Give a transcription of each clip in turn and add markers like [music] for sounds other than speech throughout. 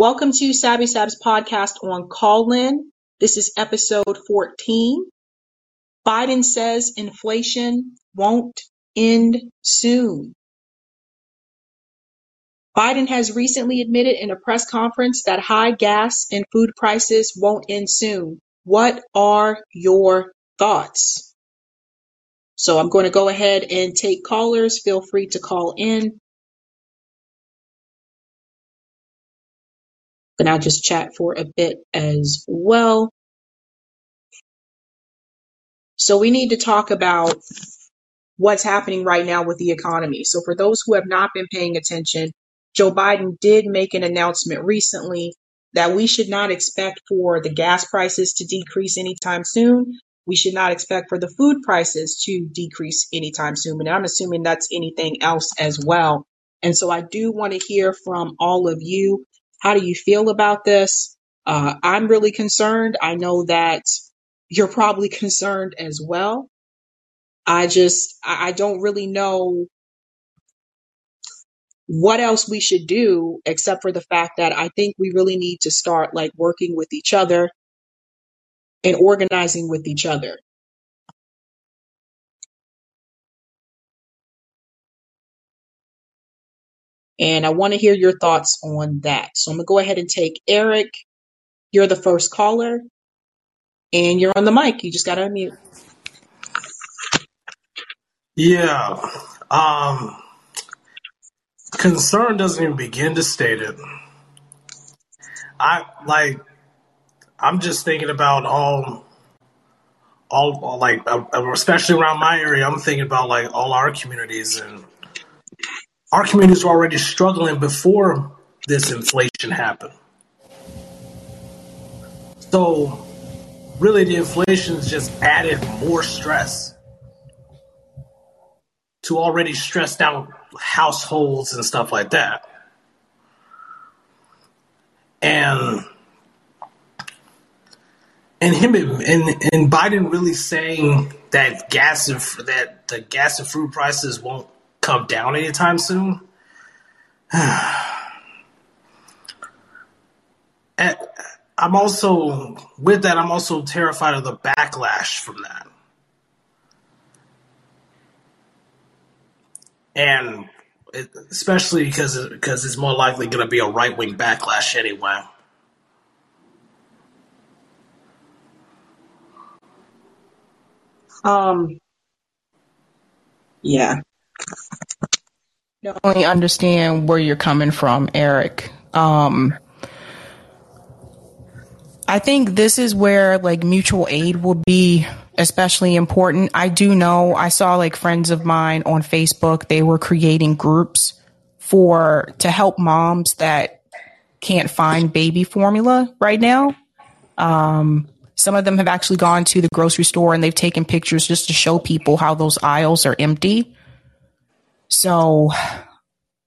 Welcome to Savvy Sab's podcast on Callin. This is episode 14. Biden says inflation won't end soon. Biden has recently admitted in a press conference that high gas and food prices won't end soon. What are your thoughts? So I'm going to go ahead and take callers. Feel free to call in. And I'll just chat for a bit as well. So we need to talk about what's happening right now with the economy. So for those who have not been paying attention, Joe Biden did make an announcement recently that we should not expect for the gas prices to decrease anytime soon. We should not expect for the food prices to decrease anytime soon. And I'm assuming that's anything else as well. And so I do want to hear from all of you. How do you feel about this? Uh, I'm really concerned. I know that you're probably concerned as well. I just, I I don't really know what else we should do except for the fact that I think we really need to start like working with each other and organizing with each other. And I want to hear your thoughts on that. So I'm going to go ahead and take Eric. You're the first caller and you're on the mic. You just got to unmute. Yeah. Um, concern doesn't even begin to state it. I like. I'm just thinking about all, all, all like, uh, especially around my area. I'm thinking about like all our communities, and our communities were already struggling before this inflation happened. So, really, the inflation's just added more stress to already stressed out households and stuff like that. And and him and and Biden really saying that gas and that the gas and food prices won't come down anytime soon. [sighs] And I'm also with that. I'm also terrified of the backlash from that. and especially because because it's more likely going to be a right wing backlash anyway. Um, yeah. I definitely understand where you're coming from, Eric. Um, I think this is where like mutual aid will be especially important. I do know I saw like friends of mine on Facebook, they were creating groups for to help moms that can't find baby formula right now. Um, some of them have actually gone to the grocery store and they've taken pictures just to show people how those aisles are empty. So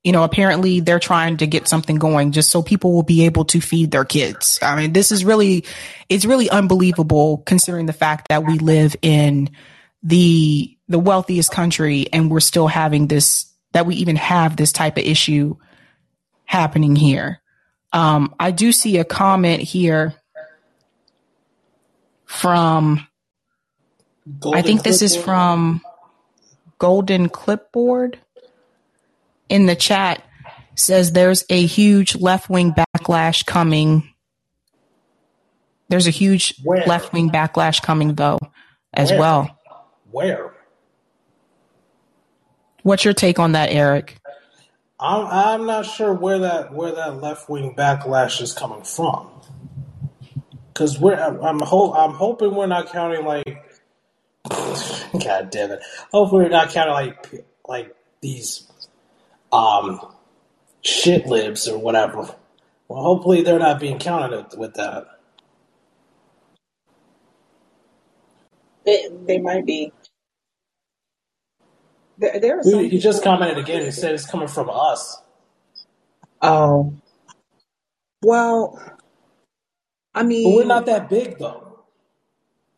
you know, apparently they're trying to get something going just so people will be able to feed their kids. I mean, this is really, it's really unbelievable considering the fact that we live in the, the wealthiest country and we're still having this, that we even have this type of issue happening here. Um, I do see a comment here from, Golden I think this is from Golden Clipboard in the chat says there's a huge left wing backlash coming. There's a huge left wing backlash coming though, as Where? well. Where? What's your take on that, Eric? I'm I'm not sure where that where that left wing backlash is coming from. Cause we're I'm ho- I'm hoping we're not counting like [sighs] God damn it. Hopefully we're not counting like like these um, shit libs or whatever. Well, hopefully they're not being counted with that. They, they might be. There, there are some he just commented again. He said it's coming from us. Oh. Well, I mean. But we're not that big, though.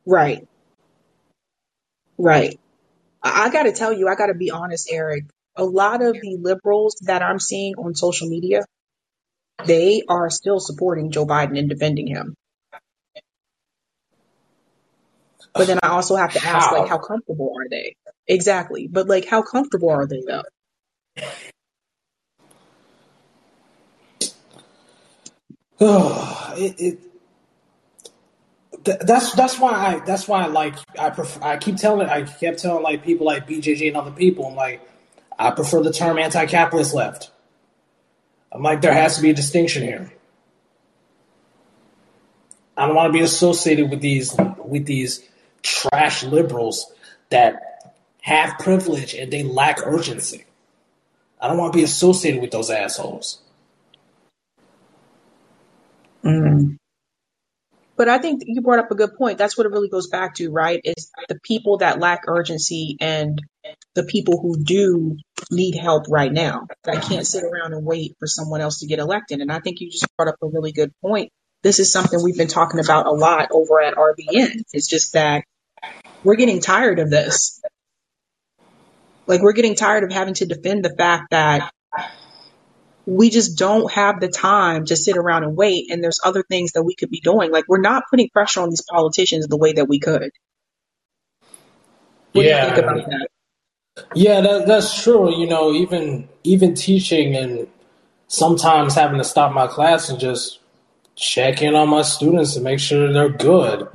Right. Right. I, I got to tell you, I got to be honest, Eric a lot of the liberals that I'm seeing on social media, they are still supporting Joe Biden and defending him. But then I also have to ask, like, how comfortable are they? Exactly. But like, how comfortable are they though? Oh, [sighs] it, it th- that's that's why I that's why I like I prefer I keep telling I kept telling like people like BJJ and other people I'm like I prefer the term anti-capitalist left. I'm like there has to be a distinction here. I don't want to be associated with these with these trash liberals that have privilege and they lack urgency. I don't want to be associated with those assholes. Mm. But I think you brought up a good point. That's what it really goes back to, right? Is the people that lack urgency and the people who do need help right now that can't sit around and wait for someone else to get elected. And I think you just brought up a really good point. This is something we've been talking about a lot over at RBN. It's just that we're getting tired of this. Like we're getting tired of having to defend the fact that we just don't have the time to sit around and wait and there's other things that we could be doing. Like we're not putting pressure on these politicians the way that we could. What yeah. do you think about that? Yeah, that, that's true. You know, even even teaching and sometimes having to stop my class and just check in on my students and make sure they're good.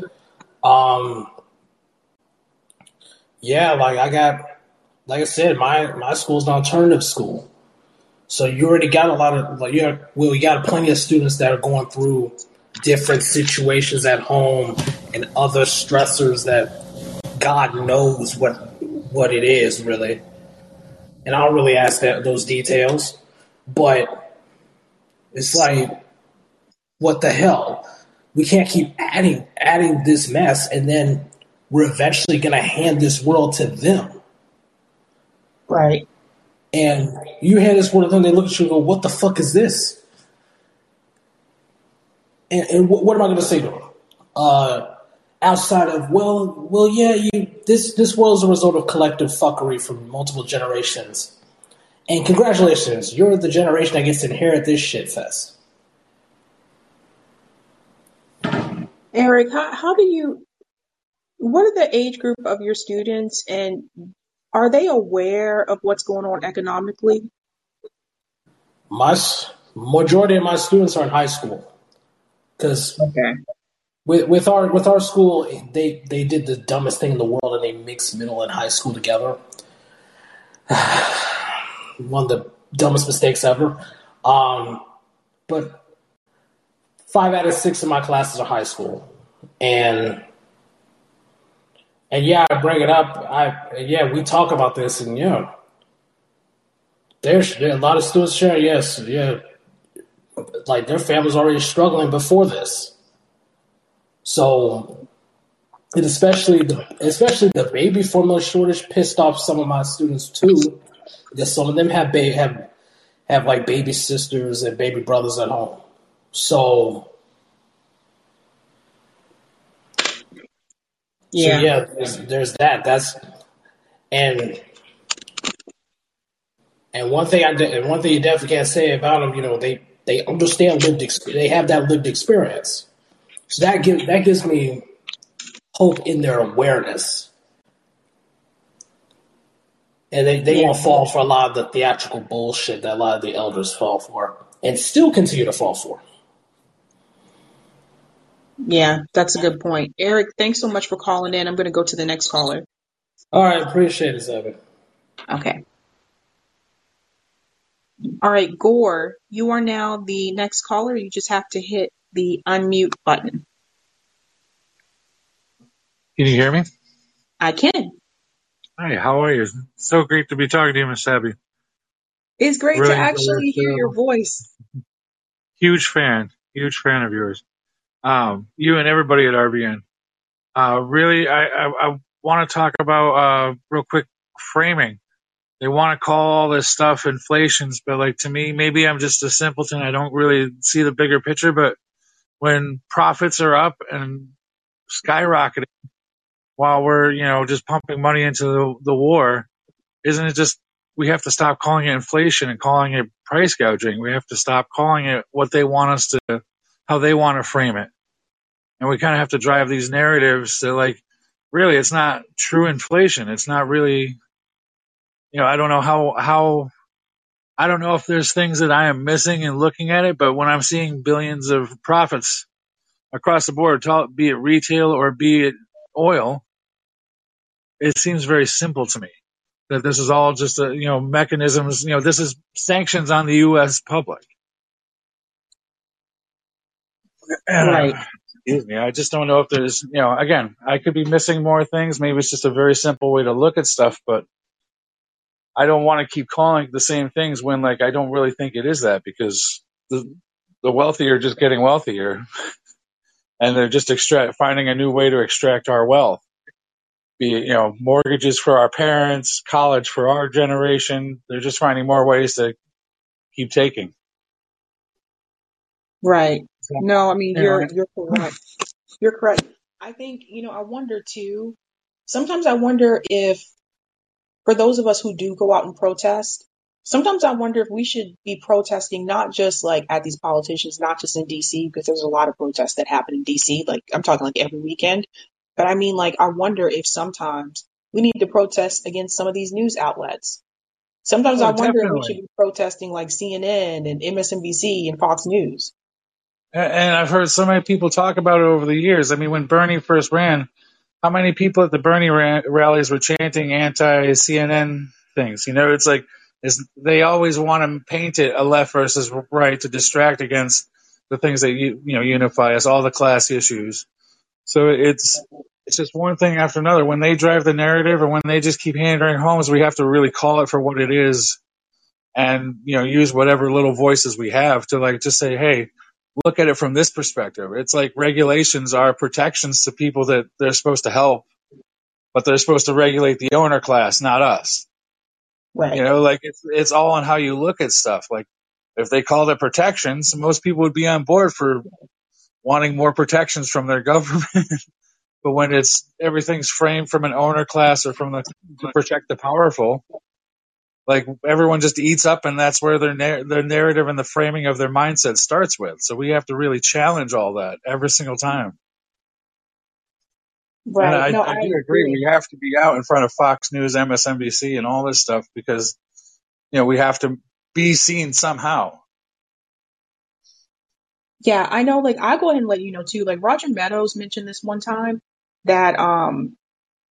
Um, yeah, like I got, like I said, my my school's an alternative school, so you already got a lot of like you well, you got plenty of students that are going through different situations at home and other stressors that God knows what what it is really. And I don't really ask that those details, but it's like, what the hell? We can't keep adding adding this mess and then we're eventually going to hand this world to them. Right. And you hand this world to them, they look at you and go, what the fuck is this? And, and what, what, am I going to say to them? Uh, outside of, well, well, yeah, you, this, this world is a result of collective fuckery from multiple generations. And congratulations, you're the generation that gets to inherit this shit fest. Eric, how, how do you what are the age group of your students and are they aware of what's going on economically? My majority of my students are in high school because okay. With with our with our school they they did the dumbest thing in the world and they mixed middle and high school together. [sighs] One of the dumbest mistakes ever. Um, but five out of six of my classes are high school, and and yeah, I bring it up. I yeah, we talk about this, and yeah, there's a lot of students share. Yes, yeah, like their families already struggling before this. So, and especially the especially the baby formula shortage pissed off some of my students too. Because some of them have ba- have have like baby sisters and baby brothers at home. So Yeah. So yeah, there's, there's that. That's and and one thing I and one thing you definitely can't say about them, you know, they they understand lived they have that lived experience. So that gives that gives me hope in their awareness. And they, they yeah. won't fall for a lot of the theatrical bullshit that a lot of the elders fall for and still continue to fall for. Yeah, that's a good point. Eric, thanks so much for calling in. I'm going to go to the next caller. All right, appreciate it, Zebby. Okay. All right, Gore, you are now the next caller. You just have to hit the unmute button. Can you hear me? I can. Hi, how are you? So great to be talking to you, Miss Abby. It's great really to actually hear your voice. [laughs] Huge fan, huge fan of yours um, you and everybody at RBN. Uh, really, I, I, I want to talk about uh, real quick framing. They want to call all this stuff inflations, but like to me, maybe I'm just a simpleton. I don't really see the bigger picture. But when profits are up and skyrocketing while we're you know just pumping money into the, the war, isn't it just we have to stop calling it inflation and calling it price gouging. We have to stop calling it what they want us to, how they want to frame it. And we kind of have to drive these narratives to like, really, it's not true inflation. It's not really, you know, I don't know how, how, I don't know if there's things that I am missing in looking at it, but when I'm seeing billions of profits across the board, be it retail or be it oil, it seems very simple to me that this is all just a, you know mechanisms. You know, this is sanctions on the U.S. public. Uh, right. excuse me. I just don't know if there's, you know, again, I could be missing more things. Maybe it's just a very simple way to look at stuff, but I don't want to keep calling it the same things when, like, I don't really think it is that because the the wealthy are just getting wealthier, [laughs] and they're just extract finding a new way to extract our wealth be you know mortgages for our parents, college for our generation. They're just finding more ways to keep taking. Right. No, I mean You you're you're correct. You're correct. I think, you know, I wonder too. Sometimes I wonder if for those of us who do go out and protest, sometimes I wonder if we should be protesting not just like at these politicians, not just in DC, because there's a lot of protests that happen in DC. Like I'm talking like every weekend. But I mean, like, I wonder if sometimes we need to protest against some of these news outlets. Sometimes I oh, wonder if we should be protesting like CNN and MSNBC and Fox News. And I've heard so many people talk about it over the years. I mean, when Bernie first ran, how many people at the Bernie ra- rallies were chanting anti-CNN things? You know, it's like it's, they always want to paint it a left versus right to distract against the things that you you know unify us, all the class issues. So it's it's just one thing after another. When they drive the narrative, or when they just keep hammering homes, we have to really call it for what it is, and you know use whatever little voices we have to like just say, hey, look at it from this perspective. It's like regulations are protections to people that they're supposed to help, but they're supposed to regulate the owner class, not us. Right. You know, like it's it's all on how you look at stuff. Like if they called it protections, most people would be on board for wanting more protections from their [laughs] government. but when it's everything's framed from an owner class or from the to protect the powerful, like everyone just eats up, and that's where their nar- their narrative and the framing of their mindset starts with. So we have to really challenge all that every single time. And Right. I, No, I I do agree. agree. We have to be out in front of Fox News, MSNBC, and all this stuff because you know we have to be seen somehow. Yeah, I know. Like, I'll go ahead and let you know too. Like, Roger Meadows mentioned this one time that, um,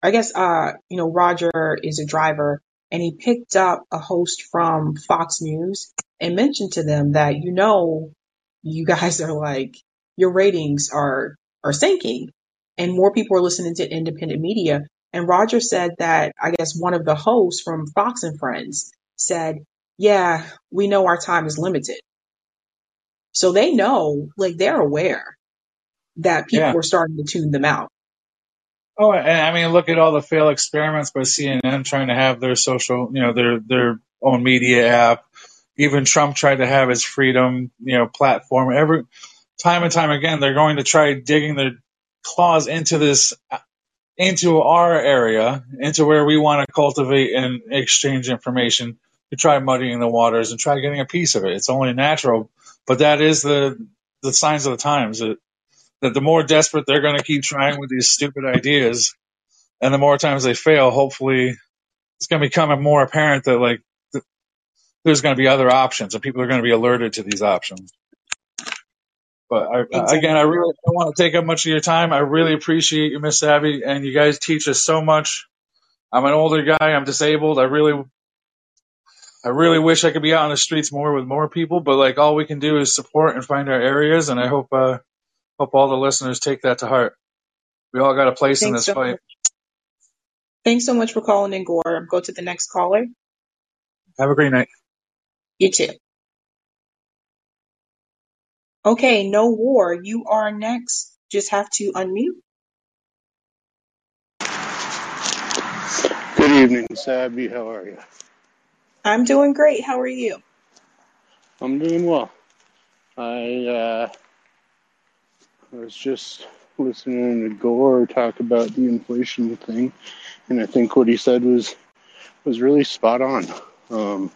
I guess, uh, you know, Roger is a driver and he picked up a host from Fox News and mentioned to them that, you know, you guys [laughs] are like, your ratings are, are sinking and more people are listening to independent media. And Roger said that, I guess one of the hosts from Fox and Friends said, yeah, we know our time is limited. So they know, like, they're aware that Yeah. people are starting to tune them out. Oh, and I mean, look at all the failed experiments by CNN trying to have their social, you know, their their own media app. Even Trump tried to have his freedom, you know, platform. Every time and time again, they're going to try digging their claws into this, into our area, into where we want to cultivate and exchange information to try muddying the waters and try getting a piece of it. It's only natural, but that is the the signs of the times that, that the more desperate they're going to keep trying with these stupid ideas, and the more times they fail, hopefully it's going to become more apparent that like th- there's going to be other options and people are going to be alerted to these options. But I, uh, again, I really don't want to take up much of your time. I really appreciate you, Miss Abby, and you guys teach us so much. I'm an older guy. I'm disabled. I really, I really wish I could be out on the streets more with more people. But like, all we can do is support and find our areas. And I hope, uh, hope all the listeners take that to heart. We all got a place in Thanks this so fight. much. Thanks so much for calling in, Gore. Go to the next caller. Have a great night. You too. Okay, no war. You are next. Just have to unmute. Good evening, Sabby. How are you? I'm doing great. How are you? I'm doing well. I uh, was just listening to Gore talk about the inflation thing, and I think what he said was was really spot on. Um,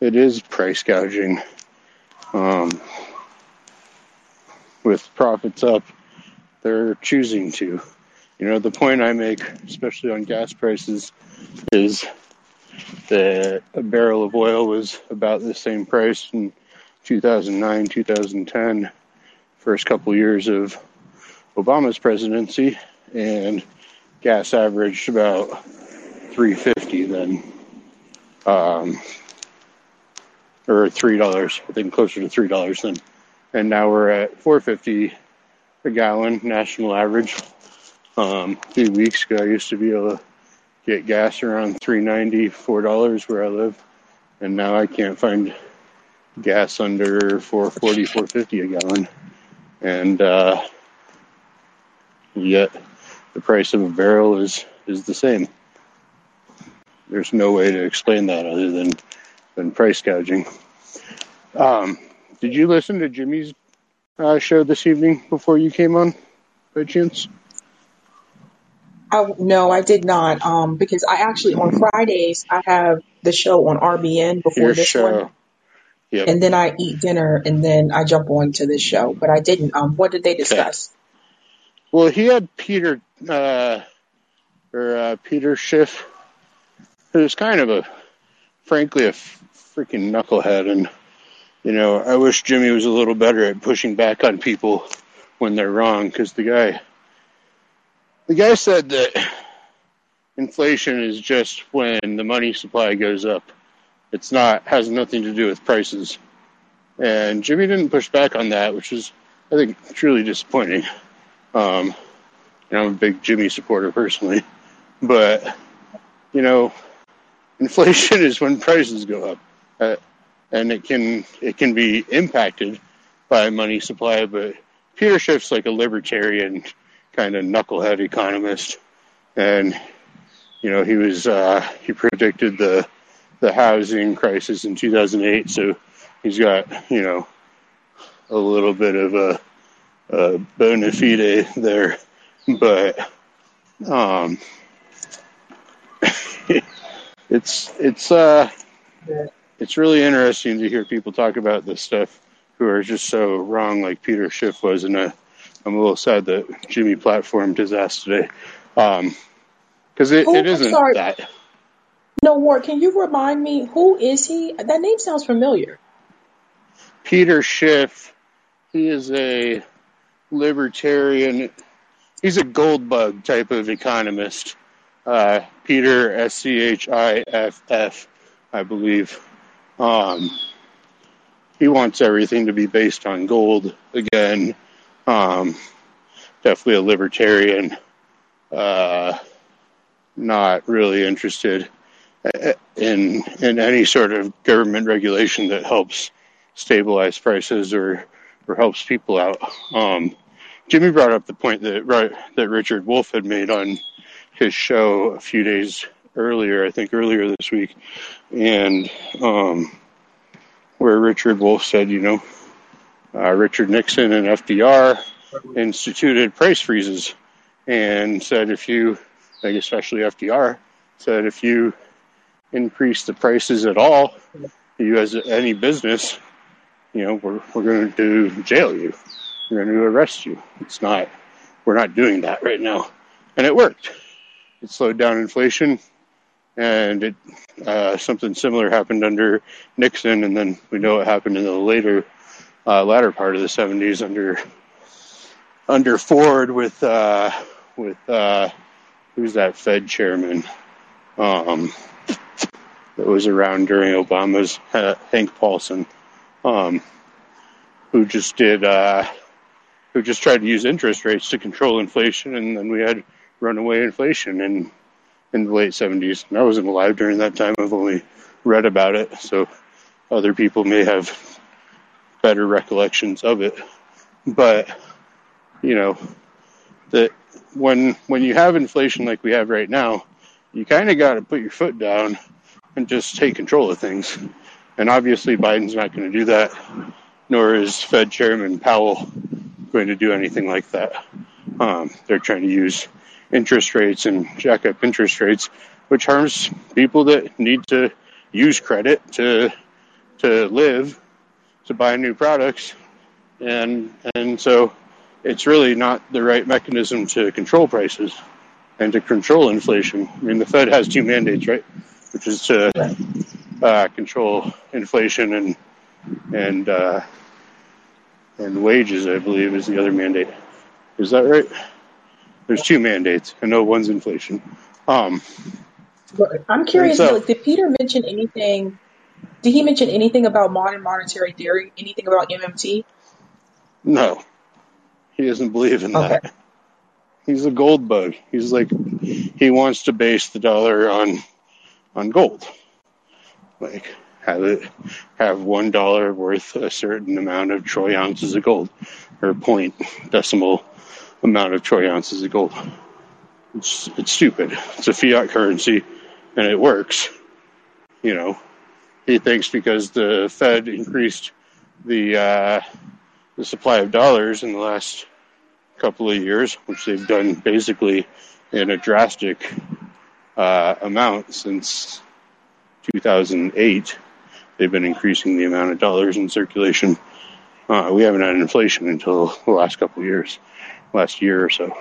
it is price gouging. Um, with profits up, they're choosing to. You know, the point I make, especially on gas prices, is that a barrel of oil was about the same price in 2009, 2010, first couple years of Obama's presidency, and gas averaged about 350 then, um, or three dollars. I think closer to three dollars then, and now we're at 450 a gallon national average. Um, a few weeks ago, I used to be able to get gas around 390 four dollars where I live, and now I can't find gas under 440 450 a gallon, and uh, yet the price of a barrel is is the same. There's no way to explain that other than than price gouging. Um, did you listen to Jimmy's uh, show this evening before you came on, by chance? I, no, I did not. Um, because I actually on Fridays I have the show on RBN before Your this one, show. Yep. and then I eat dinner, and then I jump on to this show. But I didn't. Um, what did they Okay. discuss? Well, he had Peter uh, or uh, Peter Schiff, who's kind of a, frankly, a freaking knucklehead, and you know, I wish Jimmy was a little better at pushing back on people when they're wrong, because the guy, the guy said that inflation is just when the money supply goes up. It's not has nothing to do with prices, and Jimmy didn't push back on that, which is, I think, truly disappointing. Um, I'm a big Jimmy supporter personally, [laughs] but you know, inflation [laughs] is when prices go up, uh, and it can it can be impacted by money supply. But Peter Schiff's like a libertarian kind of knucklehead economist, and you know he was uh, he predicted the the housing crisis in 2008, so he's got you know a little bit of a, a bona fide there, but um, [laughs] it's it's uh it's really interesting to hear people talk about this stuff who are just so wrong, like Peter Schiff was, and uh, I'm a little sad that Jimmy platformed his ass today, because it, Who? it isn't that. No, Ward. Can you remind me who is he? That name sounds familiar. Peter Schiff, he is a libertarian. He's a gold bug type of economist. Uh, Peter S C H I F F, I believe. Um, he wants everything to be based on gold again. Um, definitely a libertarian. Uh, not really interested in in any sort of government regulation that helps stabilize prices or or helps people out. Um, Jimmy brought up the point that Ri- that Richard Wolff had made on his show a few days earlier, I think earlier this week, and um, where Richard Wolff said, you know, uh, Richard Nixon and FDR instituted price freezes and said if you, like especially FDR, said if you increase the prices at all, you as any business, you know, we're, we're going to jail you. We're going to arrest you. It's not, we're not doing that right now. And it worked. It slowed down inflation. And it, uh, something similar happened under Nixon. And then we know what happened in the later, uh, latter part of the 70s under, under Ford with, uh, with, uh, who's that Fed chairman? Um, that was around during Obama's uh, Hank Paulson, um, who just did, uh, who just tried to use interest rates to control inflation, and then we had runaway inflation in in the late seventies. And I wasn't alive during that time. I've only read about it, so other people may have better recollections of it. But you know, that when when you have inflation like we have right now, you kind of got to put your foot down and just take control of things. And obviously, Biden's not going to do that, nor is Fed Chairman Powell going to do anything like that. Um, they're trying to use interest rates and jack up interest rates, which harms people that need to use credit to to live, to buy new products, and and so it's really not the right mechanism to control prices and to control inflation. I mean, the Fed has two mandates, right? Which is to uh, control inflation and and uh, and wages. I believe is the other mandate. Is that right? There's two mandates. I know one's inflation. Um, I'm curious, so- like, did Peter mention anything? Did he mention anything about modern monetary theory? Anything about MMT? no, he doesn't believe in Okay. that. He's a gold bug. He's like he wants to base the dollar on on gold. Like have it have one dollar worth a certain amount of troy ounces of gold, or point decimal amount of troy ounces of gold. It's it's stupid. It's a fiat currency, and it works. You know, he thinks because the Fed increased the uh, the supply of dollars in the last couple of years, which they've done basically in a drastic uh, amount since 2008. They've been increasing the amount of dollars in circulation. Uh, we haven't had inflation until the last couple of years, last year or so.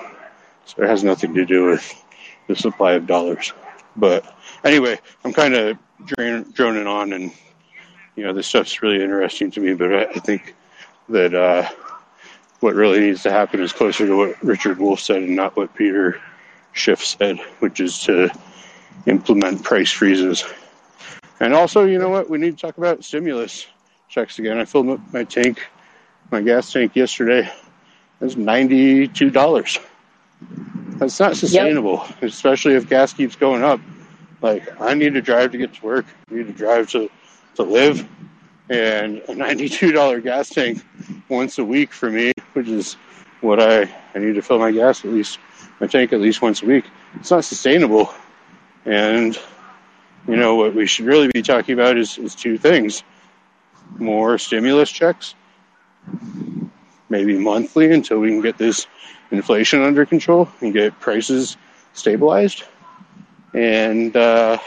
So it has nothing to do with the supply of dollars. But anyway, I'm kind of droning on, and you know this stuff's really interesting to me. But I, I think that uh, what really needs to happen is closer to what Richard Wolff said, and not what Peter Schiff said, which is to implement price freezes. And also, you know what? We need to talk about stimulus checks again. I filled up my tank, my gas tank yesterday. It was ninety-two dollars. That's not sustainable, especially if gas keeps going up. Like I need to drive to get to work. I need to drive to to live, and a ninety-two dollar gas tank once a week for me, which is what I I need to fill my gas at least my tank at least once a week. It's not sustainable, and you know what we should really be talking about is, is two things: more stimulus checks, maybe monthly until we can get this inflation under control and get prices stabilized, and uh,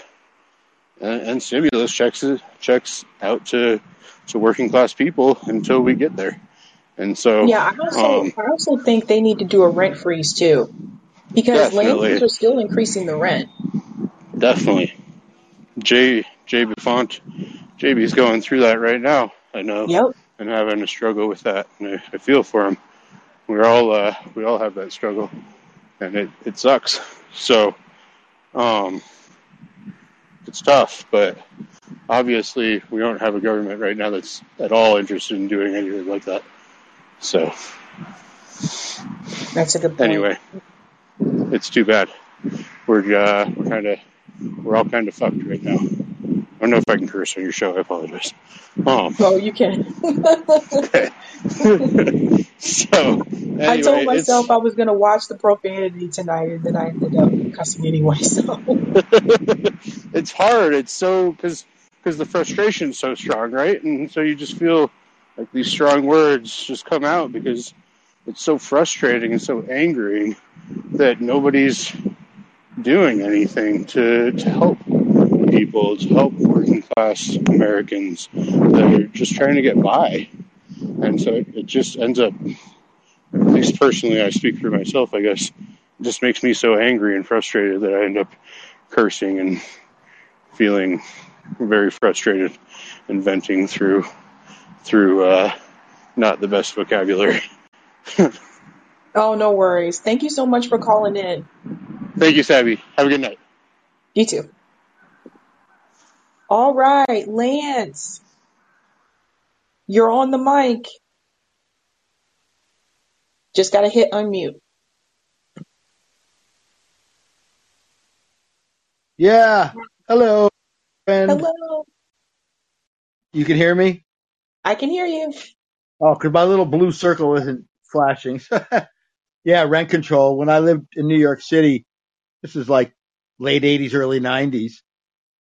and, and stimulus checks checks out to to working class people until we get there. And so, Yeah, I also um, I also think they need to do a rent freeze too, because Definitely. landlords are still increasing the rent. Definitely, Jay Jay Buffont, JB's going through that right now. I know. Yep. and having a struggle with that. And I, I feel for him. We're all uh, we all have that struggle, and it, it sucks. So, um, it's tough, but obviously we don't have a government right now that's at all interested in doing anything like that. So That's a good point. anyway, it's too bad. We're uh, we're kind of we're all kind of fucked right now. I don't know if I can curse on your show. I apologize. Um, Oh, you can. [laughs] so anyway, I told it's- myself I was gonna watch the profanity tonight, and then I ended up cussing anyway. [laughs] So [laughs] it's hard. It's so because because the frustration's so strong, right? And so you just feel like these strong words just come out because it's so frustrating and so angry that nobody's doing anything to to help people, to help working class Americans that are just trying to get by. And so it, it just ends up, at least personally, I speak for myself, I guess, it just makes me so angry and frustrated that I end up cursing and feeling very frustrated and venting through through uh, not the best vocabulary. [laughs] oh, no worries. Thank you so much for calling in. Thank you, Savvy. Have a good night. You too. All right, Lance, you're on the mic. Just gotta hit unmute. Yeah. Hello, friend. Hello. You can hear me? I can hear you. Oh, because my little blue circle isn't flashing. [laughs] yeah, rent control. When I lived in New York City, this is like late 80s, early 90s.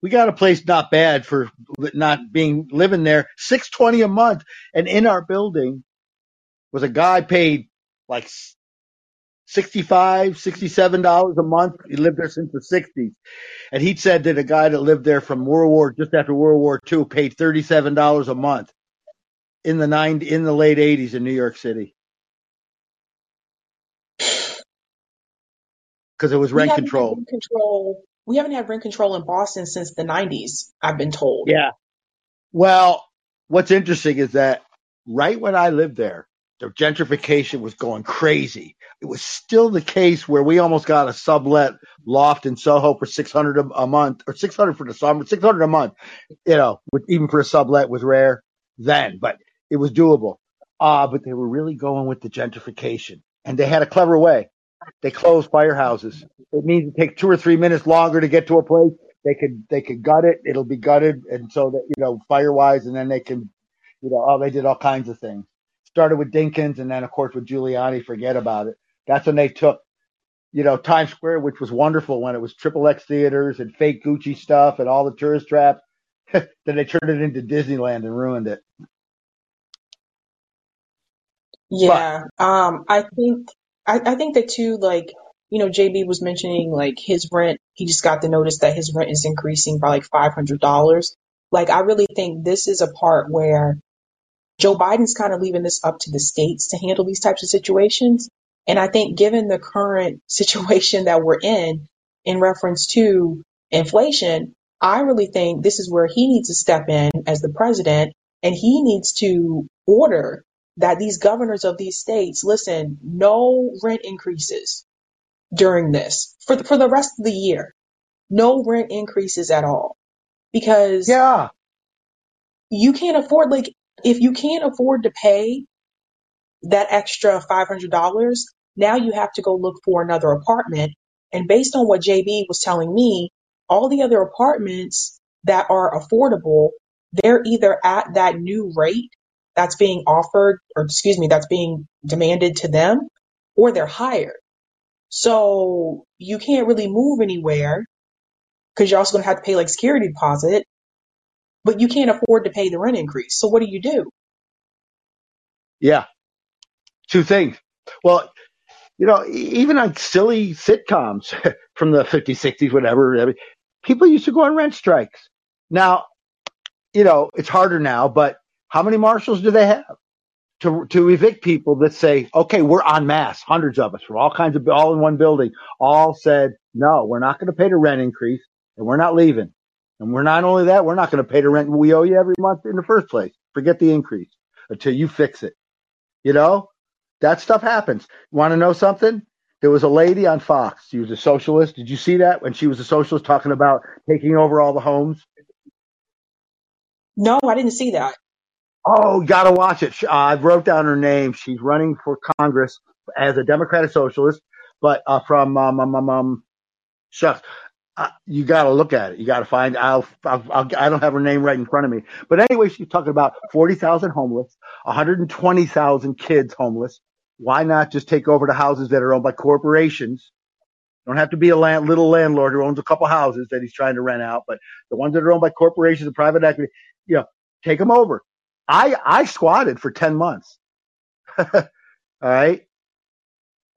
We got a place not bad for not being living there. 620 a month. And in our building was a guy paid like 65 $67 a month. He lived there since the 60s. And he said that a guy that lived there from World War, just after World War II, paid $37 a month in the nine, in the late 80s in New York City. Because it was We rent haven't had control. rent control. We haven't had rent control in Boston since the 90s, I've been told. Yeah. Well, what's interesting is that right when I lived there, the gentrification was going crazy. It was still the case where we almost got a sublet loft in Soho for 600 a, a month or 600 for the summer, 600 a month, you know, with, even for a sublet was rare then, but it was doable. Uh, but they were really going with the gentrification and they had a clever way. They closed firehouses. It means it takes two or three minutes longer to get to a place. They could, they could gut it. It'll be gutted. And so that, you know, fire wise, and then they can, you know, oh, they did all kinds of things. Started with Dinkins and then of course with Giuliani, forget about it. That's when they took, you know, Times Square, which was wonderful when it was triple X theaters and fake Gucci stuff and all the tourist traps. [laughs] then they turned it into Disneyland and ruined it. Yeah. Um, I think, I, I think that too, like, you know, JB was mentioning like his rent, he just got the notice that his rent is increasing by like $500. Like, I really think this is a part where Joe Biden's kind of leaving this up to the states to handle these types of situations. And I think given the current [laughs] situation that we're in, in reference to inflation, I really think this is where he needs to step in as the president and he needs to order that these governors of these states listen, no rent increases during this for the, for the rest of the year. No rent increases at all because Yeah. you can't afford like if you can't afford to pay that extra $500 now you have to go look for another apartment and based on what JB was telling me all the other apartments that are affordable they're either at that new rate that's being offered or excuse me that's being demanded to them or they're hired so you can't really move anywhere because you're also going to have to pay like security deposit but you can't afford to pay the rent increase so what do you do Yeah. Two things. Well, you know, even on silly sitcoms [laughs] from the 50s, 60s, whatever, people used to go on rent strikes. Now, you know, it's harder now, but how many marshals do they have to, to evict people that say, okay, we're en masse, hundreds of us from all kinds of, all in one building, all said, no, we're not going to pay the rent increase and we're not leaving. And we're not only that, we're not going to pay the rent we owe you every month in the first place. Forget the increase until you fix it. You know, that stuff happens. Want to know something? There was a lady on Fox. She was a socialist. Did you see that when she was a socialist talking about taking over all the homes? no i didn't see that Oh, you gotta watch it. I wrote down her name. She's running for Congress as a Democratic socialist, but uh, from um, um, um, um shucks, uh, you gotta look at it. You gotta find. I'll, I'll, I'll. I don't have her name right in front of me, but anyway, she's talking about forty thousand homeless, one hundred and twenty thousand kids homeless. Why not just take over the houses that are owned by corporations? Don't have to be a land, little landlord who owns a couple houses that he's trying to rent out, but the ones that are owned by corporations and private equity, you know, take them over. I I squatted for ten months. [laughs] All right,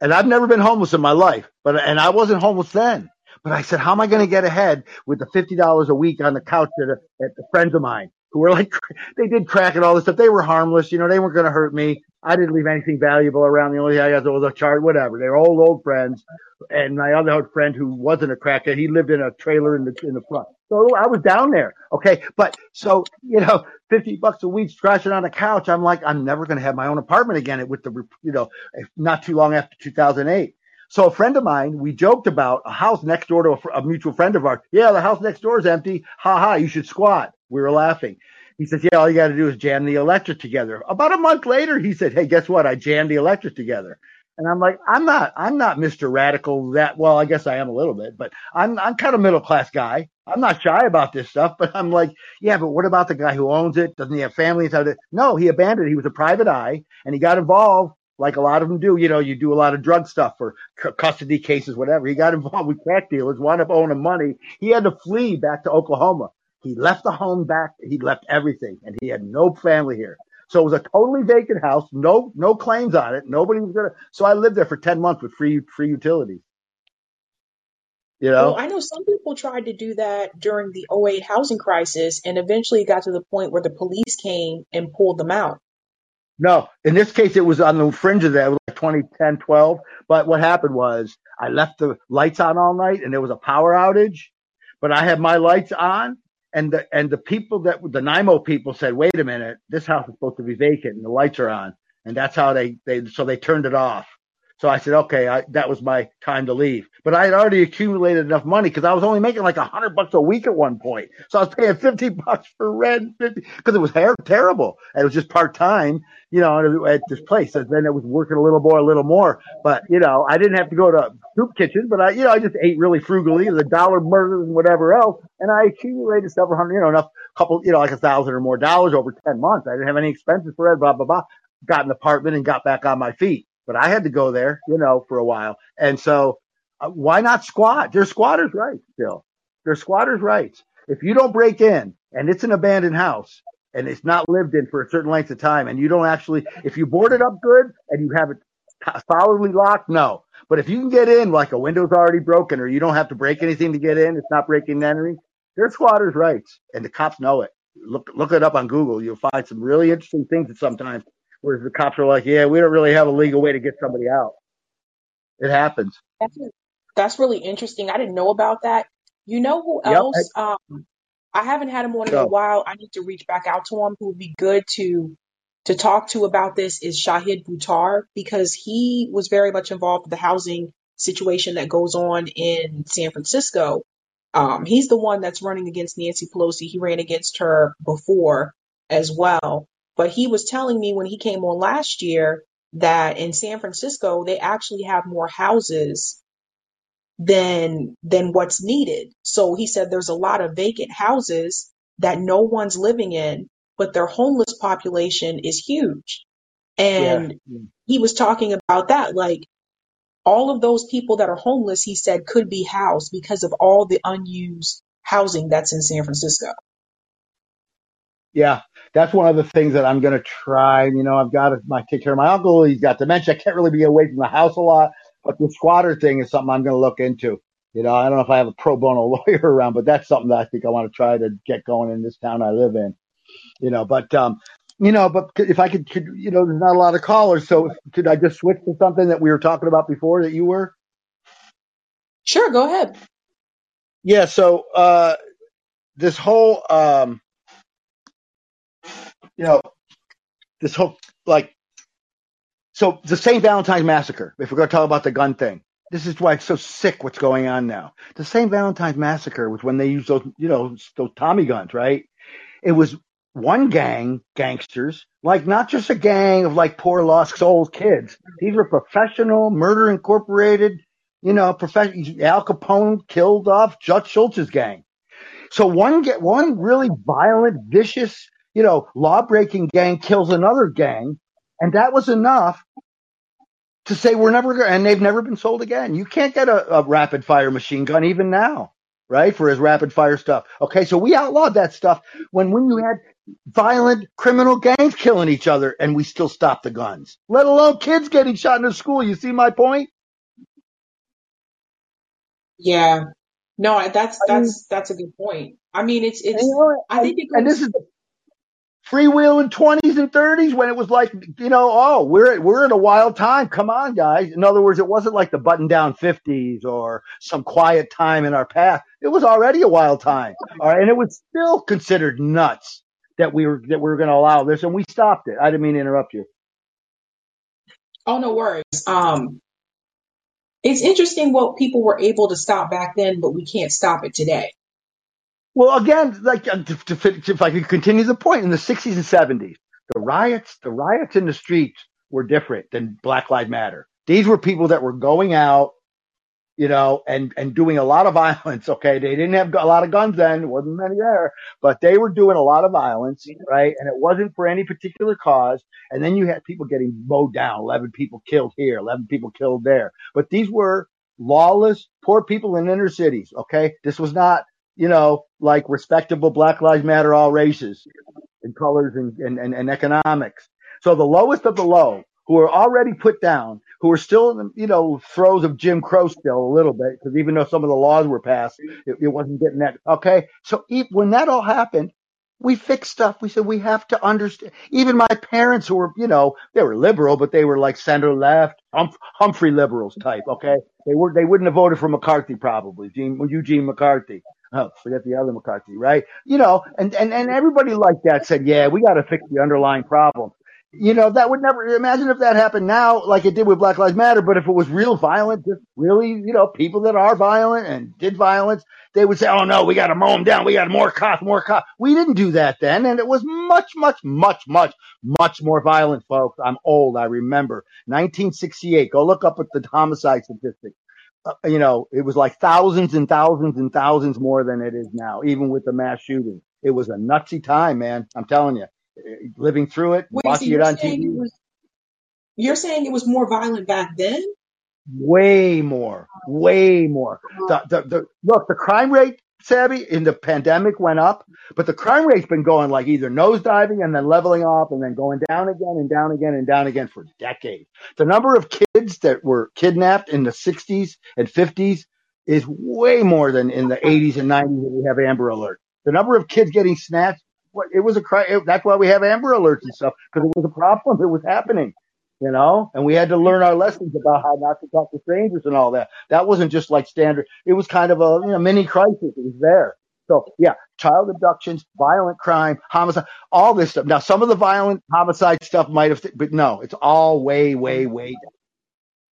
and I've never been homeless in my life, but and I wasn't homeless then. But I said, how am I going to get ahead with the fifty dollars a week on the couch at, a, at friends of mine who were like, [laughs] they did crack and all this stuff. They were harmless, you know, they weren't going to hurt me. I didn't leave anything valuable around. The only thing I got was a chart, whatever. They were old old friends. And my other friend who wasn't a crackhead, he lived in a trailer in the in the front. So I was down there, okay. But so you know, fifty bucks a week scratching on a couch. I'm like, I'm never going to have my own apartment again. With the you know, not too long after 2008. So a friend of mine, we joked about a house next door to a, a mutual friend of ours. Yeah, the house next door is empty. Ha ha, you should squat. We were laughing. He says, yeah, all you got to do is jam the electric together. About a month later, he said, hey, guess what? I jammed the electric together. And I'm like, I'm not, I'm not Mr. Radical that, well, I guess I am a little bit, but I'm, I'm kind of middle class guy. I'm not shy about this stuff, but I'm like, yeah, but what about the guy who owns it? Doesn't he have family? inside it? No, he abandoned it. He was a private eye and he got involved like a lot of them do. You know, you do a lot of drug stuff for c- custody cases, whatever. He got involved with crack dealers, wound up owning money. He had to flee back to Oklahoma. He left the home back. He left everything and he had no family here. So it was a totally vacant house, no no claims on it. Nobody was gonna. So I lived there for ten months with free free utilities. You know, Well, I know some people tried to do that during the '08 housing crisis, and eventually it got to the point where the police came and pulled them out. No, in this case, it was on the fringe of that, like 2010, 12. But what happened was I left the lights on all night and there was a power outage, but I had my lights on and the, and the people that, the NIMO people said, wait a minute, this house is supposed to be vacant and the lights are on. And that's how they, they, so they turned it off. So I said, okay, I, that was my time to leave. But I had already accumulated enough money because I was only making like a hundred bucks a week at one point. So I was paying 50 [laughs] bucks for rent, 50, because it was hair, terrible. And it was just part time, you know, at this place. And then it was working a little more, a little more. But, you know, I didn't have to go to soup kitchen, but I, you know, I just ate really frugally, the dollar burgers and whatever else. And I accumulated several hundred, you know, enough, couple, you know, like a thousand or more dollars over 10 months. I didn't have any expenses for it, blah, blah, blah. Got an apartment and got back on my feet but I had to go there, you know, for a while. And so uh, why not squat? There's squatters' rights still. There's squatters' rights. If you don't break in and it's an abandoned house and it's not lived in for a certain length of time and you don't actually, if you board it up good and you have it solidly locked, no. But if you can get in like a window's already broken or you don't have to break anything to get in, it's not breaking and entering, there's squatters' rights and the cops know it. Look, look it up on Google. You'll find some really interesting things that sometimes where the cops are like, yeah, we don't really have a legal way to get somebody out. It happens. That's, that's really interesting. I didn't know about that. You know who Yep. else? Um, I haven't had him on in a while. I need to reach back out to him. Who would be good to to talk to about this is Shahid Buttar because he was very much involved with the housing situation that goes on in San Francisco. Um, he's the one that's running against Nancy Pelosi. He ran against her before as well. But he was telling me when he came on last year that in San Francisco, they actually have more houses than than what's needed. So he said there's a lot of vacant houses that no one's living in, but their homeless population is huge. yeah. And he was talking about that like all of those people that are homeless, he said could be housed because of all the unused housing that's in San Francisco. Yeah, that's one of the things that I'm going to try. You know, I've got to my take care of my uncle. He's got dementia. I can't really be away from the house a lot, but the squatter thing is something I'm going to look into. You know, I don't know if I have a pro bono [laughs] lawyer around, but that's something that I think I want to try to get going in this town I live in. You know, but um, you know, but if I could, could you know, there's not a lot of callers, so could I just switch to something that we were talking about before that you were? Sure, go ahead. Yeah. So uh, this whole um, you know, this whole like So the St. Valentine's Massacre, if we're going to talk about the gun thing, this is why it's so sick what's going on now. The St. Valentine's Massacre was when they used those, you know, those Tommy guns, right? It was one gang, gangsters, like not just a gang of like poor lost souls kids. These were professional, Murder Incorporated, you know, professional. Al Capone killed off Dutch Schultz's gang. So one get one really violent, vicious, you know, law breaking gang kills another gang, and that was enough to say we're never going and they've never been sold again. You can't get a, a rapid fire machine gun even now, right? For his rapid fire stuff. Okay, so we outlawed that stuff when when you had violent criminal gangs killing each other and we still stopped the guns. Let alone kids getting shot in the school. You see my point? Yeah. No, I- that's I that's that's a good point. I mean, it's it's know, I think it and this goes is the freewheeling twenties and thirties when it was like, you know, oh, we're we're in a wild time. Come on, guys. In other words, it wasn't like the button down fifties or some quiet time in our past. It was already a wild time. And it was still considered nuts that we were that we were going to allow this, and we stopped it. I didn't mean to interrupt you. oh no worries. Um it's interesting what people were able to stop back then, but we can't stop it today. Well, again, like uh, to, to, if I could continue the point, in the '60s and '70s, the riots, the riots in the streets were different than Black Lives Matter. These were people that were going out, you know, and and doing a lot of violence. Okay, they didn't have a lot of guns then; wasn't many there, but they were doing a lot of violence, right? And it wasn't for any particular cause. And then you had people getting mowed down, eleven people killed here, eleven people killed there. But these were lawless, poor people in inner cities. Okay, this was not, you know, like respectable Black Lives Matter, all races. and colors and, and, and, and economics. So the lowest of the low, who are already put down, who are still in the, you know, throes of Jim Crow still a little bit, because even though some of the laws were passed, it, it wasn't getting that. Okay. So when that all happened, we fixed stuff. We said we have to understand. Even my parents who were, you know, they were liberal, but they were like center left, Humph- Humphrey liberals type. Okay. They were, they wouldn't have voted for McCarthy probably, Gene, Eugene McCarthy. [laughs] Oh, forget the other McCarthy, right? You know, and, and, and everybody like that said, yeah, we got to fix the underlying problem. You know, that would never, imagine if that happened now, like it did with Black Lives Matter, but if it was real violent, just really, you know, people that are violent and did violence, they would say, oh no, we got to mow them down. We got more cops, more cops. We didn't do that then. And it was much, much, much, much, much more violent, folks. I'm old. I remember 1968. Go look up at the homicide statistics uh, you know, it was like thousands and thousands and thousands more than it is now, even with the mass shooting. It was a nutsy time, man. I'm telling you, living through it, Wait, so it on saying it was you're saying it was more violent back then? way more, way more. The, the, the, look, the crime rate, Sabby, in the pandemic went up, but the crime rate's been going like either nosediving and then leveling off and then going down again and down again and down again for decades. The number of kids that were kidnapped in the 60s and 50s is way more than in the 80s and 90s that we have Amber Alert. The number of kids getting snatched, it was a crime. That's why we have Amber Alerts and stuff because it was a problem. It was happening, you know, and we had to learn our lessons about how not to talk to strangers and all that. That wasn't just like standard. It was kind of a you know, mini crisis. It was there. So yeah, child abductions, violent crime, homicide, all this stuff. Now some of the violent homicide stuff might have, but no, it's all way, way, way down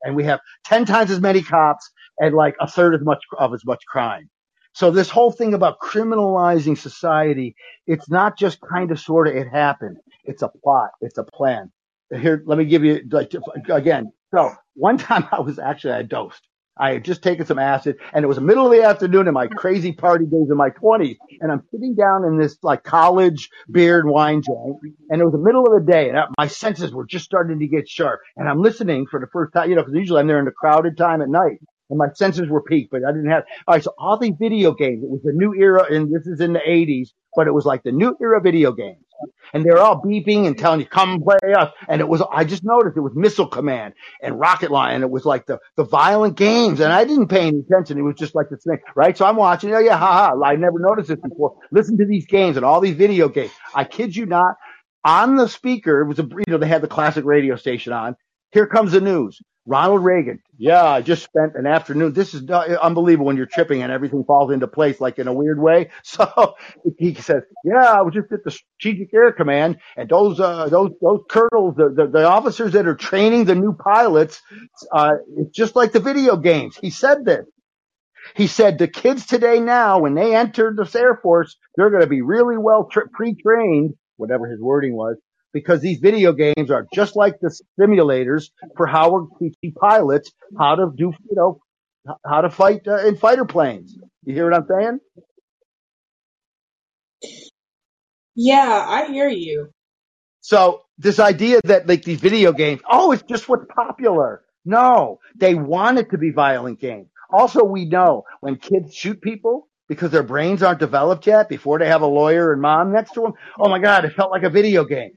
and we have 10 times as many cops and like a third as much of as much crime. So this whole thing about criminalizing society, it's not just kind of sort of it happened. It's a plot. It's a plan. Here, let me give you like again. So one time I was actually I dosed. I had just taken some acid and it was the middle of the afternoon in my crazy party days in my twenties. And I'm sitting down in this like college beer and wine joint and it was the middle of the day and I- my senses were just starting to get sharp and I'm listening for the first time, you know, cause usually I'm there in the crowded time at night and my senses were peaked, but I didn't have, all right. So all these video games, it was the new era and this is in the eighties, but it was like the new era video games and they're all beeping and telling you come play us. And it was, I just noticed it was Missile Command and Rocket Line. And it was like the, the violent games. And I didn't pay any attention. It was just like the thing, right? So I'm watching. Oh yeah, haha. I never noticed this before. Listen to these games and all these video games. I kid you not. On the speaker, it was a, you know, they had the classic radio station on. Here comes the news. Ronald Reagan. Yeah, I just spent an afternoon. This is not- unbelievable when you're tripping and everything falls into place like in a weird way. [laughs] So he says, yeah, I was just at the Strategic Air Command and those, uh, those, those colonels, the, the, the officers that are training the new pilots, uh, it's just like the video games. He said this. He said the kids today now, when they enter the Air Force, they're going to be really well tra- pre-trained, whatever his wording was, because these video games are just like the simulators for how we're teaching pilots how to do, you know, how to fight uh, in fighter planes. You hear what I'm saying? Yeah, I hear you. So this idea that like these video games, oh, it's just what's popular. No, they want it to be violent games. Also, we know when kids shoot people because their brains aren't developed yet before they have a lawyer and mom next to them. Oh my God, it felt like a video game.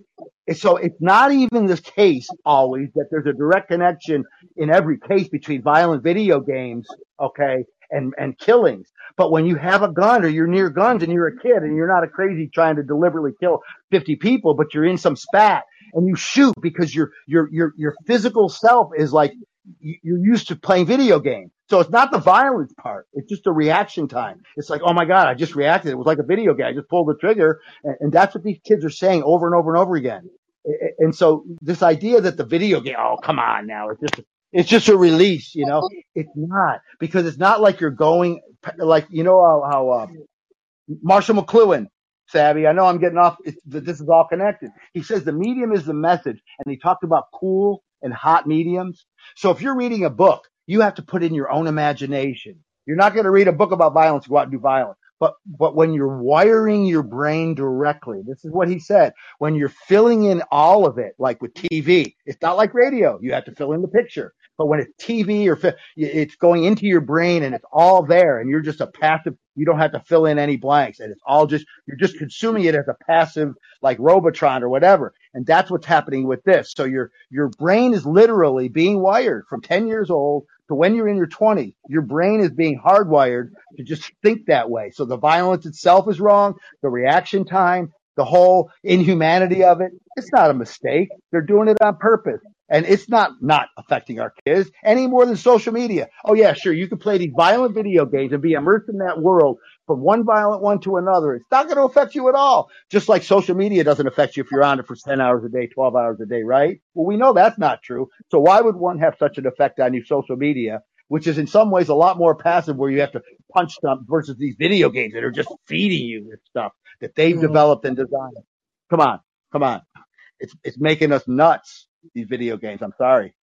So it's not even the case always that there's a direct connection in every case between violent video games, okay, and, and killings. But when you have a gun or you're near guns and you're a kid and you're not a crazy trying to deliberately kill 50 people, but you're in some spat and you shoot because your, your, your, your physical self is like, you're used to playing video games. So it's not the violence part. It's just the reaction time. It's like, oh my God, I just reacted. It was like a video game. I just pulled the trigger. And, and that's what these kids are saying over and over and over again. And so this idea that the video game, oh, come on now. It's just, it's just a release, you know, it's not because it's not like you're going like, you know, how, how, uh, Marshall McLuhan, Sabby, I know I'm getting off, it's, this is all connected. He says the medium is the message and he talked about cool and hot mediums. So if you're reading a book, you have to put in your own imagination. You're not going to read a book about violence, go out and do violence. But, but when you're wiring your brain directly, this is what he said, when you're filling in all of it, like with TV, it's not like radio. You have to fill in the picture. But when it's TV or fi- it's going into your brain and it's all there and you're just a passive, you don't have to fill in any blanks and it's all just, you're just consuming it as a passive, like Robotron or whatever. And that's what's happening with this. So your, your brain is literally being wired from 10 years old to when you're in your 20s. Your brain is being hardwired to just think that way. So the violence itself is wrong. The reaction time, the whole inhumanity of it, it's not a mistake. They're doing it on purpose. And it's not not affecting our kids any more than social media. Oh yeah, sure. You can play these violent video games and be immersed in that world from one violent one to another. It's not going to affect you at all. Just like social media doesn't affect you if you're on it for 10 hours a day, 12 hours a day, right? Well, we know that's not true. So why would one have such an effect on you, social media, which is in some ways a lot more passive where you have to punch stuff versus these video games that are just feeding you this stuff that they've Mhm. developed and designed. Come on. Come on. It's, it's making us nuts, these video games. I'm sorry.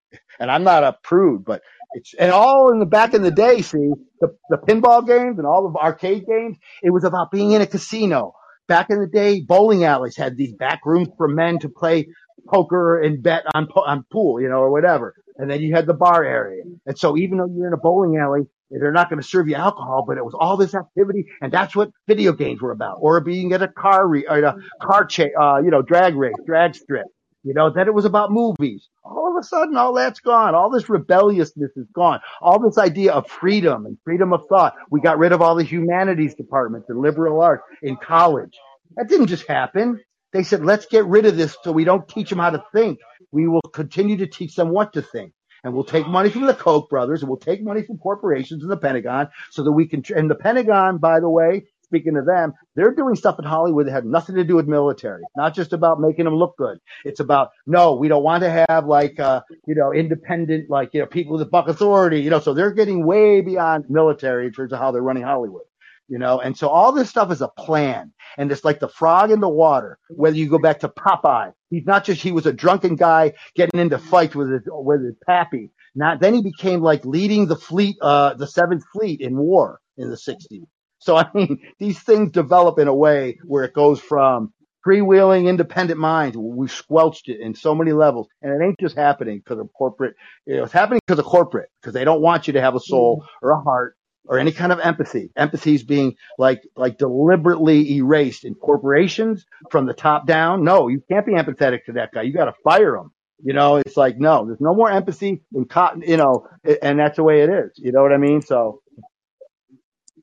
And I'm not a prude, but it's, and all in the back in the day, see, the, the pinball games and all the arcade games, it was about being in a casino. Back in the day, bowling alleys had these back rooms for men to play poker and bet on, on pool, you know, or whatever. And then you had the bar area. And so even though you're in a bowling alley, they're not going to serve you alcohol, but it was all this activity. And that's what video games were about. Or being at a car, re- or a car cha- uh, you know, drag race, drag strip. You know, then it was about movies. All of a sudden, all that's gone. All this rebelliousness is gone. All this idea of freedom and freedom of thought. We got rid of all the humanities departments and liberal arts in college. That didn't just happen. They said, let's get rid of this so we don't teach them how to think. We will continue to teach them what to think. And we'll take money from the Koch brothers and we'll take money from corporations and the Pentagon so that we can, and the Pentagon, by the way, speaking to them, they're doing stuff in Hollywood that had nothing to do with military. Not just about making them look good. It's about, no, we don't want to have like, uh, you know, independent, like, you know, people with a buck authority, you know, so they're getting way beyond military in terms of how they're running Hollywood. You know, and so all this stuff is a plan. And it's like the frog in the water. Whether you go back to Popeye, he's not just, he was a drunken guy getting into fights with his, with his pappy. Not, then he became like leading the fleet, uh, the seventh fleet in war in the 60s. So I mean, these things develop in a way where it goes from freewheeling independent minds. We've squelched it in so many levels and it ain't just happening because of corporate. You know, it's happening because of corporate because they don't want you to have a soul mm-hmm. or a heart or any kind of empathy. Empathy is being like, like deliberately erased in corporations from the top down. No, you can't be empathetic to that guy. You got to fire him. You know, it's like, no, there's no more empathy in cotton, you know, and that's the way it is. You know what I mean? So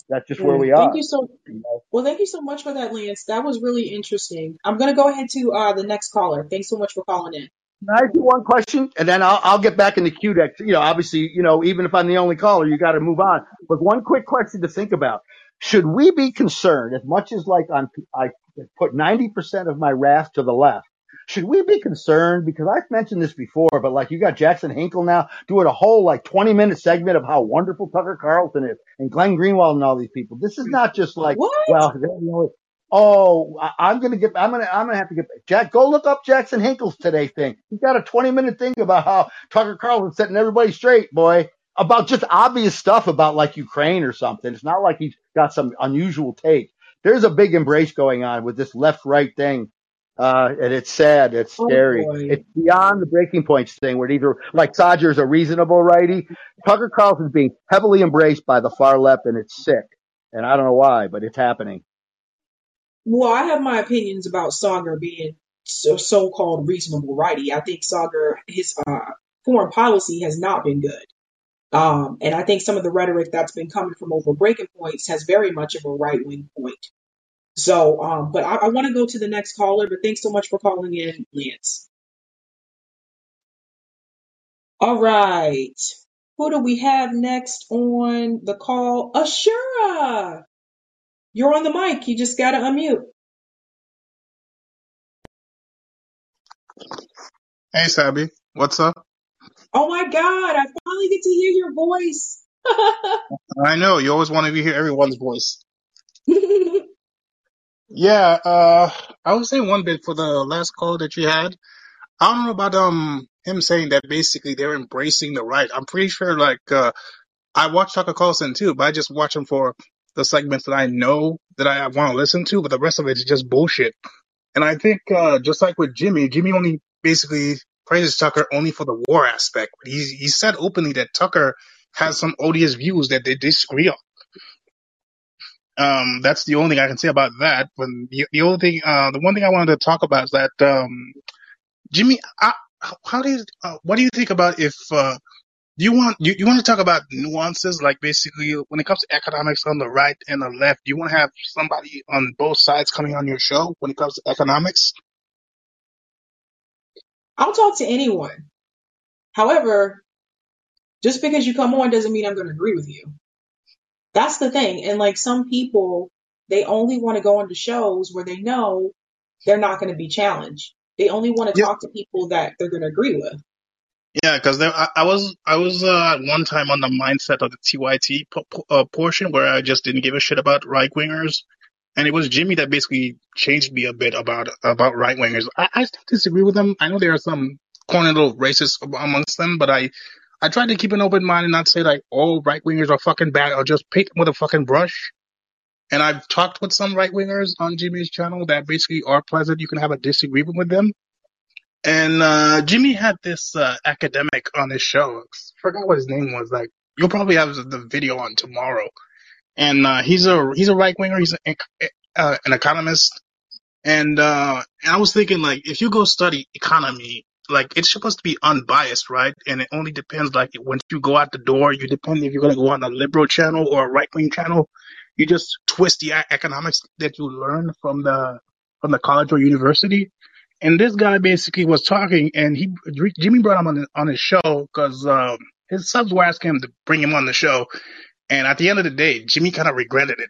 that's just where we Thank are. you so well. Thank you so much for that, Lance. That was really interesting. I'm gonna go ahead to uh, the next caller. Thanks so much for calling in. Can I do one question and then I'll, I'll get back in the queue that, you know, obviously, you know, even if I'm the only caller, you got to move on. But one quick question to think about. Should we be concerned as much as like on, I put 90% of my wrath to the left? Should we be concerned? Because I've mentioned this before, but like you got Jackson Hinkle now doing a whole like 20 minute segment of how wonderful Tucker Carlson is and Glenn Greenwald and all these people. This is not just like, What? well, you know, Oh, I- I'm gonna get. I'm gonna. I'm gonna have to get Jack. Go look up Jackson Hinkle's today thing. He's got a 20 minute thing about how Tucker Carlson's setting everybody straight, boy. About just obvious stuff about like Ukraine or something. It's not like he's got some unusual take. There's a big embrace going on with this left right thing. Uh, and it's sad. It's Oh scary. boy. It's beyond the breaking points thing where either like Saagar's a reasonable righty. Tucker Carlson's being heavily embraced by the far left and it's sick. And I don't know why, but it's happening. Well, I have my opinions about Saagar being so so-called reasonable righty. I think Saagar his uh, foreign policy has not been good. Um, and I think some of the rhetoric that's been coming from over breaking points has very much of a right wing point. So, um, but I, I want to go to the next caller, but thanks so much for calling in, Lance. All right. Who do we have next on the call? Ashura. You're on the mic. You just got to unmute. Hey, Sabby. What's up? Oh my God, I finally get to hear your voice. [laughs] I know you always want to hear everyone's voice. [laughs] Yeah, uh, I would say one bit for the last call that you had. I don't know about um him saying that basically they're embracing the right. I'm pretty sure like uh I watch Tucker Carlson too, but I just watch him for the segments that I know that I want to listen to, but the rest of it is just bullshit. And I think uh, just like with Jimmy, Jimmy only basically praises Tucker only for the war aspect. He he said openly that Tucker has some odious views that they disagree on. Um, that's the only thing I can say about that. When the, the only thing, uh, the one thing I wanted to talk about is that um, Jimmy, I, how do you, uh, what do you think about if uh, you want you, you want to talk about nuances like basically when it comes to economics on the right and the left? Do you want to have somebody on both sides coming on your show when it comes to economics? I'll talk to anyone. However, just because you come on doesn't mean I'm going to agree with you. That's the thing. And like some people, they only want to go onto shows where they know they're not going to be challenged. They only want to Yeah, talk to people that they're going to agree with. yeah, because I, I was I was uh, one time on the mindset of the TYT po- po- uh, portion where I just didn't give a shit about right wingers, and it was Jimmy that basically changed me a bit about about right wingers. I, I still disagree with them. I know there are some corny little racists amongst them, but I I try to keep an open mind and not say like all right wingers are fucking bad or just paint them with a fucking brush. And I've talked with some right wingers on Jimmy's channel that basically are pleasant. You can have a disagreement with them. And uh Jimmy had this uh academic on his show. I Forgot what his name was. Like you'll probably have the video on tomorrow. And uh he's a he's a right winger. He's an, uh, an economist. And uh and I was thinking like if you go study economy, like it's supposed to be unbiased, right? And it only depends like once you go out the door, you depend if you're gonna go on a liberal channel or a right wing channel. You just twist the economics that you learn from the from the college or university. And this guy basically was talking, and he Jimmy brought him on on his show because um, his subs were asking him to bring him on the show. And at the end of the day, Jimmy kind of regretted it.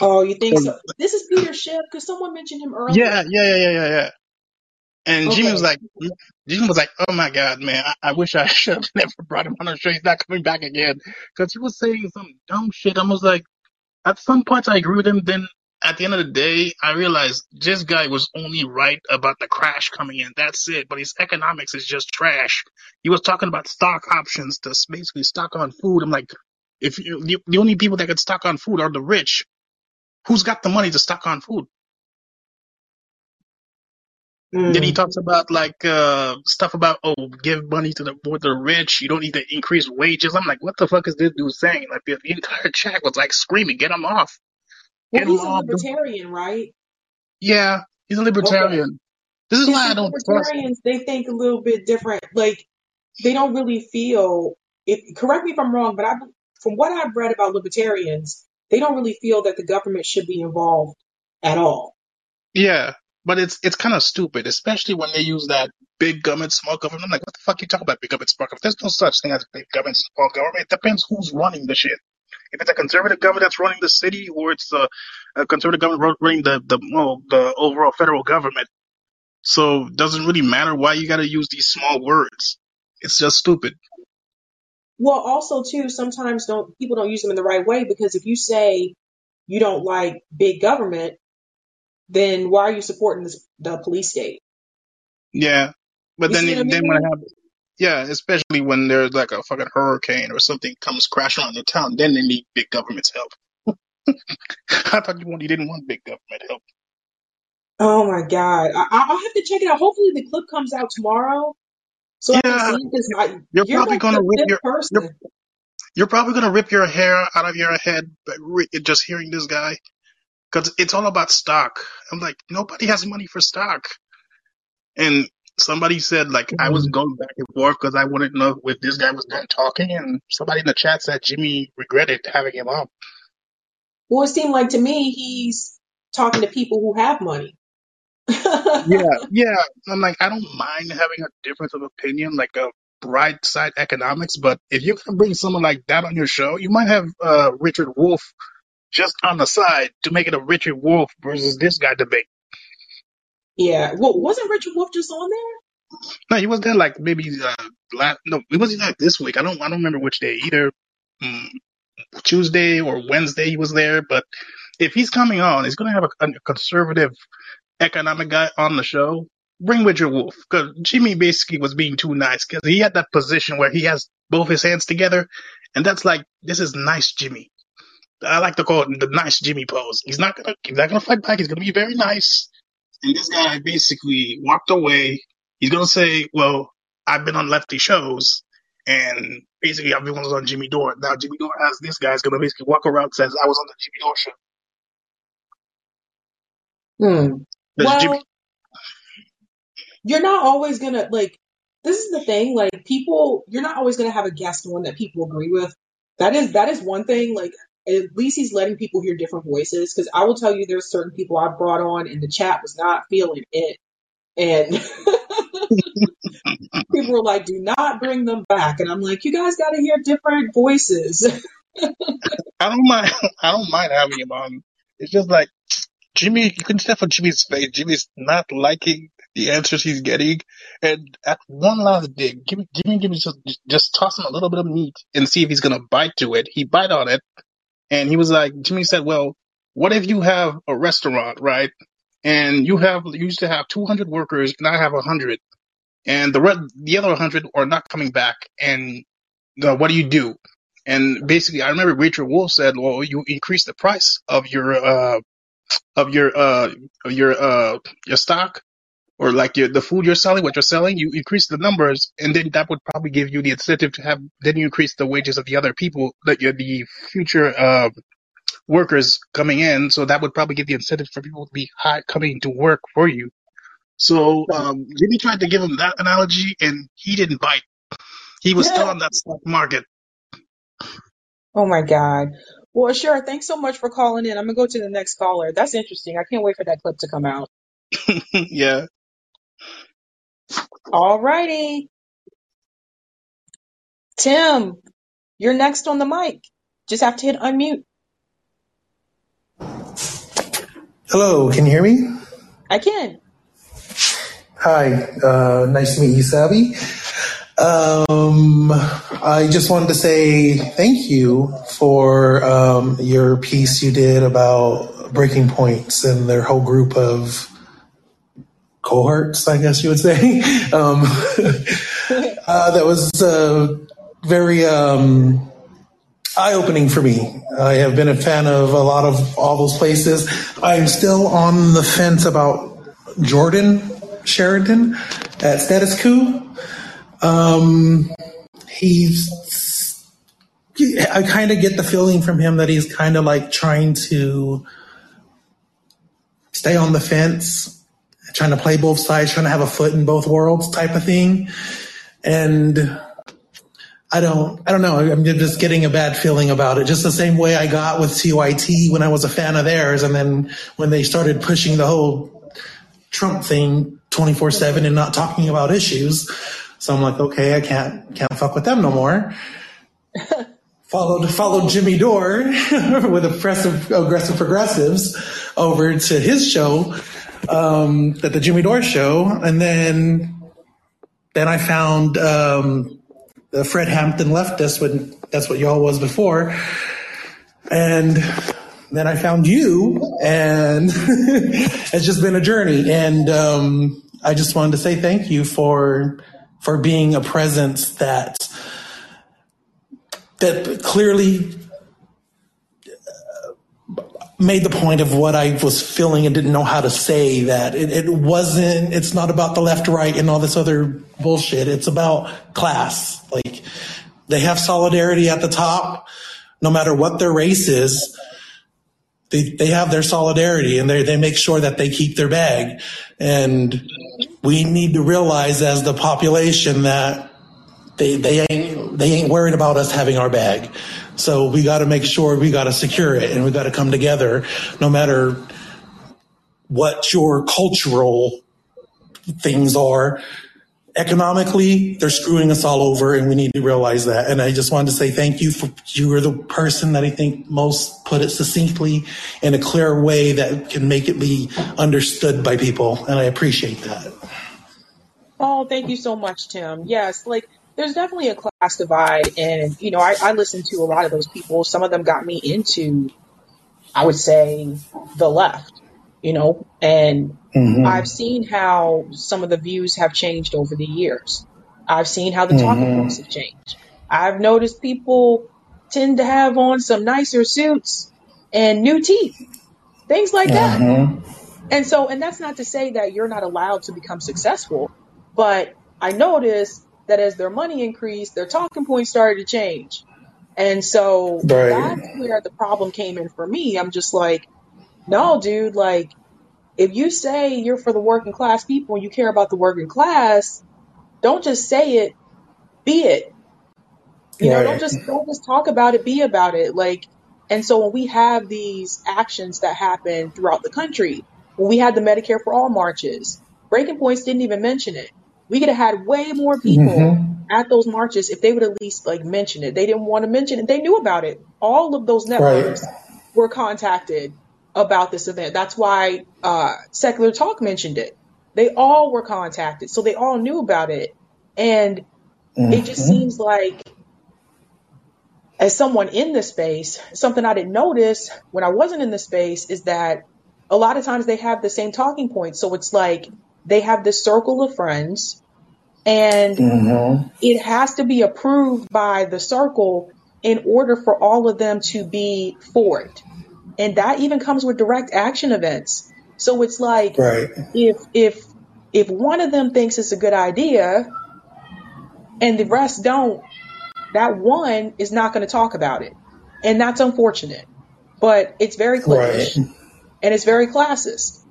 Oh, you think so? This is Peter Schiff because someone mentioned him earlier. Yeah, yeah, yeah, yeah, yeah, yeah. And Jimmy was Okay. like, Jimmy was like, oh my God, man, I, I wish I [laughs] should have never brought him on the show. He's not coming back again. Cause he was saying some dumb shit. I was like, at some points I agree with him. Then at the end of the day, I realized this guy was only right about the crash coming in. That's it. But his economics is just trash. He was talking about stock options to basically stock on food. I'm like, if you, the, the only people that can stock on food are the rich, who's got the money to stock on food? Then he Mm. talks about like uh stuff about oh give money to the for the rich. You don't need to increase wages. I'm like, what the fuck is this dude saying? Like the, the entire chat was like screaming, get him off, Well, get him he's a off. Libertarian, right? yeah, he's a Okay. libertarian. This is why I don't trust. libertarians, they think a little bit different. Like, they don't really feel, if, correct me if I'm wrong, but I, from what I've read about libertarians, they don't really feel that the government should be involved at all. Yeah, but it's it's kind of stupid, especially when they use that big government, small government. I'm like, what the fuck you talking about big government, small government? There's no such thing as big government, small government. It depends who's running the shit. If it's a conservative government that's running the city, or it's a, a conservative government running the the well, the overall federal government. So it doesn't really matter why you got to use these small words. It's just stupid. Well, also too, sometimes don't people don't use them in the right way because if you say you don't like big government, then why are you supporting this, the police state? Yeah, but You then see what I then when I mean? have yeah, especially when there's like a fucking hurricane or something comes crashing on the town, then they need big government's help. [laughs] I thought you want you didn't want big government help. Oh my God. I, I- I'll have to check it out. Hopefully the clip comes out tomorrow so I can Yeah, see I, you're you're probably like gonna the rip fifth your you're person. you're probably gonna rip your hair out of your head but re- just hearing this guy because it's all about stock. I'm like nobody has money for stock, and somebody said like I was Mhm. going back and forth because I to know if this guy was done talking, and somebody in the chat said Jimmy regretted having him on. Well, it seemed like to me he's talking to people who have money. [laughs] Yeah, yeah. I'm like, I don't mind having a difference of opinion, like a bright side economics, but if you're gonna bring someone like that on your show, you might have uh Richard Wolff just on the side to make it a Richard Wolff versus this guy debate. Yeah. Well, wasn't Richard Wolff just on there? No, he was there like maybe uh last no, it wasn't like this week. I don't I don't remember which day either. Mm, Tuesday or Wednesday he was there, but if he's coming on, he's gonna have a, a conservative economic guy on the show. Bring Richard Wolff because Jimmy basically was being too nice because he had that position where he has both his hands together, and that's like this is nice Jimmy. I like to call it the nice Jimmy pose. He's not gonna he's not gonna fight back. He's gonna be very nice. And this guy basically walked away. He's gonna say, "Well, I've been on lefty shows, and basically everyone was on Jimmy Dore. Now Jimmy Dore has this guy's gonna basically walk around and says I was on the Jimmy Dore show. Hmm. Well, Jimmy you're not always gonna like. This is the thing. Like people, you're not always gonna have a guest on that people agree with. That is that is one thing. Like at least he's letting people hear different voices. Because I will tell you, there's certain people I brought on, and the chat was not feeling it, and [laughs] people were like, "Do not bring them back." And I'm like, "You guys got to hear different voices." [laughs] I don't mind. [laughs] I don't mind having him on. It's just like Jimmy. You can tell from Jimmy's face. Jimmy's not liking the answers he's getting. And at one last dig, Jimmy, Jimmy, Jimmy just just toss him a little bit of meat and see if he's gonna bite to it. He bite on it, and he was like, Jimmy said, "Well, what if you have a restaurant, right? And you have you used to have 200 workers, and I have 100, and the the other 100 are not coming back, and what do you do?" And basically, I remember Richard Wolff said, "Well, you increase the price of your uh of your uh of your uh your stock or like your the food you're selling, what you're selling. You increase the numbers, and then that would probably give you the incentive to have. Then you increase the wages of the other people that you're the future uh workers coming in. So that would probably give the incentive for people to be high coming to work for you. So um, Jimmy tried to give him that analogy, and he didn't bite. He was still on that stock market. Oh my God. Well, sure. Thanks so much for calling in. I'm gonna go to the next caller. That's interesting. I can't wait for that clip to come out. [laughs] yeah. All righty. Tim, you're next on the mic. Just have to hit unmute. Hello, can you hear me? I can. Hi, uh, nice to meet you, Sabby. Um, I just wanted to say thank you for um, your piece you did about breaking points and their whole group of cohorts, I guess you would say. [laughs] Um, [laughs] uh, that was uh, very um, eye opening for me. I have been a fan of a lot of all those places. I'm still on the fence about Jordan Sheridan at Status Quo. Um, he's, I kind of get the feeling from him that he's kind of like trying to stay on the fence, trying to play both sides, trying to have a foot in both worlds type of thing. And I don't, I don't know. I'm just getting a bad feeling about it. Just the same way I got with TYT when I was a fan of theirs. And then when they started pushing the whole Trump thing 24 seven and not talking about issues. So I'm like, okay, I can't, can't fuck with them no more. [laughs] followed, followed Jimmy Dore [laughs] with oppressive, aggressive progressives over to his show, um, at the Jimmy Dore show. And then, then I found, um, the Fred Hampton leftist when that's what y'all was before. And then I found you and [laughs] it's just been a journey. And, um, I just wanted to say thank you for, for being a presence that, that clearly made the point of what I was feeling and didn't know how to say that it, it wasn't, it's not about the left, right and all this other bullshit. It's about class. Like they have solidarity at the top, no matter what their race is. They, they have their solidarity and they, they make sure that they keep their bag. And we need to realize as the population that they, they ain't, they ain't worried about us having our bag. So we got to make sure we got to secure it and we got to come together no matter what your cultural things are. Economically, they're screwing us all over and we need to realize that. And I just wanted to say thank you for, you are the person that I think most put it succinctly in a clear way that can make it be understood by people. And I appreciate that. Oh, thank you so much, Tim. Yes, like there's definitely a class divide, and you know, I, I listen to a lot of those people. Some of them got me into, I would say, the left. You know, and Mhm. I've seen how some of the views have changed over the years. I've seen how the talking Mhm. points have changed. I've noticed people tend to have on some nicer suits and new teeth, things like that. Mm-hmm. And so, and that's not to say that you're not allowed to become successful, but I noticed that as their money increased, their talking points started to change. And so Right. that's where the problem came in for me. I'm just like, no, dude, like, if you say you're for the working class people and you care about the working class, don't just say it, be it. You know, don't just don't just talk about it, be about it. Like, and so when we have these actions that happen throughout the country, when we had the Medicare for All marches, Breaking Points didn't even mention it. We could have had way more people Mm-hmm. at those marches if they would at least like mention it. They didn't want to mention it. They knew about it. All of those networks Right. were contacted about this event. That's why uh, Secular Talk mentioned it. They all were contacted, so they all knew about it. And it just Mm-hmm. seems like as someone in this space, something I didn't notice when I wasn't in the space is that a lot of times they have the same talking points. So it's like they have the circle of friends and Mm-hmm. it has to be approved by the circle in order for all of them to be for it. And that even comes with direct action events. So it's like Right. if if if one of them thinks it's a good idea and the rest don't, that one is not going to talk about it. And that's unfortunate. But it's very clear. Right. and it's very classist.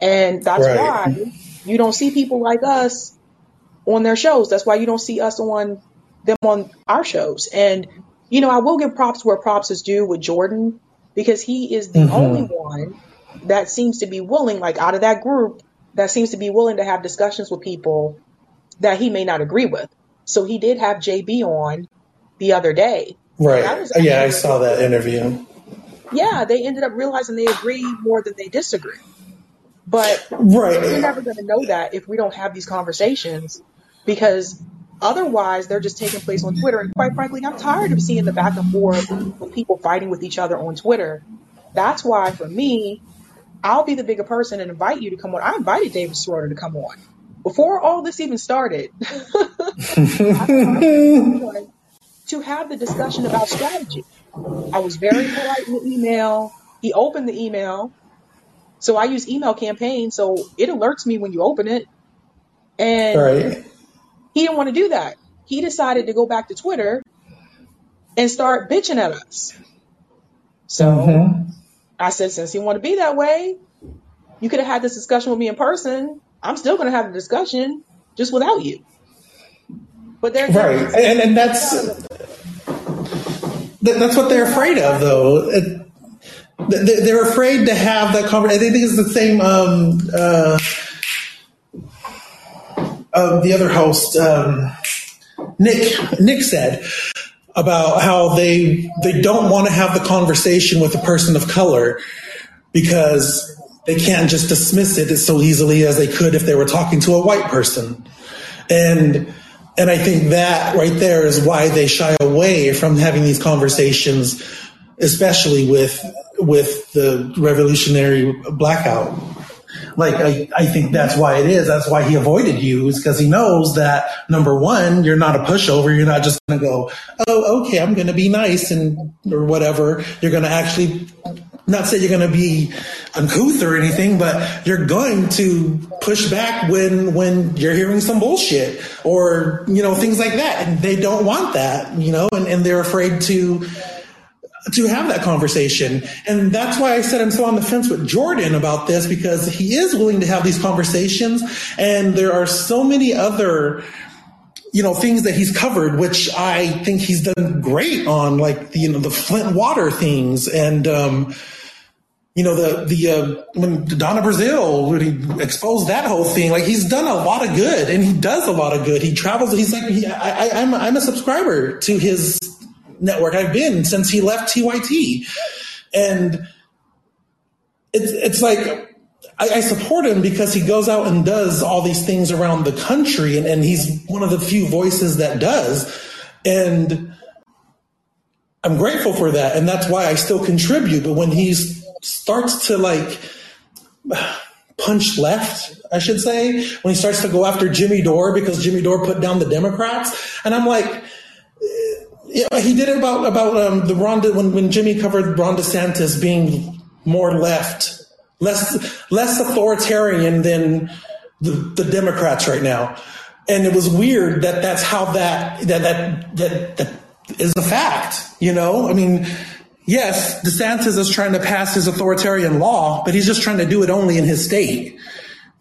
And that's Right. why you don't see people like us on their shows. That's why you don't see us on them on our shows. And you know, I will give props where props is due with Jordan because he is the Mm-hmm. only one that seems to be willing, like out of that group, that seems to be willing to have discussions with people that he may not agree with. So he did have JB on the other day. Right. was Yeah, I saw that interview. yeah, they ended up realizing they agree more than they disagree. But Right. we're never going to know that if we don't have these conversations because otherwise they're just taking place on Twitter. And quite frankly, I'm tired of seeing the back and forth of people fighting with each other on Twitter. That's why for me, I'll be the bigger person and invite you to come on. I invited David Schroeder to come on before all this even started. [laughs] to have the discussion about strategy. I was very polite in the email. He opened the email. So I use email campaign, so it alerts me when you open it. And Right. he didn't want to do that. He decided to go back to Twitter and start bitching at us. So Mm-hmm. I said, since you want to be that way, you could have had this discussion with me in person. I'm still going to have the discussion just without you. But there's Right. And and that's that's what they're afraid of, though. It, they're afraid to have that conversation. I think it's the same. Um, uh, uh, the other host, um, Nick, Nick said about how they they don't want to have the conversation with a person of color because they can't just dismiss it as so easily as they could if they were talking to a white person. And and I think that right there is why they shy away from having these conversations, especially with with the revolutionary blackout. Like I, I think that's why it is. That's why he avoided you is because he knows that number one, you're not a pushover. You're not just going to go, oh, okay, I'm going to be nice and or whatever. You're going to actually not say you're going to be uncouth or anything, but you're going to push back when when you're hearing some bullshit or you know things like that, and they don't want that, you know, and, and they're afraid to to have that conversation. And that's why I said I'm so on the fence with Jordan about this because he is willing to have these conversations. And there are so many other, you know, things that he's covered, which I think he's done great on, like, you know, the Flint water things and, um, you know the the uh, when Donna Brazile when he exposed that whole thing, like he's done a lot of good, and he does a lot of good. He travels. He's like he, I, I, I'm I'm a subscriber to his network. I've been since he left TYT, and it's it's like I, support him because he goes out and does all these things around the country, and, and he's one of the few voices that does, and I'm grateful for that, and that's why I still contribute. But when he starts to like punch left, I should say, when he starts to go after Jimmy Dore because Jimmy Dore put down the Democrats, and I'm like, Yeah, he did it about about um, the Ronda when when Jimmy covered Ron DeSantis being more left, less less authoritarian than the, the Democrats right now, and it was weird that that's how that that that that, that is a fact. You know, I mean, yes, DeSantis is trying to pass his authoritarian law, but he's just trying to do it only in his state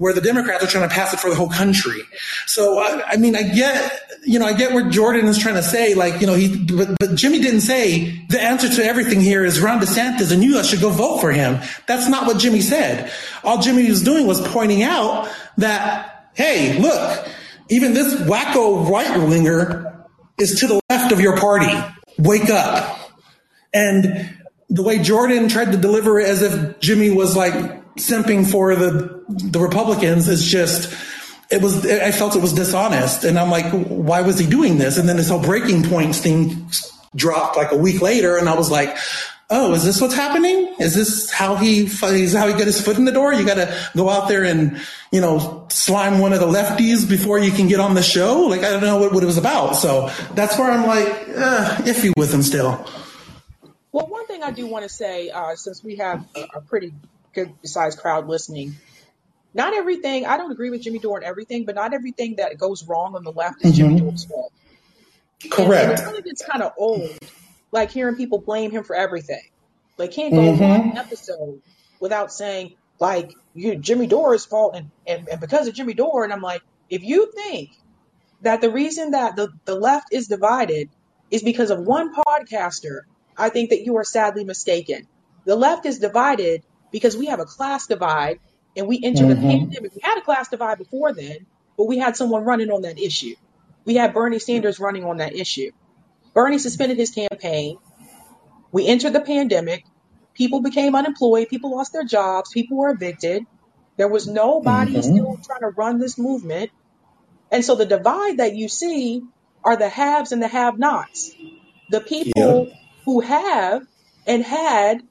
where the Democrats are trying to pass it for the whole country. So, I, I, mean, I get, you know, I get what Jordan is trying to say. Like, you know, he, but, but Jimmy didn't say the answer to everything here is Ron DeSantis and you guys should go vote for him. That's not what Jimmy said. All Jimmy was doing was pointing out that, hey, look, even this wacko right winger is to the left of your party. Wake up. And the way Jordan tried to deliver it as if Jimmy was like simping for the the Republicans is just it was I felt it was dishonest, and I'm like, why was he doing this? And then this whole breaking points thing dropped like a week later, and I was like. Oh, is this what's happening? Is this how he is how he got his foot in the door? You got to go out there and you know slime one of the lefties before you can get on the show. Like I don't know what, what it was about. So that's where I'm like uh, iffy with him still. Well, one thing I do want to say, uh, since we have a, a pretty besides crowd listening. Not everything, I don't agree with Jimmy Dore and everything, but not everything that goes wrong on the left is Jimmy mm-hmm. Dore's fault. Correct. And of gets kind of old, like hearing people blame him for everything. Like can't go mm-hmm. one episode without saying like you Jimmy Dore's fault and, and, and because of Jimmy Dore. And I'm like, if you think that the reason that the, the left is divided is because of one podcaster, I think that you are sadly mistaken. The left is divided because we have a class divide and we entered mm-hmm. the pandemic. We had a class divide before then, but we had someone running on that issue. We had Bernie Sanders running on that issue. Bernie suspended his campaign. We entered the pandemic. People became unemployed. People lost their jobs. People were evicted. There was nobody mm-hmm. still trying to run this movement. And so the divide that you see are the haves and the have nots. The people yep. who have and had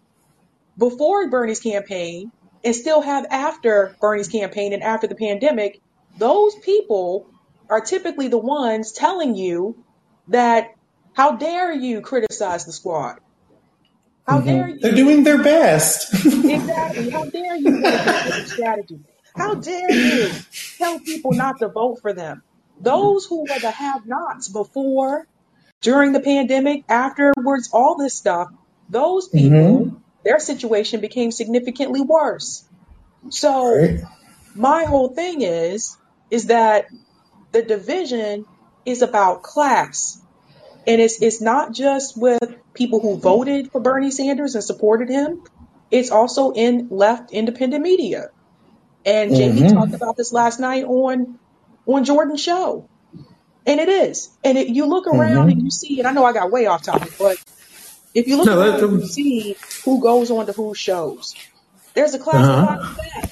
before Bernie's campaign and still have after Bernie's campaign and after the pandemic, those people are typically the ones telling you that how dare you criticize the squad? How mm-hmm. dare you? They're doing their best. [laughs] exactly. How dare you strategy? How dare you tell people not to vote for them? Those who were the have-nots before, during the pandemic, afterwards, all this stuff, those people mm-hmm their situation became significantly worse. So right. my whole thing is is that the division is about class. And it's it's not just with people who voted for Bernie Sanders and supported him. It's also in left independent media. And Jamie mm-hmm. talked about this last night on on Jordan's show. And it is. And it, you look around mm-hmm. and you see, and I know I got way off topic, but if you look no, around and see who goes on to whose shows, there's a class uh-huh. of that,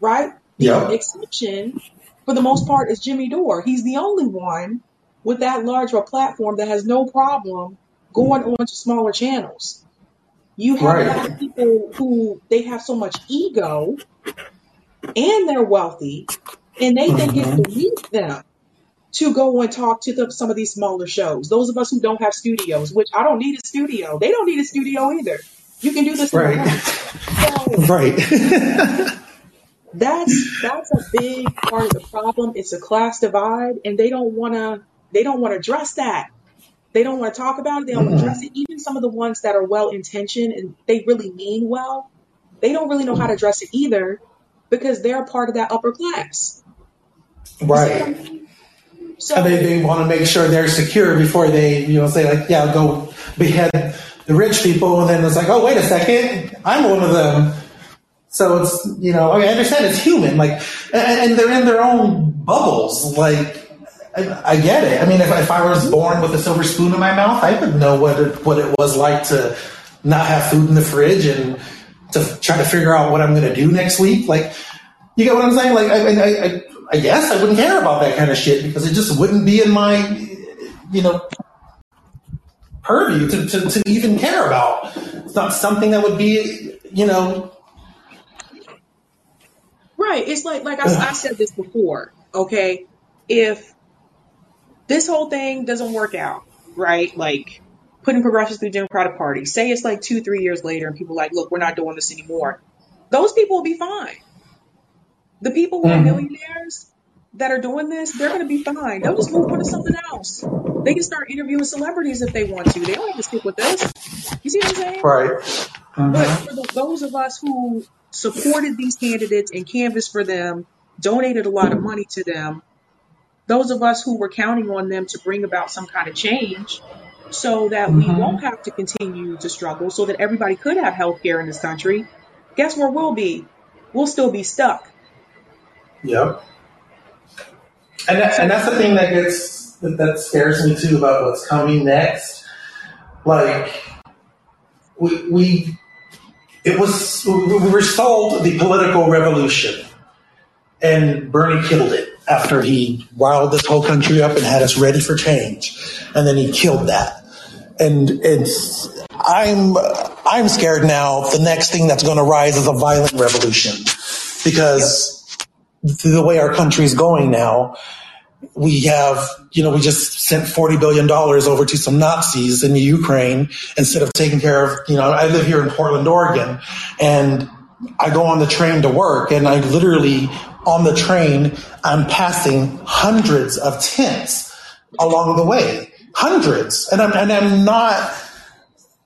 right? The yep. exception, for the most part, is Jimmy Dore. He's the only one with that large of a platform that has no problem going on to smaller channels. You have right. people who they have so much ego and they're wealthy and they think it's mm-hmm. beneath them to go and talk to the, some of these smaller shows. Those of us who don't have studios, which I don't need a studio. They don't need a studio either. You can do this right. So, [laughs] right. [laughs] that's that's a big part of the problem. It's a class divide, and they don't want to. They don't want to address that. They don't want to talk about it. They don't mm-hmm. address it. Even some of the ones that are well intentioned and they really mean well, they don't really know how to address it either because they're part of that upper class. Right. So and they, they want to make sure they're secure before they, you know, say like, yeah, go behead the rich people. And then it's like, oh, wait a second, I'm one of them. So it's, you know, I understand it's human, like, and, and they're in their own bubbles. Like, I, I, get it. I mean, if, if I was born with a silver spoon in my mouth, I would know what it, what it was like to not have food in the fridge and to try to figure out what I'm going to do next week. Like, you get what I'm saying? Like, I, I, I guess I wouldn't care about that kind of shit because it just wouldn't be in my, you know, purview to, to, to even care about. It's not something that would be, you know. Right. It's like, like I, I said this before, okay? If this whole thing doesn't work out, right? Like putting progressives through the Democratic Party. Say it's like two, three years later and people are like, look, we're not doing this anymore. Those people will be fine. The people who are Mhm. millionaires that are doing this, they're going to be fine. They'll just move on to something else. They can start interviewing celebrities if they want to. They don't have to stick with this. You see what I'm saying? Right. But Mhm. for the, those of us who supported these candidates and canvassed for them, donated a lot of money to them, those of us who were counting on them to bring about some kind of change so that we Mhm. won't have to continue to struggle, so that everybody could have health care in this country, guess where we'll be? We'll still be stuck. Yep. And that, and that's the thing that gets that, that scares me too about what's coming next. Like we we it was we were sold the political revolution, and Bernie killed it after he riled this whole country up and had us ready for change, and then he killed that. And it's I'm I'm scared now. The next thing that's going to rise is a violent revolution, because the way our country is going now, we have, you know, we just sent $40 billion over to some Nazis in Ukraine instead of taking care of, you know, I live here in Portland, Oregon, and I go on the train to work, and I literally, on the train, I'm passing hundreds of tents along the way. Hundreds. And I'm, and I'm not,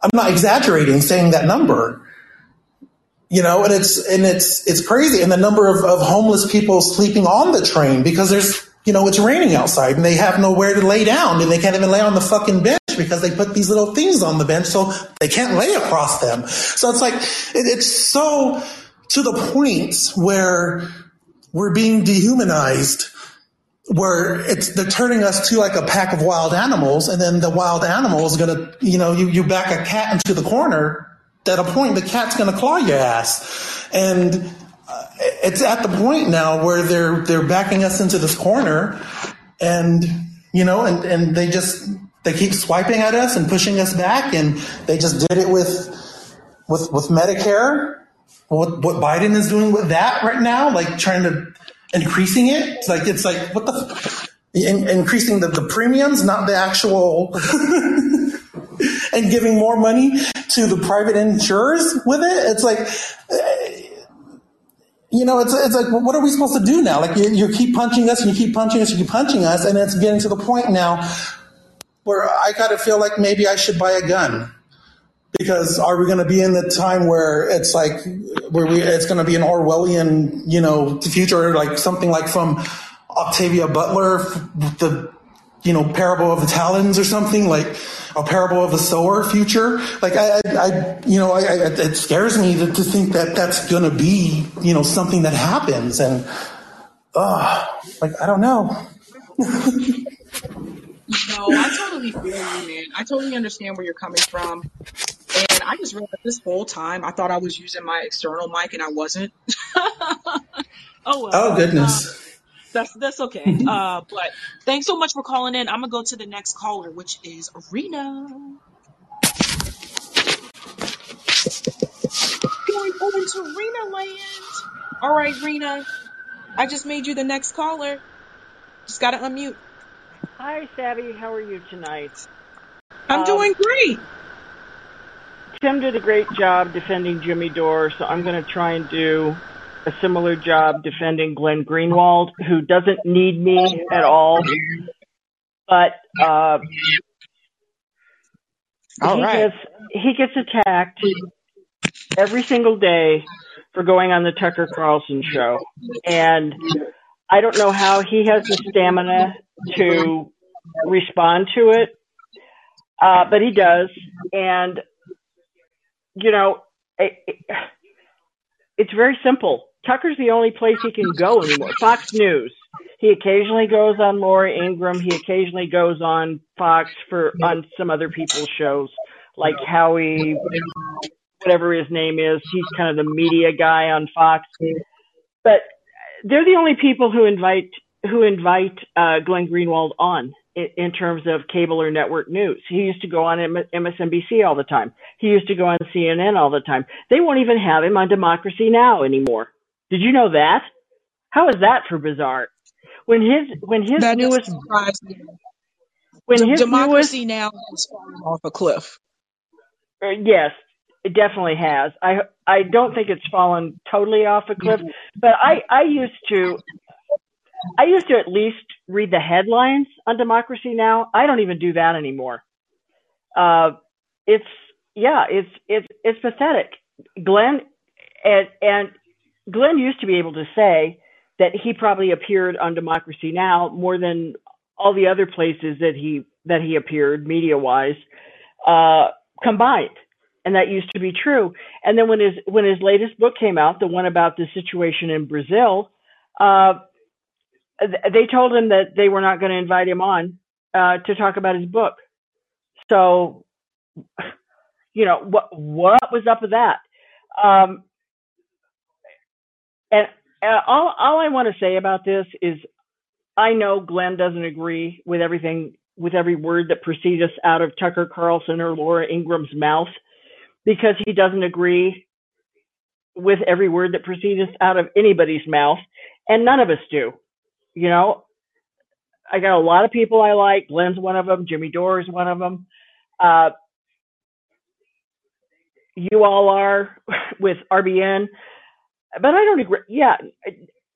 I'm not exaggerating saying that number you know and it's and it's it's crazy. And the number of, of homeless people sleeping on the train because there's you know it's raining outside and they have nowhere to lay down and they can't even lay on the fucking bench because they put these little things on the bench so they can't lay across them. So it's like it, it's so to the point where we're being dehumanized where it's they're turning us to like a pack of wild animals and then the wild animal is gonna you know you, you back a cat into the corner at a point the cat's gonna claw your ass. And uh, it's at the point now where they're they're backing us into this corner and you know and and they just they keep swiping at us and pushing us back and they just did it with with with medicare. What what biden is doing with that right now like trying to increasing it it's like it's like what the f- in, increasing the, the premiums not the actual [laughs] and giving more money to the private insurers with it it's like eh, you know, it's, it's like, what are we supposed to do now? Like, you, you keep punching us and you keep punching us, and you keep punching us, and it's getting to the point now where I kind of feel like maybe I should buy a gun. Because are we going to be in the time where it's like, where we, it's going to be an Orwellian, you know, future, like something like from Octavia Butler, the, you know, parable of the talents or something, like a parable of the sower future. Like, I, I, I you know, I, I, it scares me to, to think that that's going to be, you know, something that happens. And, uh, like, I don't know. No, I totally feel you, man. I totally understand where you're coming from. And I just realized this whole time I thought I was using my external mic and I wasn't. [laughs] oh well. Oh, goodness. That's that's okay. [laughs] Uh, but thanks so much for calling in. I'm gonna go to the next caller, which is Rena. Going over to Rena land. All right, Rena. I just made you the next caller. Just gotta unmute. Hi, Sabby. How are you tonight? I'm Um, doing great. Tim did a great job defending Jimmy Dore, so I'm going to try and do a similar job defending Glenn Greenwald, who doesn't need me at all. But uh, All he right. gets he gets attacked every single day for going on the Tucker Carlson show, and I don't know how he has the stamina to respond to it, uh, but he does, and you know, it, it, it's very simple. Tucker's the only place he can go anymore. Fox News. He occasionally goes on Laura Ingraham. He occasionally goes on Fox for on some other people's shows, like Howie, whatever his name is. He's kind of the media guy on Fox. But they're the only people who invite who invite uh, Glenn Greenwald on in, in terms of cable or network news. He used to go on MSNBC all the time. He used to go on CNN all the time. They won't even have him on Democracy Now anymore. Did you know that? How is that for bizarre? When his when his That newest when D- his newest democracy now has fallen off a cliff. Uh, yes, it definitely has. I I don't think it's fallen totally off a cliff, but I I used to I used to at least read the headlines on Democracy Now. I don't even do that anymore. Uh, it's yeah, it's it's it's pathetic. Glenn and and Glenn used to be able to say that he probably appeared on Democracy Now more than all the other places that he that he appeared media wise uh, combined, and that used to be true. And then when his when his latest book came out, the one about the situation in Brazil, uh, they told him that they were not going to invite him on uh, to talk about his book. So, you know what what was up with that? Um, and uh, all all I want to say about this is, I know Glenn doesn't agree with everything with every word that proceeds out of Tucker Carlson or Laura Ingraham's mouth because he doesn't agree with every word that proceeds out of anybody's mouth, and none of us do. You know, I got a lot of people I like. Glenn's one of them. Jimmy Dore is one of them. Uh, you all are [laughs] with RBN, but I don't agree. Yeah,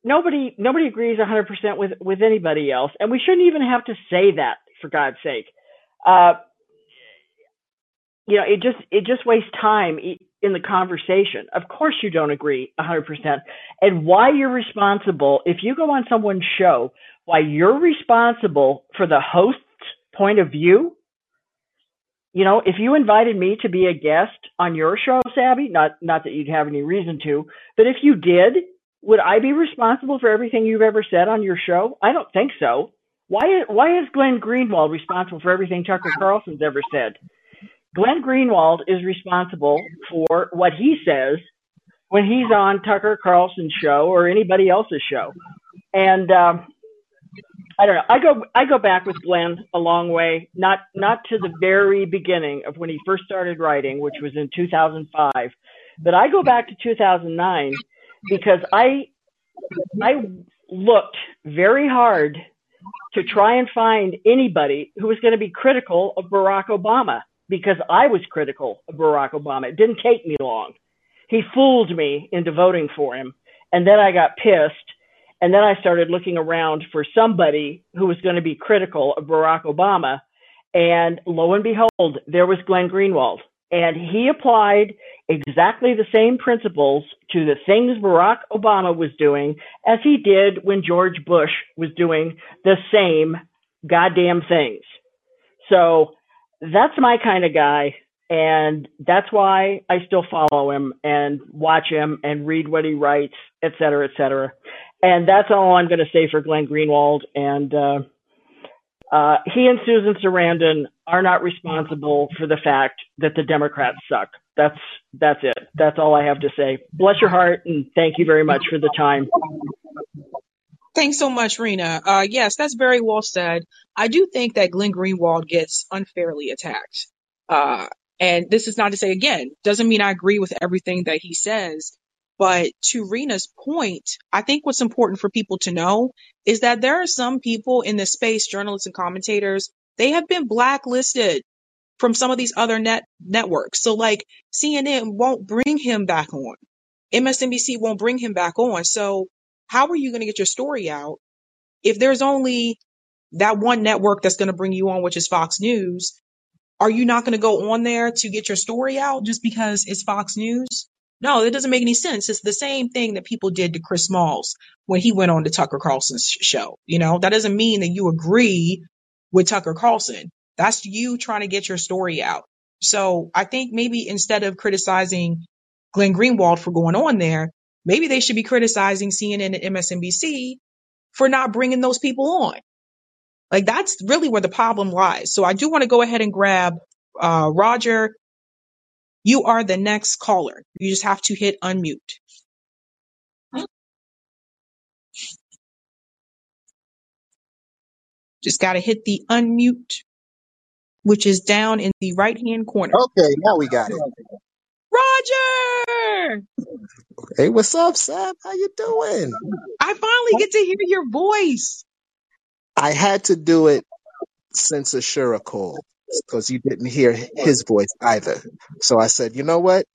nobody nobody agrees 100% with with anybody else, and we shouldn't even have to say that for God's sake. Uh, you know, it just it just wastes time in the conversation. Of course, you don't agree 100%, and why you're responsible if you go on someone's show, why you're responsible for the host's point of view you know, if you invited me to be a guest on your show, Sabby, not not that you'd have any reason to, but if you did, would I be responsible for everything you've ever said on your show? I don't think so. Why why is Glenn Greenwald responsible for everything Tucker Carlson's ever said? Glenn Greenwald is responsible for what he says when he's on Tucker Carlson's show or anybody else's show. And um, I don't know. I go I go back with Glenn a long way, not not to the very beginning of when he first started writing, which was in 2005, but I go back to 2009 because I I looked very hard to try and find anybody who was going to be critical of Barack Obama because I was critical of Barack Obama. It didn't take me long. He fooled me into voting for him, and then I got pissed and then I started looking around for somebody who was going to be critical of Barack Obama. And lo and behold, there was Glenn Greenwald. And he applied exactly the same principles to the things Barack Obama was doing as he did when George Bush was doing the same goddamn things. So that's my kind of guy. And that's why I still follow him and watch him and read what he writes, et cetera, et cetera. And that's all I'm going to say for Glenn Greenwald. And uh, uh, he and Susan Sarandon are not responsible for the fact that the Democrats suck. That's that's it. That's all I have to say. Bless your heart, and thank you very much for the time. Thanks so much, Rena. Uh, yes, that's very well said. I do think that Glenn Greenwald gets unfairly attacked. Uh, and this is not to say again, doesn't mean I agree with everything that he says, but to Rena's point, I think what's important for people to know is that there are some people in this space, journalists and commentators, they have been blacklisted from some of these other net networks. So like CNN won't bring him back on. MSNBC won't bring him back on. So how are you going to get your story out if there's only that one network that's going to bring you on, which is Fox News? Are you not going to go on there to get your story out just because it's Fox News? No, it doesn't make any sense. It's the same thing that people did to Chris Smalls when he went on to Tucker Carlson's show. You know, that doesn't mean that you agree with Tucker Carlson. That's you trying to get your story out. So I think maybe instead of criticizing Glenn Greenwald for going on there, maybe they should be criticizing CNN and MSNBC for not bringing those people on. Like that's really where the problem lies. So I do want to go ahead and grab uh, Roger you are the next caller. You just have to hit unmute. Just got to hit the unmute, which is down in the right hand corner. Okay, now we got it. Roger! Hey, what's up, Sam? How you doing? I finally get to hear your voice. I had to do it since Ashura called because you didn't hear his voice either. So I said, you know what?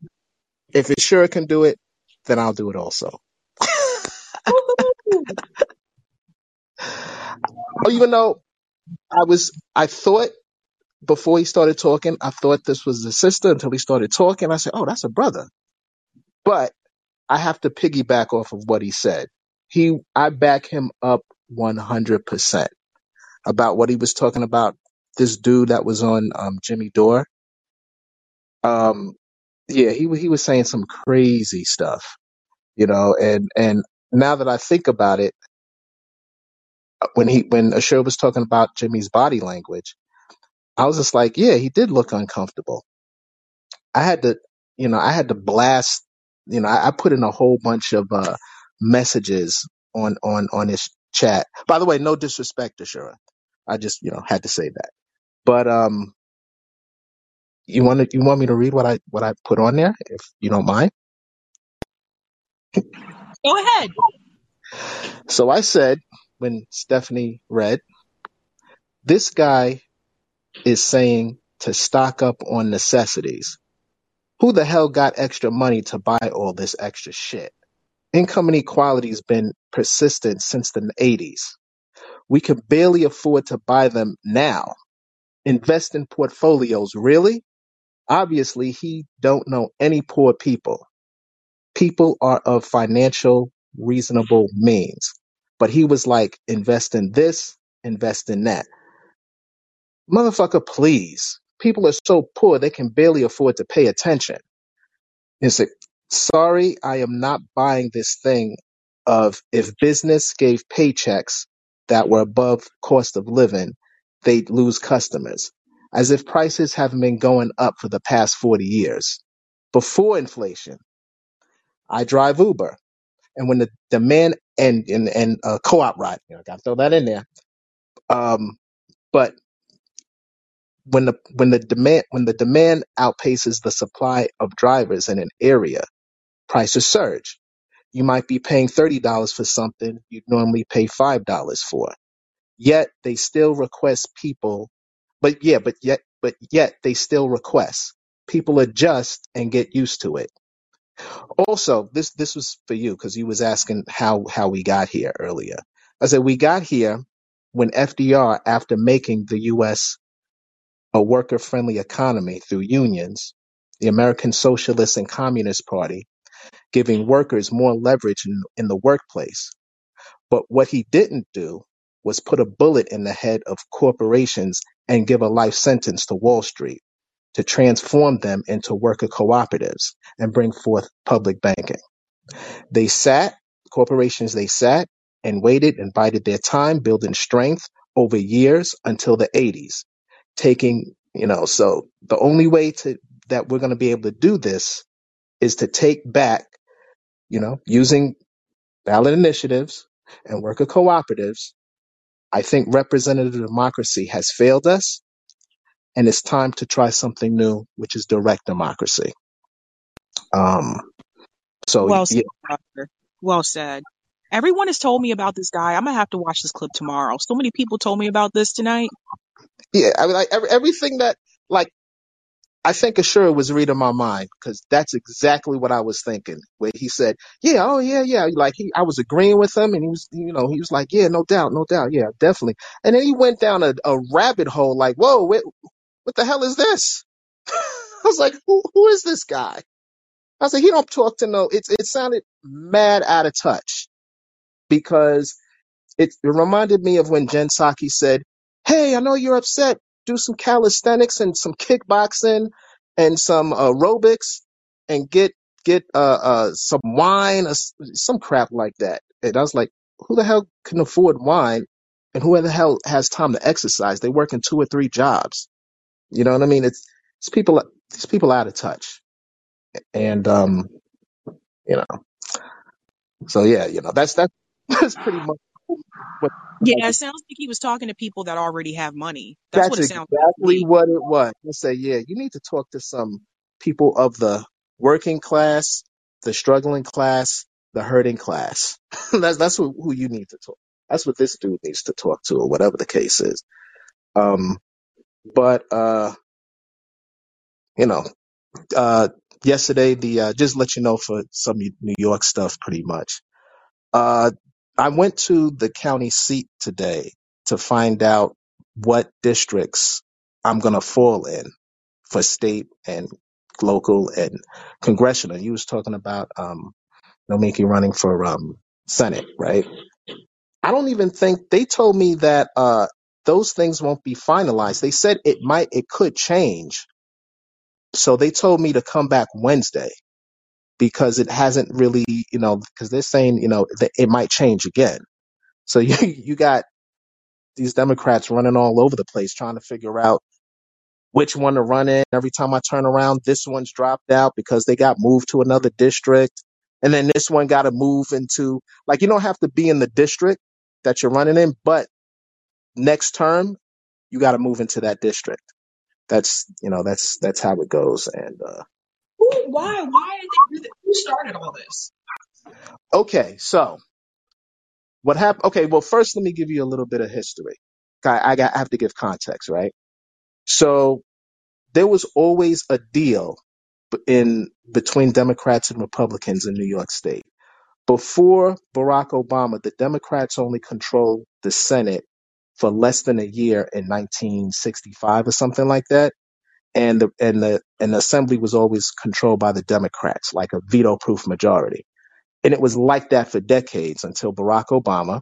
If Ashura can do it, then I'll do it also. Oh, even though I was, I thought before he started talking, I thought this was the sister until he started talking. I said, oh, that's a brother. But I have to piggyback off of what he said. He, I back him up 100% about what he was talking about. This dude that was on um, Jimmy Dore. Um, yeah, he he was saying some crazy stuff, you know. And and now that I think about it, when he when Ashur was talking about Jimmy's body language, I was just like, yeah, he did look uncomfortable. I had to, you know, I had to blast, you know, I, I put in a whole bunch of uh, messages on on on his chat. By the way, no disrespect to Shura. I just, you know, had to say that. But um, you want to, you want me to read what I what I put on there, if you don't mind? Go ahead. So I said when Stephanie read, this guy is saying to stock up on necessities. Who the hell got extra money to buy all this extra shit? Income inequality has been persistent since the 80s. We can barely afford to buy them now. Invest in portfolios, really? Obviously, he don't know any poor people. People are of financial reasonable means. But he was like, invest in this, invest in that. Motherfucker, please. People are so poor they can barely afford to pay attention. It's like, sorry, I am not buying this thing of if business gave paychecks that were above cost of living, they'd lose customers. As if prices haven't been going up for the past 40 years. Before inflation, I drive Uber. And when the demand and, and, and uh, co-op ride, you know, I gotta throw that in there. Um, but when the, when the demand, when the demand outpaces the supply of drivers in an area, prices surge You might be paying $30 for something you'd normally pay $5 for. Yet they still request people, but yeah, but yet, but yet they still request. People adjust and get used to it. Also, this, this was for you because you was asking how, how we got here earlier. I said we got here when FDR, after making the U.S. a worker friendly economy through unions, the American Socialist and Communist Party, giving workers more leverage in, in the workplace But what he didn't do was put a bullet in the head of corporations and give a life sentence to Wall Street to transform them into worker cooperatives and bring forth public banking. They sat, corporations, they sat and waited and bided their time, building strength over years until the 80s, taking, you know, so the only way to, that we're going to be able to do this is to take back, you know, using ballot initiatives and worker cooperatives I think representative democracy has failed us, and it's time to try something new, which is direct democracy. Um, so Well said, yeah. Well said. Everyone has told me about this guy. I'm gonna have to watch this clip tomorrow. So many people told me about this tonight. yeah. I mean, like every, everything that, like, I think Ashura was reading my mind because that's exactly what I was thinking. Where he said, "Yeah, oh yeah, yeah," like he, I was agreeing with him, and he was, you know, he was like, "Yeah, no doubt, no doubt, yeah, definitely." And then he went down a, a rabbit hole, like, "Whoa, what, what the hell is this?" [laughs] I was like, "Who, who is this guy?" I was like, "He don't talk to no." It, it sounded mad out of touch because it, it reminded me of when Jen Psaki said, Hey, I know you're upset. Do some calisthenics and some kickboxing and some aerobics and get get uh, uh, some wine or some crap like that. And I was like, who the hell can afford wine and who the hell has time to exercise? They work in two or three jobs. You know what I mean? It's, it's people, it's people out of touch. And, um, you know, so yeah, you know, that's, that's, [laughs] that's pretty much what Yeah, it sounds like he was talking to people that already have money. That's what it sounds exactly me. what it was. I say, yeah, you need to talk to some people of the working class, the struggling class, the hurting class. [laughs] that's that's who, who you need to talk. That's what this dude needs to talk to, or whatever the case is. Um, but uh, you know, uh, yesterday the uh, just let you know for some New York stuff, pretty much. Uh, I went to the county seat today to find out what districts I'm gonna fall in for state and local and congressional. You was talking about um, Nomiki running for um Senate, right? I don't even think they told me that uh those things won't be finalized. They said it might, it could change. So they told me to come back Wednesday because it hasn't really, you know, because they're saying, you know, that it might change again. So [laughs] you you got these Democrats running all over the place trying to figure out which one to run in. Every time I turn around, this one's dropped out because they got moved to another district. And then this one got to move into, like, you don't have to be in the district that you're running in, but next term, you got to move into that district. That's, you know, that's, that's how it goes. And, uh, Who, why? Why did they? Who started all this? okay. So what happened? Okay. Well, first, let me give you a little bit of history. I, I got, I have to give context, right? So there was always a deal in between Democrats and Republicans in New York State. Before Barack Obama, the Democrats only controlled the Senate for less than a year in 1965 or something like that. And the and the and the assembly was always controlled by the Democrats, like a veto-proof majority. And it was like that for decades until Barack Obama.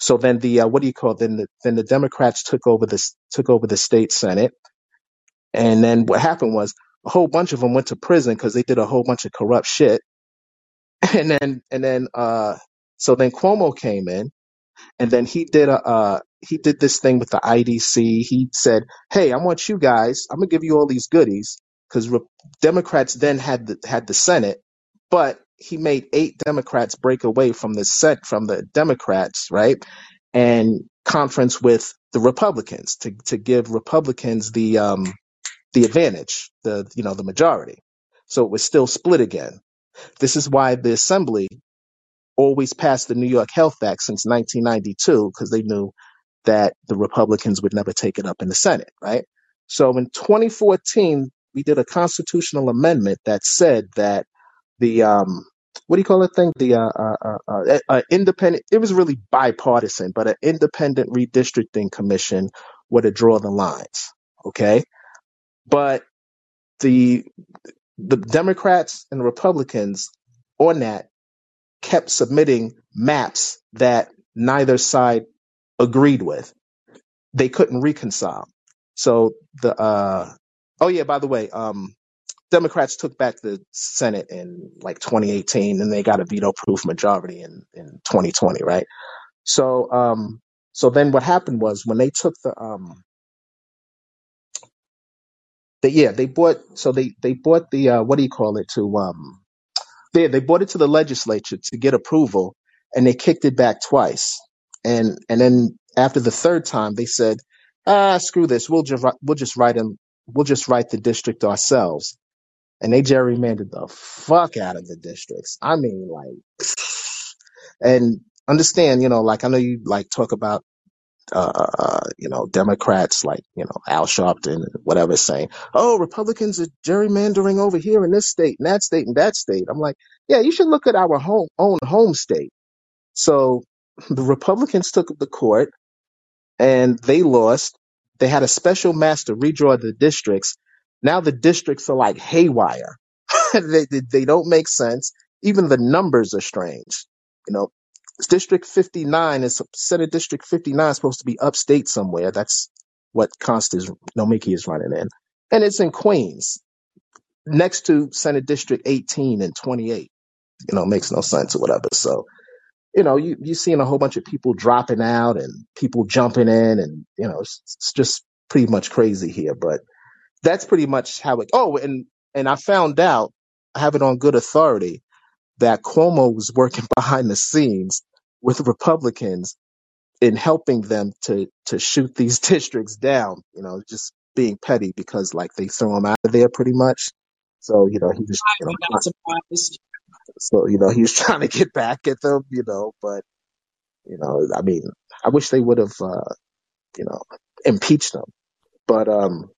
So then the uh, what do you call then the then the Democrats took over this took over the state Senate And then what happened was a whole bunch of them went to prison because they did a whole bunch of corrupt shit. [laughs] And then, and then, uh, so then Cuomo came in and then he did a, uh, he did this thing with the IDC. He said, Hey, I want you guys, I'm to give you all these goodies because re- Democrats then had the, had the Senate, but he made eight Democrats break away from the set, from the Democrats, right? And conference with the Republicans to, to give Republicans the, um, the advantage, the you know the majority. So it was still split again. This is why the assembly always passed the New York Health Act since 1992 because they knew that the Republicans would never take it up in the Senate, right? So in 2014, we did a constitutional amendment that said that the um what do you call that thing? The uh, uh, uh, uh, uh, independent. It was really bipartisan, but an independent redistricting commission were to draw the lines. Okay, but the the Democrats and Republicans on that kept submitting maps that neither side agreed with. They couldn't reconcile. So the uh oh yeah, by the way, um Democrats took back the Senate in like 2018 and they got a veto proof majority in in 2020, right? So um so then what happened was when they took the um the, yeah, they bought so they they bought the uh what do you call it to um They they brought it to the legislature to get approval, and they kicked it back twice. And and then after the third time, they said, "Ah, screw this. We'll just we'll just write them. We'll just write the district ourselves." And they gerrymandered the fuck out of the districts. I mean, like, [sighs] and understand, you know, like I know you like talk about uh, you know, Democrats like, you know, Al Sharpton whatever saying, oh, Republicans are gerrymandering over here in this state and that state and that state. I'm like, yeah, you should look at our home, own home state. So the Republicans took the court and they lost. They had a special master redraw the districts. Now the districts are like haywire. [laughs] they, they, they don't make sense. Even the numbers are strange. You know, District 59 is Senate District 59 is supposed to be upstate somewhere. That's what Constance Nomiki is running in. And it's in Queens, next to Senate District 18 and 28. You know, makes no sense or whatever. So, you know, you, you're seeing a whole bunch of people dropping out and people jumping in and, you know, it's, it's just pretty much crazy here. But that's pretty much how it, oh, and, and I found out, I have it on good authority that Cuomo was working [laughs] behind the scenes with Republicans in helping them to to shoot these [laughs] districts down. You know, just being petty because like they throw him out of there pretty much. So you know he was you know not surprised. So you know he was [laughs] trying to get back at them. You know, but you know I mean I wish they would have uh, you know impeached them. But um,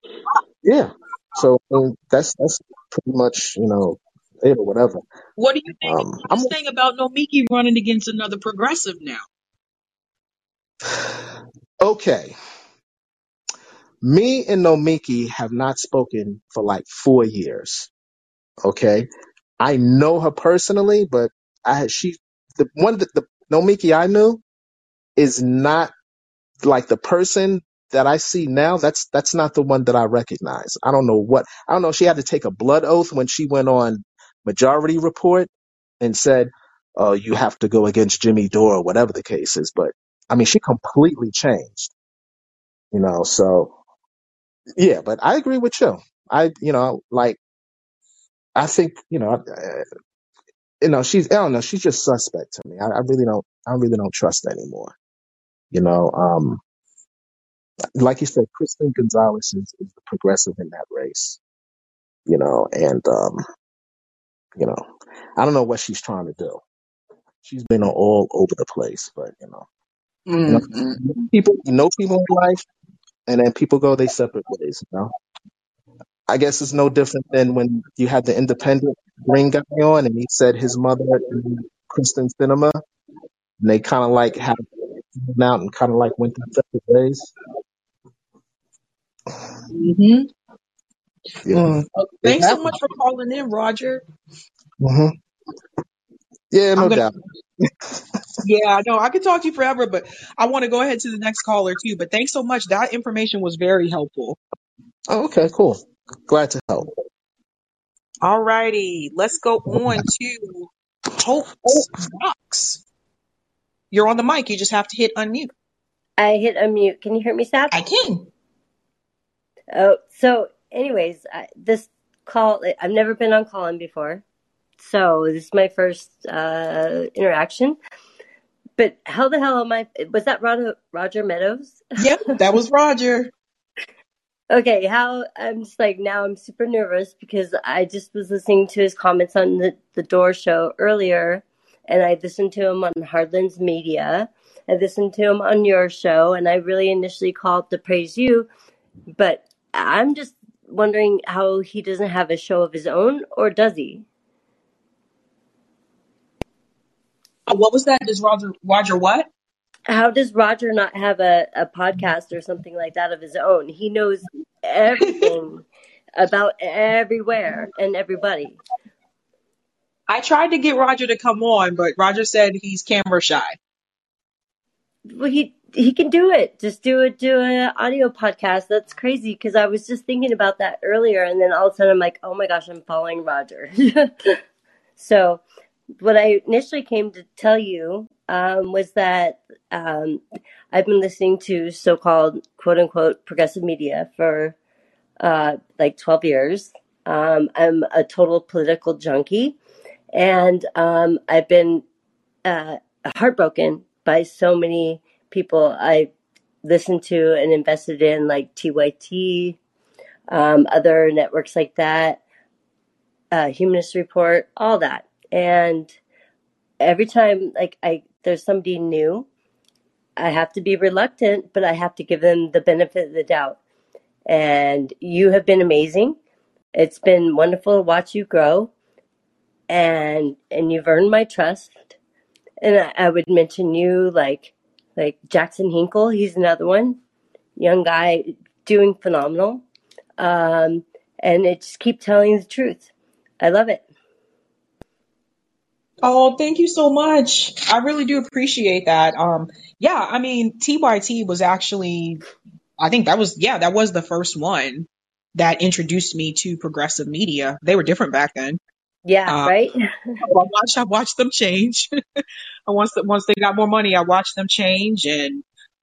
yeah. So um, that's that's pretty much you know it or whatever. What do you think Um, I'm saying about Nomiki running against another progressive now? okay. Me and Nomiki have not spoken for like four years. Okay, I know her personally, but I she the one that the Nomiki I knew is not like the person that I see now. That's that's not the one that I recognize. I don't know what I don't know. She had to take a blood oath when she went on Majority Report and said, "Oh, you have to go against Jimmy Dore, or whatever the case is." But I mean, she completely changed. You know, so yeah. But I agree with you. I you know like I think you know. Uh, you know, she's I don't know, she's just suspect to me. I, I really don't I really don't trust anymore. You know, um, like you said, Kristen Gonzalez is, is the progressive in that race. You know, and um, you know, I don't know what she's trying to do. She's been all over the place, but you know, you Mm-mm. know, people you know people in life, and then people go their separate ways. You know, I guess it's no different than when you had the independent green guy on, and he said his mother and Kyrsten Sinema, and they kind of like had fallen out and kind of like went their separate ways. hmm Yeah, Mm. it Thanks so much for calling in, Roger. hmm Yeah, no gonna. doubt. [laughs] Yeah, I know. I could talk to you forever, but I want to go ahead to the next caller too. But thanks so much. That information was very helpful. Oh, okay, cool. Glad to help. All righty, let's go on to Hope Knox. You're on the mic. You just have to hit unmute. I hit unmute. Can you hear me, Seth? I can. Oh, so anyways, I, this call, I've never been on Callin before. So this is my first uh, interaction. But how the hell am I? Was that Roger, Roger Meadows? Yep, that was Roger. Okay, how I'm just like now I'm super nervous because I just was listening to his comments on the, the Dore show earlier and I listened to him on Hard Lens Media. I listened to him on your show and I really initially called to praise you, but I'm just wondering how he doesn't have a show of his own or does he? What was that? Does Roger Roger what? How does Roger not have a, a podcast or something like that of his own? He knows everything [laughs] about everywhere and everybody. I tried to get Roger to come on, but Roger said he's camera shy. Well, he he can do it. Just do it. Do an audio podcast. That's crazy because I was just thinking about that earlier, and then all of a sudden I'm like, oh my gosh, I'm following Roger. [laughs] so, what I initially came to tell you um, was that um, I've been listening to so-called quote unquote progressive media for uh, like 12 years. Um, I'm a total political junkie, and um, I've been uh, heartbroken by so many people I listened to and invested in, like TYT, um, other networks like that, uh, Humanist Report, all that. And every time, like, I there's somebody new, I have to be reluctant, but I have to give them the benefit of the doubt. And you have been amazing. It's been wonderful to watch you grow, and and you've earned my trust. And I, I would mention you like like Jackson Hinkle. He's another one, young guy doing phenomenal. Um, and it just keep telling the truth. I love it. Oh, thank you so much. I really do appreciate that. Um, yeah, I mean, TYT was actually, I think that was, yeah, that was the first one that introduced me to progressive media. They were different back then. Yeah, Uh, right. [laughs] I watched, I watched them change. [laughs] and once, once they got more money, I watched them change and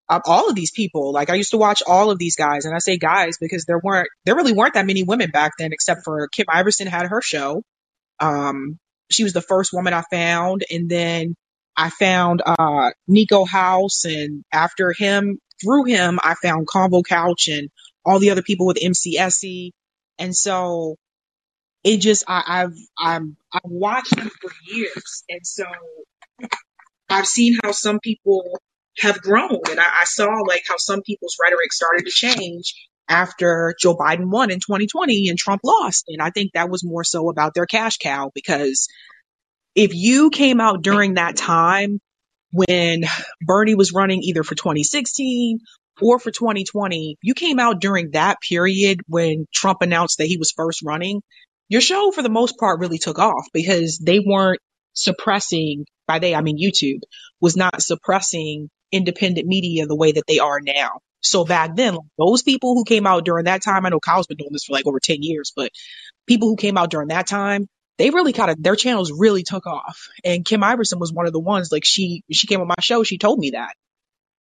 um, all of these people, like I used to watch all of these guys and I say guys because there weren't, there really weren't that many women back then except for Kim Iversen had her show. Um, she was the first woman I found, and then I found uh, Niko House, and after him, through him, I found Convo Couch and all the other people with MCSE, and so it just I, I've I'm I've watched them for years, and so I've seen how some people have grown. And I, I saw like how some people's rhetoric started to change after Joe Biden won in 2020 and Trump lost. And I think that was more so about their cash cow because if you came out during that time when Bernie was running either for 2016 or for 2020, you came out during that period when Trump announced that he was first running, your show for the most part really took off because they weren't suppressing, by they, I mean YouTube, was not suppressing independent media the way that they are now. So back then, like, those people who came out during that time, I know Kyle's been doing this for like over 10 years, but people who came out during that time, they really kind of their channels really took off. And Kim Iversen was one of the ones like she she came on my show, she told me that.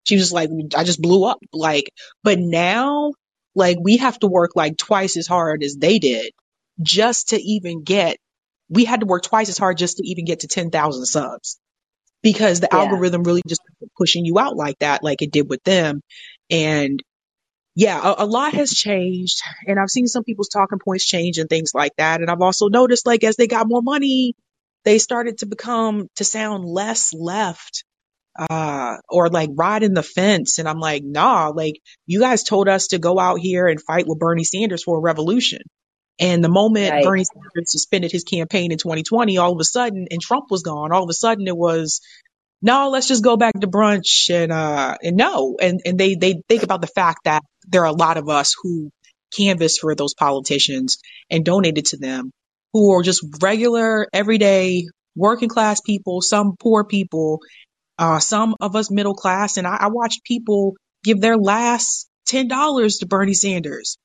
She was like, I just blew up. Like, but now, like we have to work like twice as hard as they did just to even get we had to work twice as hard just to even get to 10,000 subs because the Yeah. algorithm really just pushing you out like that, like it did with them. And yeah, a, a lot has changed. And I've seen some people's talking points change and things like that. And I've also noticed like as they got more money, they started to become to sound less left uh or like riding the fence and I'm like nah like you guys told us to go out here and fight with Bernie Sanders for a revolution and the moment Right. Bernie Sanders suspended his campaign in 2020 all of a sudden and Trump was gone all of a sudden it was no let's just go back to brunch and uh and no. And and they they think about the fact that there are a lot of us who canvassed for those politicians and donated to them who are just regular everyday working class people some poor people uh, some of us middle class, and I, I watched people give their last ten dollars to Bernie Sanders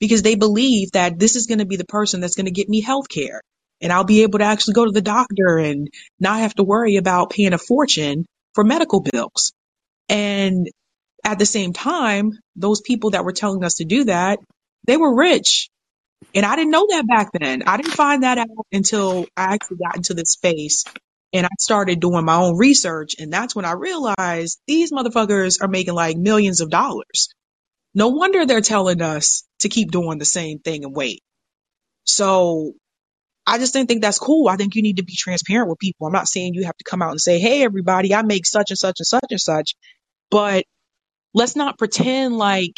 because they believe that this is going to be the person that's going to get me health care, and I'll be able to actually go to the doctor and not have to worry about paying a fortune for medical bills. And at the same time, those people that were telling us to do that, they were rich. And I didn't know that back then. I didn't find that out until I actually got into this space and I started doing my own research. And that's when I realized these motherfuckers are making like millions of dollars. No wonder they're telling us to keep doing the same thing and wait. So I just didn't think that's cool. I think you need to be transparent with people. I'm not saying you have to come out and say, Hey, everybody, I make such and such and such and such, but let's not pretend like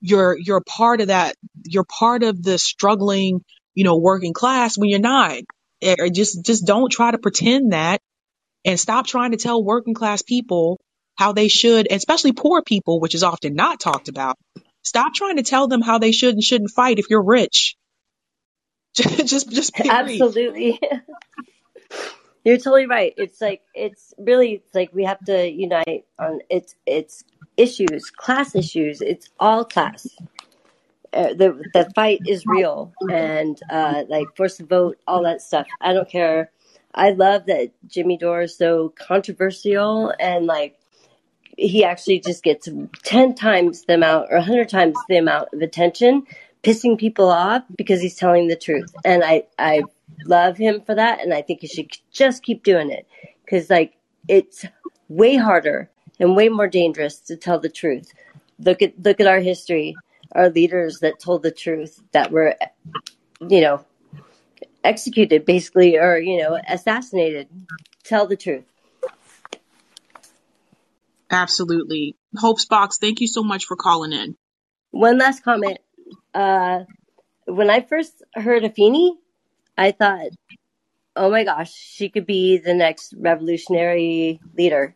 you're, you're part of that. You're part of the struggling, you know, working class when you're not. Or just, just don't try to pretend that and stop trying to tell working class people how they should, especially poor people, which is often not talked about. Stop trying to tell them how they should and shouldn't fight if you're rich. [laughs] just, just. Absolutely. [laughs] You're totally right. It's like it's really it's like we have to unite on it's it's issues, class issues. It's all class. Uh, the the fight is real, and uh, like force vote, all that stuff. I don't care. I love that Jimmy Dore is so controversial and like he actually just gets 10 times the amount or 100 times the amount of attention pissing people off because he's telling the truth and i i love him for that and i think he should just keep doing it because like it's way harder and way more dangerous to tell the truth look at look at our history our leaders that told the truth that were you know executed basically or you know assassinated tell the truth Absolutely. Hope's Box, thank you so much for calling in. One last comment. Uh, when I first heard of Feeney, I thought, oh my gosh, she could be the next revolutionary leader.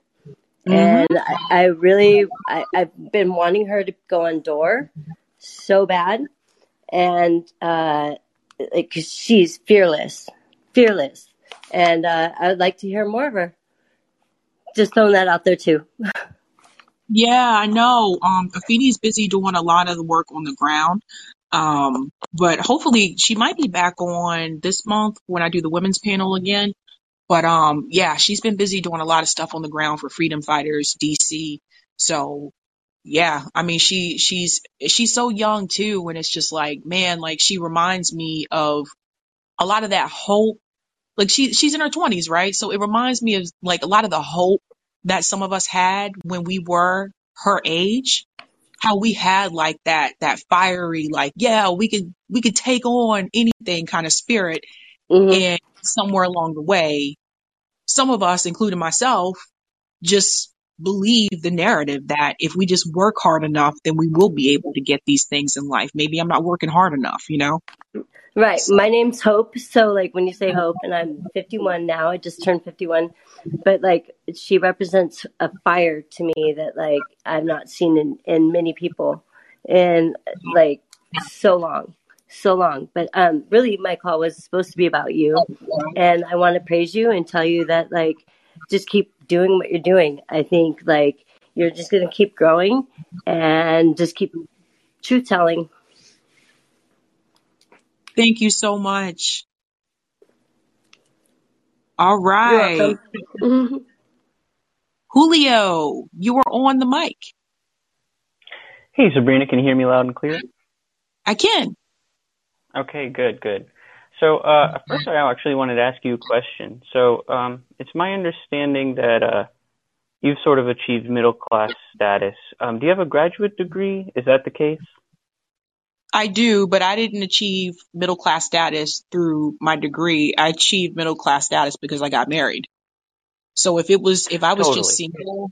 Mm-hmm. And I, I really, I, I've been wanting her to go on Dore so bad. And, uh, like, 'cause she's fearless, fearless. And, uh, I would like to hear more of her. Just throwing that out there too. [laughs] Yeah, I know. Um, Afini's busy doing a lot of the work on the ground. Um, but hopefully she might be back on this month when I do the women's panel again. But um, yeah, she's been busy doing a lot of stuff on the ground for freedom fighters, DC. So yeah, I mean she she's she's so young too, and it's just like man, like she reminds me of a lot of that hope. Like she she's in her twenties, right? So it reminds me of like a lot of the hope that some of us had when we were her age. How we had like that that fiery, like yeah, we could we could take on anything kind of spirit, Mhm. and somewhere along the way, some of us, including myself, just believe the narrative that if we just work hard enough, then we will be able to get these things in life. Maybe I'm not working hard enough, you know? Right. So, My name's Hope. So, like, when you say Hope, and I'm 51 now, I just turned 51, but like, she represents a fire to me that, like, I've not seen in, in many people in like so long, so long. But um, really, my call was supposed to be about you. And I want to praise you and tell you that, like, just keep doing what you're doing. I think, like, you're just to keep growing and just keep truth telling. thank you so much. All You're right. welcome. [laughs] Julio, you are on the mic. Hey, Sabrina, can you hear me loud and clear? I can. Okay, good, good. So, uh, first, I actually wanted to ask you a question. So, um, it's my understanding that uh, you've sort of achieved middle class status. Um, do you have a graduate degree? Is that the case? I do, but I didn't achieve middle class status through my degree. I achieved middle class status because I got married. So if it was, if I was just single,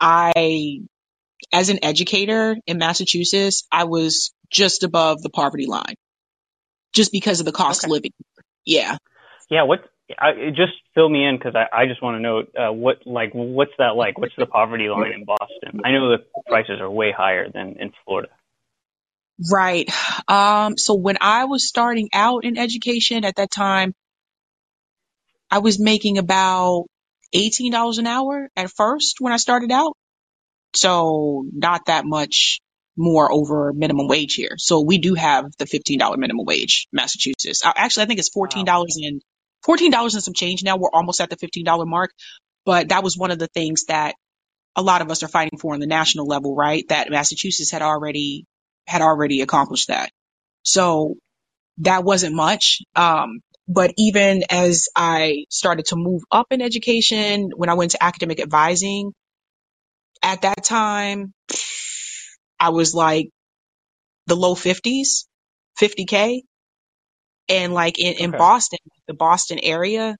I, as an educator in Massachusetts, I was just above the poverty line just because of the cost Okay. of living. Yeah. Yeah. What? I, it just fill me in because I, I just want to know uh, what like what's that like? What's the poverty line in Boston? I know the prices are way higher than in Florida. Right. Um, so when I was starting out in education at that time, I was making about $18 an hour at first when I started out. So not that much more over minimum wage here. So we do have the $15 minimum wage, Massachusetts. Uh, Actually, I think it's $14 Wow. and $14 and some change now. We're almost at the $15 mark, but that was one of the things that a lot of us are fighting for on the national level, right? That Massachusetts had already had already accomplished that. So that wasn't much. Um, but even as I started to move up in education, when I went to academic advising, at that time, I was like the low 50s, 50K. And like in, in Okay. Boston, the Boston area,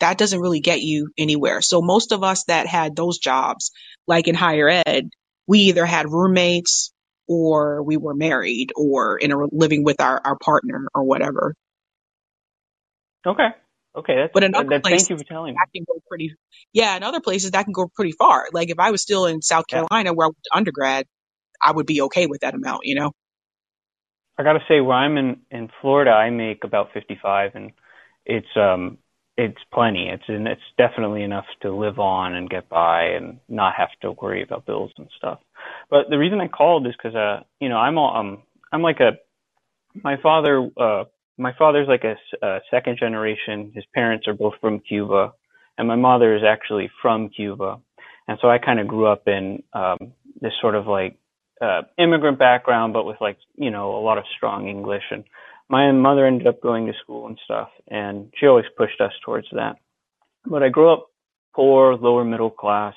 that doesn't really get you anywhere. So most of us that had those jobs, like in higher ed, we either had roommates or we were married or in a living with our, our partner or whatever. Okay. Okay. That's But in other that. Thank places, you for telling me. that can go pretty, yeah, in other places that can go pretty far. Like if I was still in South Yeah. Carolina where I went to undergrad, I would be okay with that amount, you know? I gotta say, where I'm in in Florida, I make about 55, and it's um it's plenty. It's and it's definitely enough to live on and get by and not have to worry about bills and stuff. But the reason I called is because uh you know I'm all, um I'm like a my father uh my father's like a second generation. His parents are both from Cuba, and my mother is actually from Cuba, and so I kind of grew up in um this sort of like uh, immigrant background, but with like you know a lot of strong English. And my mother ended up going to school and stuff, and she always pushed us towards that. But I grew up poor, lower middle class.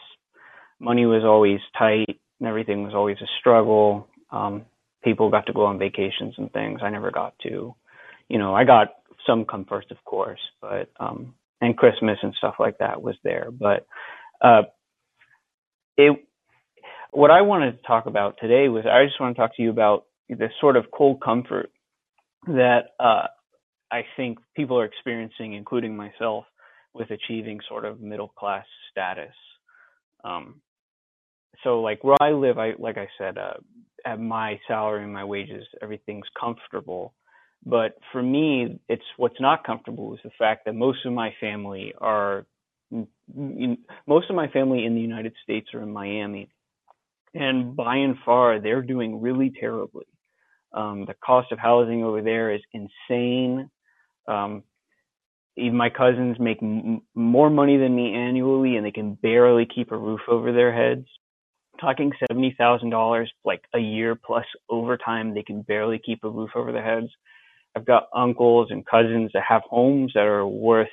Money was always tight, and everything was always a struggle. Um, people got to go on vacations and things. I never got to. You know, I got some comforts, of course, but um, and Christmas and stuff like that was there. But uh, it what I wanted to talk about today was I just want to talk to you about the sort of cold comfort that uh, I think people are experiencing, including myself, with achieving sort of middle class status. Um, so, like where I live, I like I said, uh, at my salary and my wages, everything's comfortable. But for me, it's what's not comfortable is the fact that most of my family are, most of my family in the United States are in Miami and by and far they're doing really terribly. Um, the cost of housing over there is insane. Um, even my cousins make m- more money than me annually, and they can barely keep a roof over their heads. Talking seventy thousand dollars like a year plus overtime, they can barely keep a roof over their heads. I've got uncles and cousins that have homes that are worth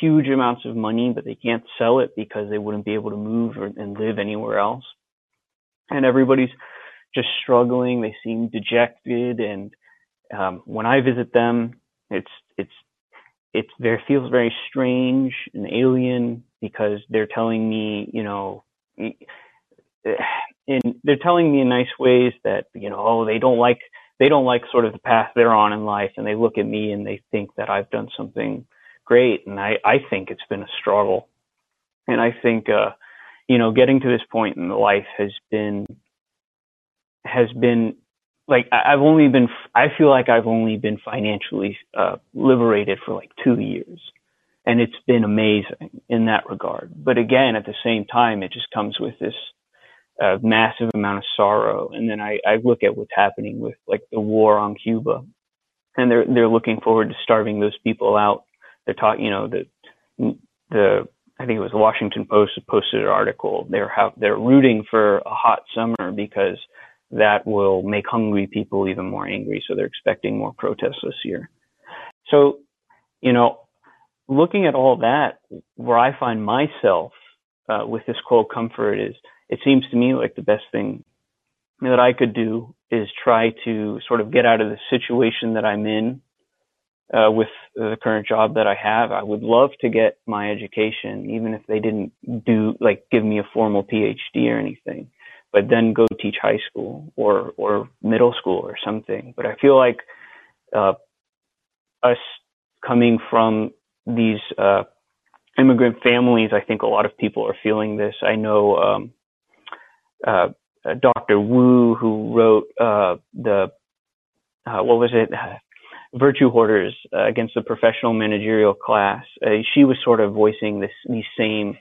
huge amounts of money, but they can't sell it because they wouldn't be able to move or, and live anywhere else and everybody's just struggling. They seem dejected, and um, when I visit them, it's it's it's there feels very strange and alien because they're telling me, you know, and they're telling me in nice ways that you know oh they don't like they don't like sort of the path they're on in life. And they look at me and they think that I've done something great. And I I think it's been a struggle. And I think uh you know getting to this point in life has been has been like I've only been I feel like I've only been financially uh liberated for like 2 years and it's been amazing in that regard but again at the same time it just comes with this a massive amount of sorrow. And then I, I look at what's happening with like the war on Cuba, and they're they're looking forward to starving those people out. They're talking, you know, the the I think it was the Washington Post posted an article. They're how they're rooting for a hot summer because that will make hungry people even more angry. So they're expecting more protests this year. So, you know, looking at all that, where I find myself uh, with this cold comfort is it seems to me like the best thing that I could do is try to sort of get out of the situation that I'm in uh, with the current job that I have. I would love to get my education, even if they didn't do like give me a formal PhD or anything, but then go teach high school or or middle school or something. But I feel like uh, us coming from these uh, immigrant families, I think a lot of people are feeling this. I know um, uh, uh, Dr. Liu, who wrote uh, the uh, what was it, [sighs] Virtue Hoarders against the professional managerial class. she was sort of voicing this these same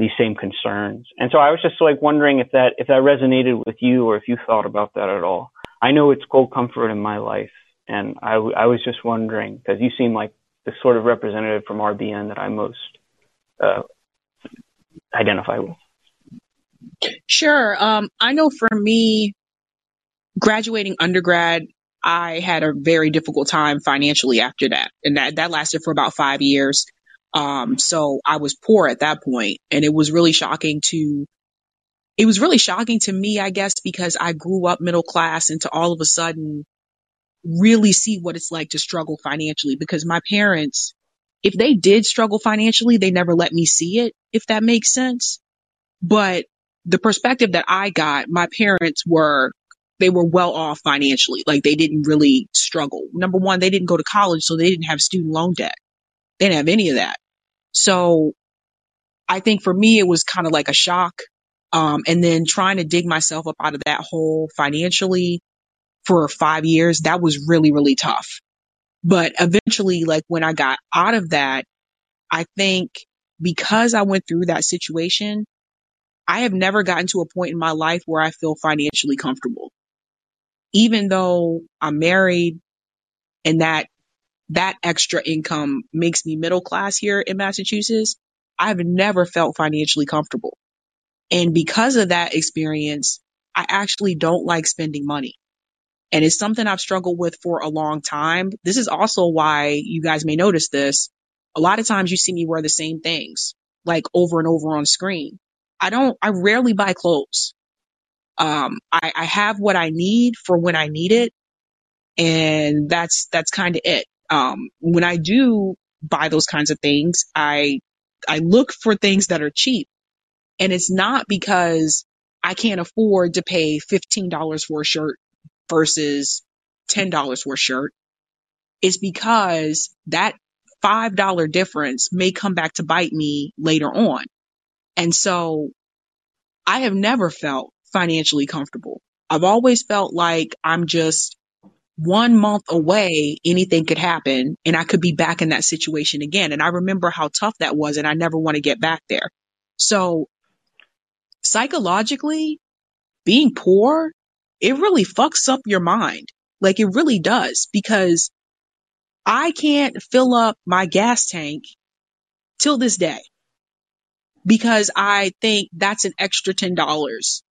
these same concerns, and so I was just like wondering if that if that resonated with you or if you thought about that at all. I know it's cold comfort in my life, and I, I was just wondering because you seem like the sort of representative from RBN that I most uh, identify with. Sure. Um, I know for me, graduating undergrad, I had a very difficult time financially after that. And that, that lasted for about five years. Um, so I was poor at that point and it was really shocking to, it was really shocking to me, I guess, because I grew up middle class and to all of a sudden really see what it's like to struggle financially because my parents, if they did struggle financially, they never let me see it, if that makes sense. But the perspective that I got, my parents were they were well off financially. Like they didn't really struggle. Number one, they didn't go to college, so they didn't have student loan debt. They didn't have any of that. So I think for me, it was kind of like a shock. Um, and then trying to dig myself up out of that hole financially for five years, that was really, really tough. But eventually, like when I got out of that, I think because I went through that situation, I have never gotten to a point in my life where I feel financially comfortable. Even though I'm married and that that extra income makes me middle class here in Massachusetts, I've never felt financially comfortable. And because of that experience, I actually don't like spending money. And it's something I've struggled with for a long time. This is also why you guys may notice this. A lot of times you see me wear the same things, like over and over on screen. I don't, I rarely buy clothes. Um, I, I have what I need for when I need it. And that's, that's kind of it. Um, when I do buy those kinds of things, I, I look for things that are cheap. And it's not because I can't afford to pay $15 for a shirt versus $10 for a shirt. It's because that $5 difference may come back to bite me later on. And so I have never felt financially comfortable. I've always felt like I'm just one month away, anything could happen and I could be back in that situation again. And I remember how tough that was and I never want to get back there. So psychologically, being poor, it really fucks up your mind. Like it really does because I can't fill up my gas tank till this day because I think that's an extra $10.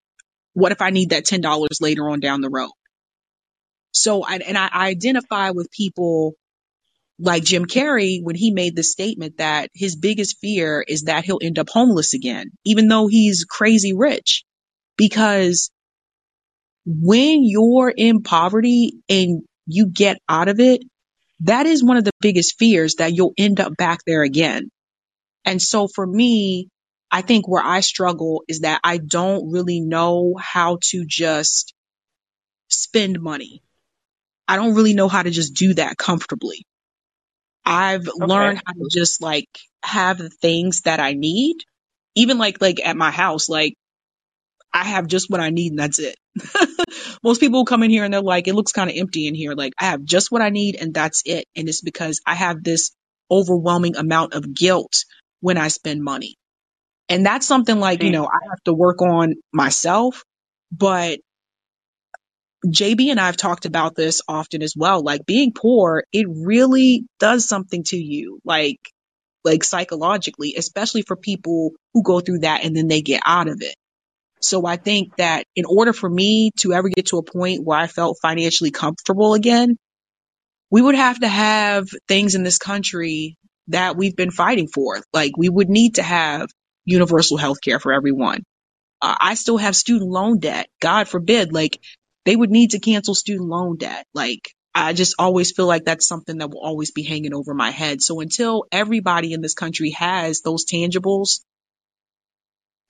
What if I need that $10 later on down the road? So, I, and I, I identify with people like Jim Carrey when he made the statement that his biggest fear is that he'll end up homeless again, even though he's crazy rich. Because when you're in poverty and you get out of it, that is one of the biggest fears that you'll end up back there again. And so for me, I think where I struggle is that I don't really know how to just spend money. I don't really know how to just do that comfortably. I've Okay. learned how to just like have the things that I need. Even like like at my house, like I have just what I need and that's it. [laughs] Most people come in here and they're like, it looks kind of empty in here. Like I have just what I need and that's it. And it's because I have this overwhelming amount of guilt when I spend money. And that's something like, you know, I have to work on myself, but JB and I have talked about this often as well. Like being poor, it really does something to you, like like psychologically, especially for people who go through that and then they get out of it. So I think that in order for me to ever get to a point where I felt financially comfortable again, we would have to have things in this country that we've been fighting for. Like we would need to have universal health care for everyone. Uh, I still have student loan debt. God forbid, like they would need to cancel student loan debt. Like I just always feel like that's something that will always be hanging over my head. So until everybody in this country has those tangibles,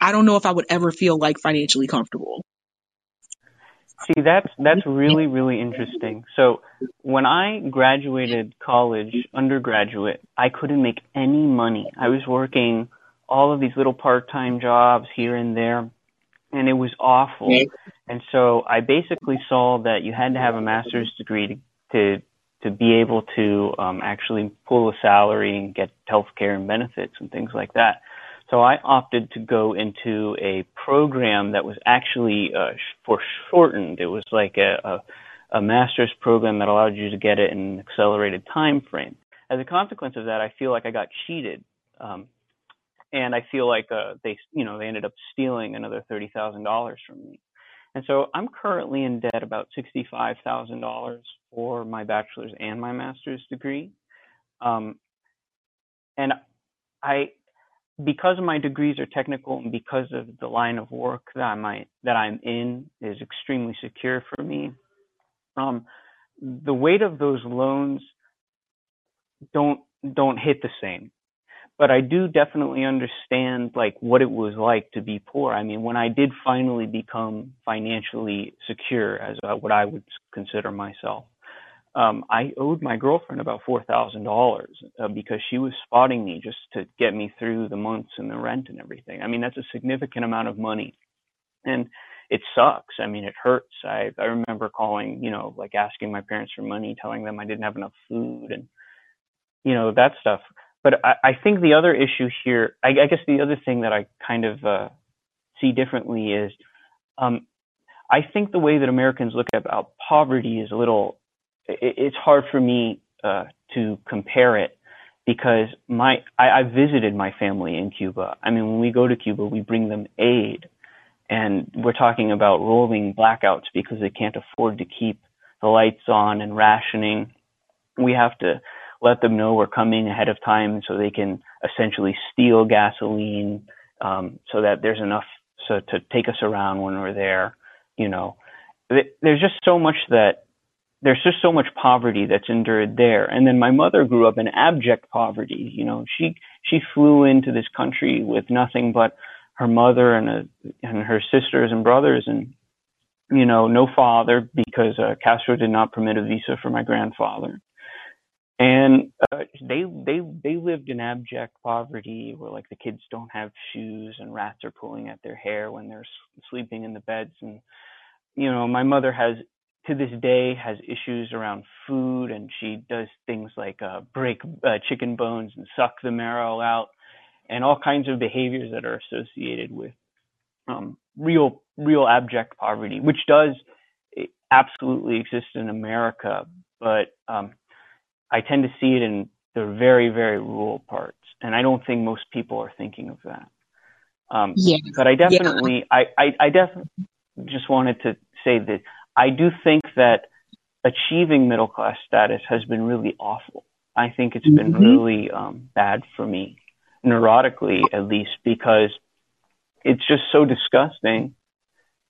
I don't know if I would ever feel like financially comfortable. See, that's that's really really interesting. So when I graduated college, undergraduate, I couldn't make any money. I was working all of these little part-time jobs here and there, and it was awful. And so I basically saw that you had to have a master's degree to to, to be able to um, actually pull a salary and get health care and benefits and things like that. So I opted to go into a program that was actually uh, foreshortened. It was like a, a, a master's program that allowed you to get it in an accelerated time frame. As a consequence of that, I feel like I got cheated, um, and I feel like uh, they, you know, they ended up stealing another thirty thousand dollars from me. And so I'm currently in debt about sixty-five thousand dollars for my bachelor's and my master's degree. Um, and I because my degrees are technical and because of the line of work that I might that I'm in is extremely secure for me. Um, the weight of those loans don't don't hit the same, but I do definitely understand like what it was like to be poor. I mean, when I did finally become financially secure as uh, what I would consider myself, um, I owed my girlfriend about four thousand uh, dollars because she was spotting me just to get me through the months and the rent and everything. I mean, that's a significant amount of money, and it sucks. I mean, it hurts. I I remember calling, you know, like asking my parents for money, telling them I didn't have enough food, and you know that stuff. But I, I think the other issue here, I, I guess the other thing that I kind of uh, see differently is, um, I think the way that Americans look at about poverty is a little it's hard for me uh, to compare it because my I, I visited my family in Cuba. I mean, when we go to Cuba, we bring them aid, and we're talking about rolling blackouts because they can't afford to keep the lights on and rationing. We have to let them know we're coming ahead of time so they can essentially steal gasoline um, so that there's enough so to take us around when we're there. You know, there's just so much that there's just so much poverty that's endured there. And then my mother grew up in abject poverty. You know, she she flew into this country with nothing but her mother and a, and her sisters and brothers, and you know, no father because uh, Castro did not permit a visa for my grandfather. And uh, they they they lived in abject poverty, where like the kids don't have shoes and rats are pulling at their hair when they're sleeping in the beds. And you know, my mother has to this day has issues around food and she does things like uh, break uh, chicken bones and suck the marrow out and all kinds of behaviors that are associated with um, real real abject poverty which does eh, absolutely exist in america but um, i tend to see it in the very very rural parts and i don't think most people are thinking of that um, Yeah. but i Yeah. definitely i i, I definitely just wanted to say that I do think that achieving middle class status has been really awful. I think it's been Mhm. really um, bad for me, neurotically at least, because it's just so disgusting.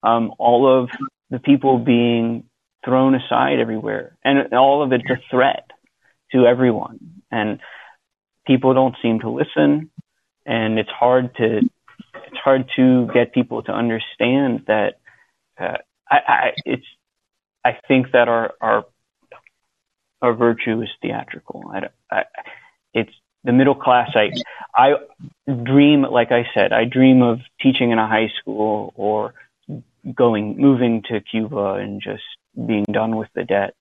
Um, all of the people being thrown aside everywhere, and all of it's a threat to everyone. And people don't seem to listen, and it's hard to it's hard to get people to understand that uh, I, I it's I think that our our our virtue is theatrical. I, I, it's the middle class. I I dream, like I said, I dream of teaching in a high school or going moving to Cuba and just being done with the debt.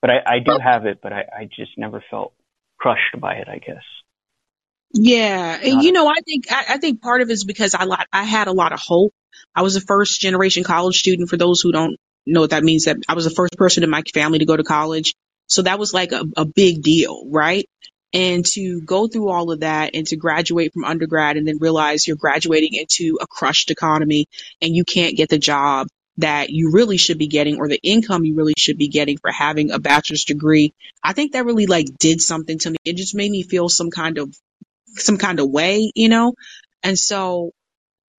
But I, I do have it, but I, I just never felt crushed by it. I guess. Yeah, and you know, I think I, I think part of it is because I lot I had a lot of hope. I was a first generation college student. For those who don't know what that means, that I was the first person in my family to go to college, so that was like a, a big deal, right? And to go through all of that and to graduate from undergrad and then realize you're graduating into a crushed economy and you can't get the job that you really should be getting or the income you really should be getting for having a bachelor's degree. I think that really like did something to me. It just made me feel some kind of some kind of way, you know? And so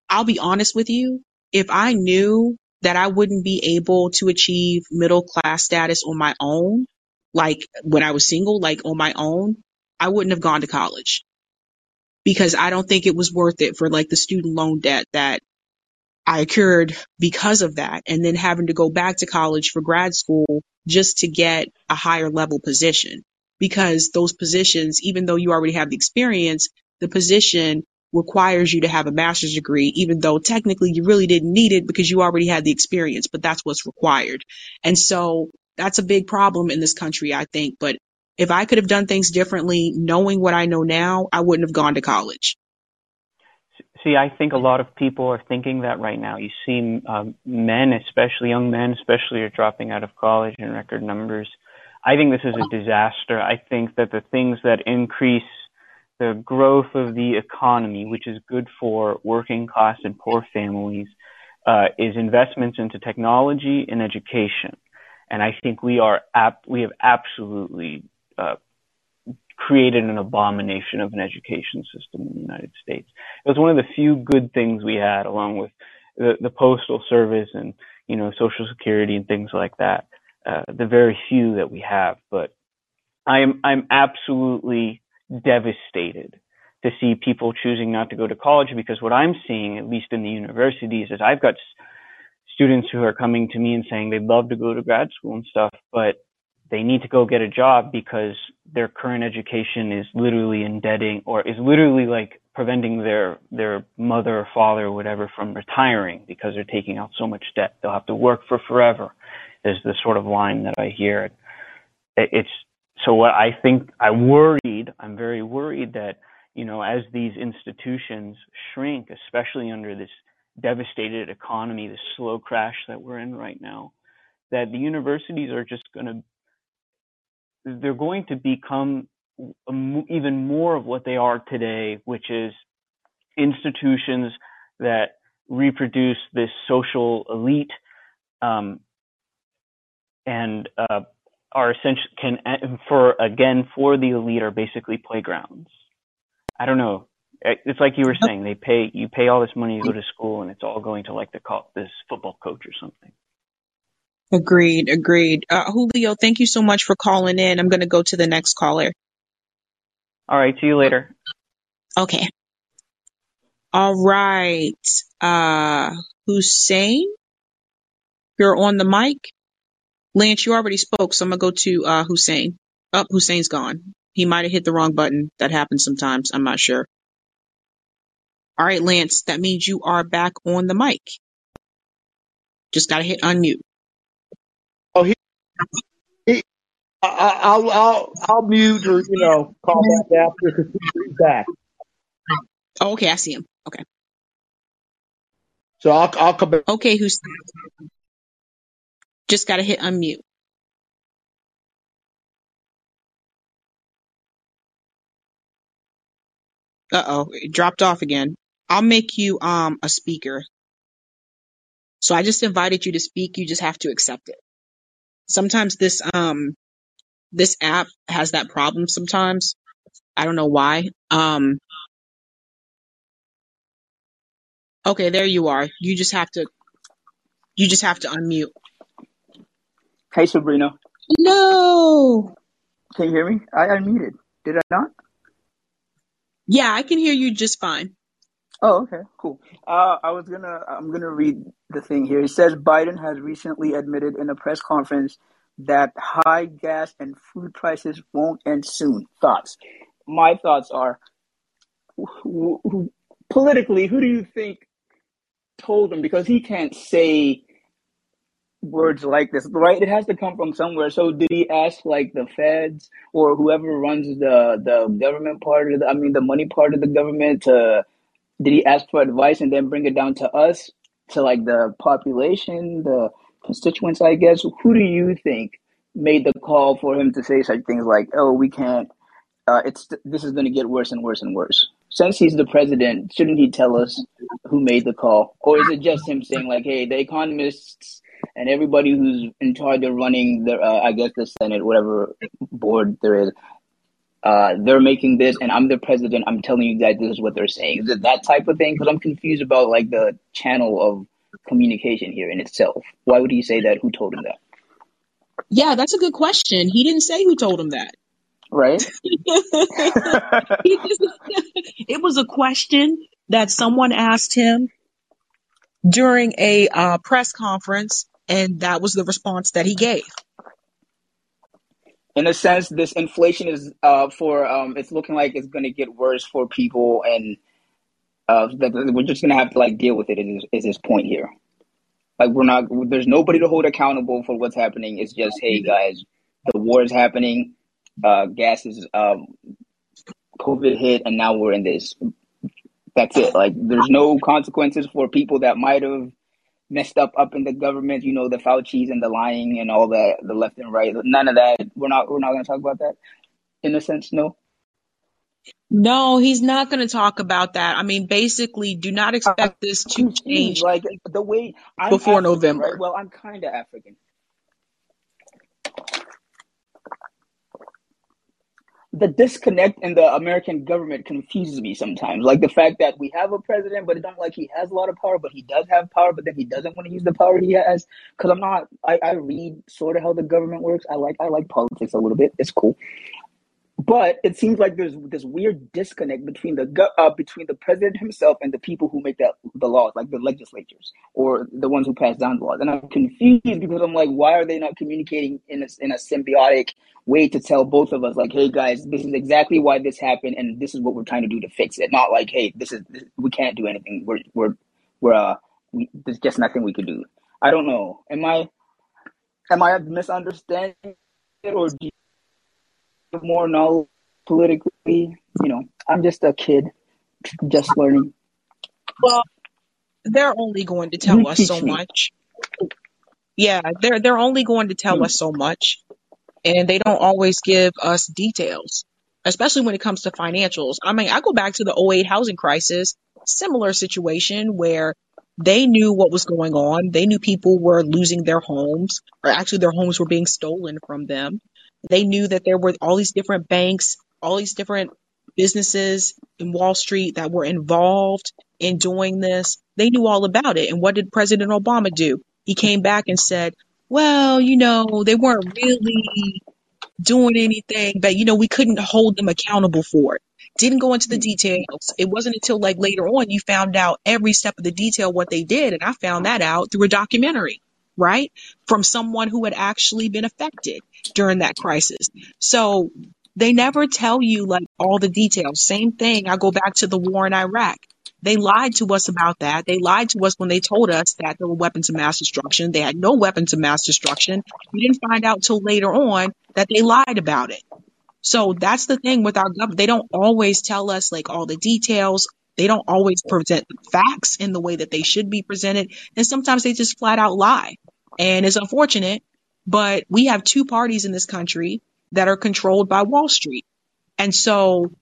I'll be honest with you. If I knew that I wouldn't be able to achieve middle class status on my own, like when I was single, like on my own, I wouldn't have gone to college because I don't think it was worth it for like the student loan debt that I incurred because of that. And then having to go back to college for grad school just to get a higher level position because those positions, even though you already have the experience, the position requires you to have a master's degree, even though technically you really didn't need it because you already had the experience, but that's what's required. And so that's a big problem in this country, I think. But if I could have done things differently, knowing what I know now, I wouldn't have gone to college. See, I think a lot of people are thinking that right now. You see um, men, especially young men, especially are dropping out of college in record numbers. I think this is a disaster. I think that the things that increase the growth of the economy, which is good for working class and poor families, uh, is investments into technology and education. And I think we are ap- we have absolutely uh, created an abomination of an education system in the United States. It was one of the few good things we had, along with the, the postal service and you know Social Security and things like that. Uh, the very few that we have, but I'm I'm absolutely devastated to see people choosing not to go to college because what I'm seeing, at least in the universities, is I've got students who are coming to me and saying they'd love to go to grad school and stuff, but they need to go get a job because their current education is literally indebting or is literally like preventing their their mother or father or whatever from retiring because they're taking out so much debt. They'll have to work for forever. Is the sort of line that I hear. It's so what I think I worried. I'm very worried that you know as these institutions shrink, especially under this devastated economy, this slow crash that we're in right now, that the universities are just going to they're going to become even more of what they are today, which is institutions that reproduce this social elite um, and uh, are essentially can for again for the elite are basically playgrounds. I don't know. It's like you were saying, they pay you pay all this money to go to school, and it's all going to like the this football coach or something. Agreed, agreed. Uh, Julio, thank you so much for calling in. I'm going to go to the next caller. All right, see you later. Okay. All right. Uh, Hussein, you're on the mic. Lance, you already spoke, so I'm going to go to uh, Hussein. Up, oh, Hussein's gone. He might have hit the wrong button. That happens sometimes. I'm not sure. All right, Lance, that means you are back on the mic. Just got to hit unmute. Oh, he, he I, will I'll, I'll mute or, you know, call back after because he's back. Oh, okay. I see him. Okay. So I'll, I'll come back. Okay. Who's just got to hit unmute. Uh oh, it dropped off again. I'll make you um a speaker. So I just invited you to speak. You just have to accept it sometimes this um this app has that problem sometimes. I don't know why. Um Okay, there you are. You just have to you just have to unmute. Hey Sabrina. No. Can you hear me? I unmuted. Did I not? Yeah, I can hear you just fine. Oh, okay, cool. Uh, I was gonna, I'm gonna read the thing here. It says Biden has recently admitted in a press conference that high gas and food prices won't end soon. Thoughts? My thoughts are, who, who, politically, who do you think told him? Because he can't say words like this, right? It has to come from somewhere. So did he ask like the feds or whoever runs the the government part of the, I mean the money part of the government to did he ask for advice and then bring it down to us to like the population, the constituents, I guess? Who do you think made the call for him to say such things like, "Oh, we can't uh, it's this is going to get worse and worse and worse. Since he's the president, shouldn't he tell us who made the call, or is it just him saying like, "Hey, the economists and everybody who's in charge of running the, uh, I guess the Senate, whatever board there is, uh, they're making this, and I'm the president. I'm telling you guys this is what they're saying. Is it that type of thing? Because I'm confused about like the channel of communication here in itself. Why would he say that? Who told him that? Yeah, that's a good question. He didn't say who told him that. Right? [laughs] [laughs] Just- [laughs] it was a question that someone asked him during a uh, press conference, and that was the response that he gave. In a sense, this inflation is uh, for um, it's looking like it's going to get worse for people, and uh, we're just going to have to like deal with it. Is, is his point here? Like we're not. There's nobody to hold accountable for what's happening. It's just, hey guys, the war is happening. Uh, gas is um, COVID hit, and now we're in this. That's it. Like there's no consequences for people that might have messed up up in the government. You know, the Fauci's and the lying and all the the left and right. None of that. We're not. We're not going to talk about that. In a sense, no. No, he's not going to talk about that. I mean, basically, do not expect this to change Like the way I'm before African, November. right? Well, I'm kind of African. The disconnect in the American government confuses me sometimes. Like the fact that we have a president, but it don't like he has a lot of power, but he does have power, but then he doesn't want to use the power he has. Because I'm not, I, I read sort of how the government works. I like, I like politics a little bit. It's cool. But it seems like there's this weird disconnect between the uh, between the president himself and the people who make that the laws, like the legislatures or the ones who pass down the laws. And I'm confused because I'm like, why are they not communicating in a, in a symbiotic way to tell both of us, like, hey guys, this is exactly why this happened, and this is what we're trying to do to fix it. Not like, hey, this is this, we can't do anything. We're we're we're uh, we, there's just nothing we could do. I don't know. Am I am I misunderstanding it, or do more knowledge politically? You know, I'm just a kid, just learning. Well, they're only going to You tell us so me. much. Yeah, they're they're only going to tell Hmm. us so much, and they don't always give us details, especially when it comes to financials. I mean, I go back to the '08 housing crisis, similar situation where they knew what was going on. They knew people were losing their homes, or actually their homes were being stolen from them. They knew that there were all these different banks, all these different businesses in Wall Street that were involved in doing this. They knew all about it. And what did President Obama do? He came back and said, well, you know, they weren't really doing anything, but you know, we couldn't hold them accountable for it. Didn't go into the details. It wasn't until like later on you found out every step of the detail what they did. And I found that out through a documentary, right? From someone who had actually been affected during that crisis. So they never tell you like all the details. Same thing. I go back to the war in Iraq. They lied to us about that. They lied to us when they told us that there were weapons of mass destruction. They had no weapons of mass destruction. We didn't find out till later on that they lied about it. So that's the thing with our government. They don't always tell us like all the details. They don't always present facts in the way that they should be presented. And sometimes they just flat out lie. And it's unfortunate, but we have two parties in this country that are controlled by Wall Street. And so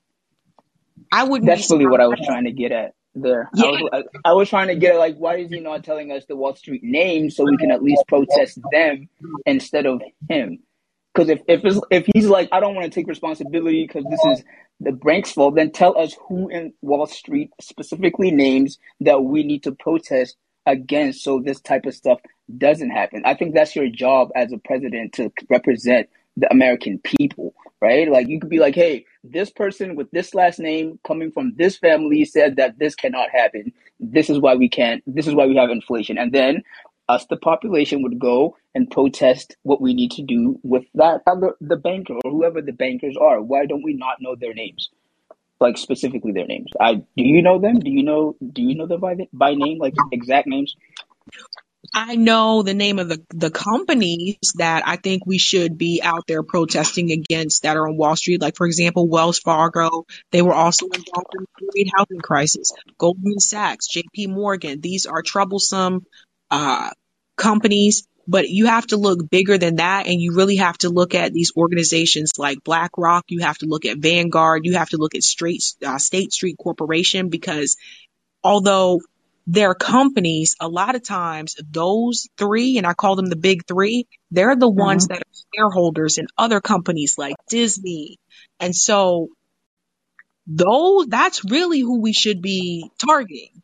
I wouldn't That's really what I was trying to get at there. I Yeah. was I, I was trying to get at like why is he not telling us the Wall Street names so we can at least protest them instead of him? Because if if if he's like I don't want to take responsibility because this is the bank's fault, then tell us who in Wall Street specifically names that we need to protest against so this type of stuff doesn't happen. I think that's your job as a president to represent the American people, right? Like you could be like, hey, this person with this last name coming from this family said that this cannot happen. This is why we can't. This is why we have inflation, and then us, the population, would go and protest what we need to do with that other the banker or whoever the bankers are. Why don't we not know their names? Like specifically their names. I do you know them? Do you know do you know them by by name, like exact names? I know the name of the, the companies that I think we should be out there protesting against that are on Wall Street. Like, for example, Wells Fargo. They were also involved in the great housing crisis. Goldman Sachs, JP Morgan. These are troublesome uh, companies, but you have to look bigger than that. And you really have to look at these organizations like BlackRock. You have to look at Vanguard. You have to look at Straight, uh, State Street Corporation because although they're companies, a lot of times those three, and I call them the big three, they're the ones that are shareholders in other companies like Disney. And so those, that's really who we should be targeting.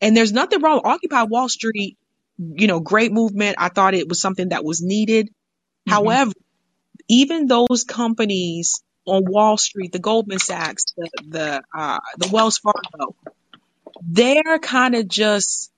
And there's nothing wrong. Occupy Wall Street, you know, great movement. I thought it was something that was needed. However, even those companies on Wall Street, the Goldman Sachs, the the uh, the Wells Fargo, they're kind of just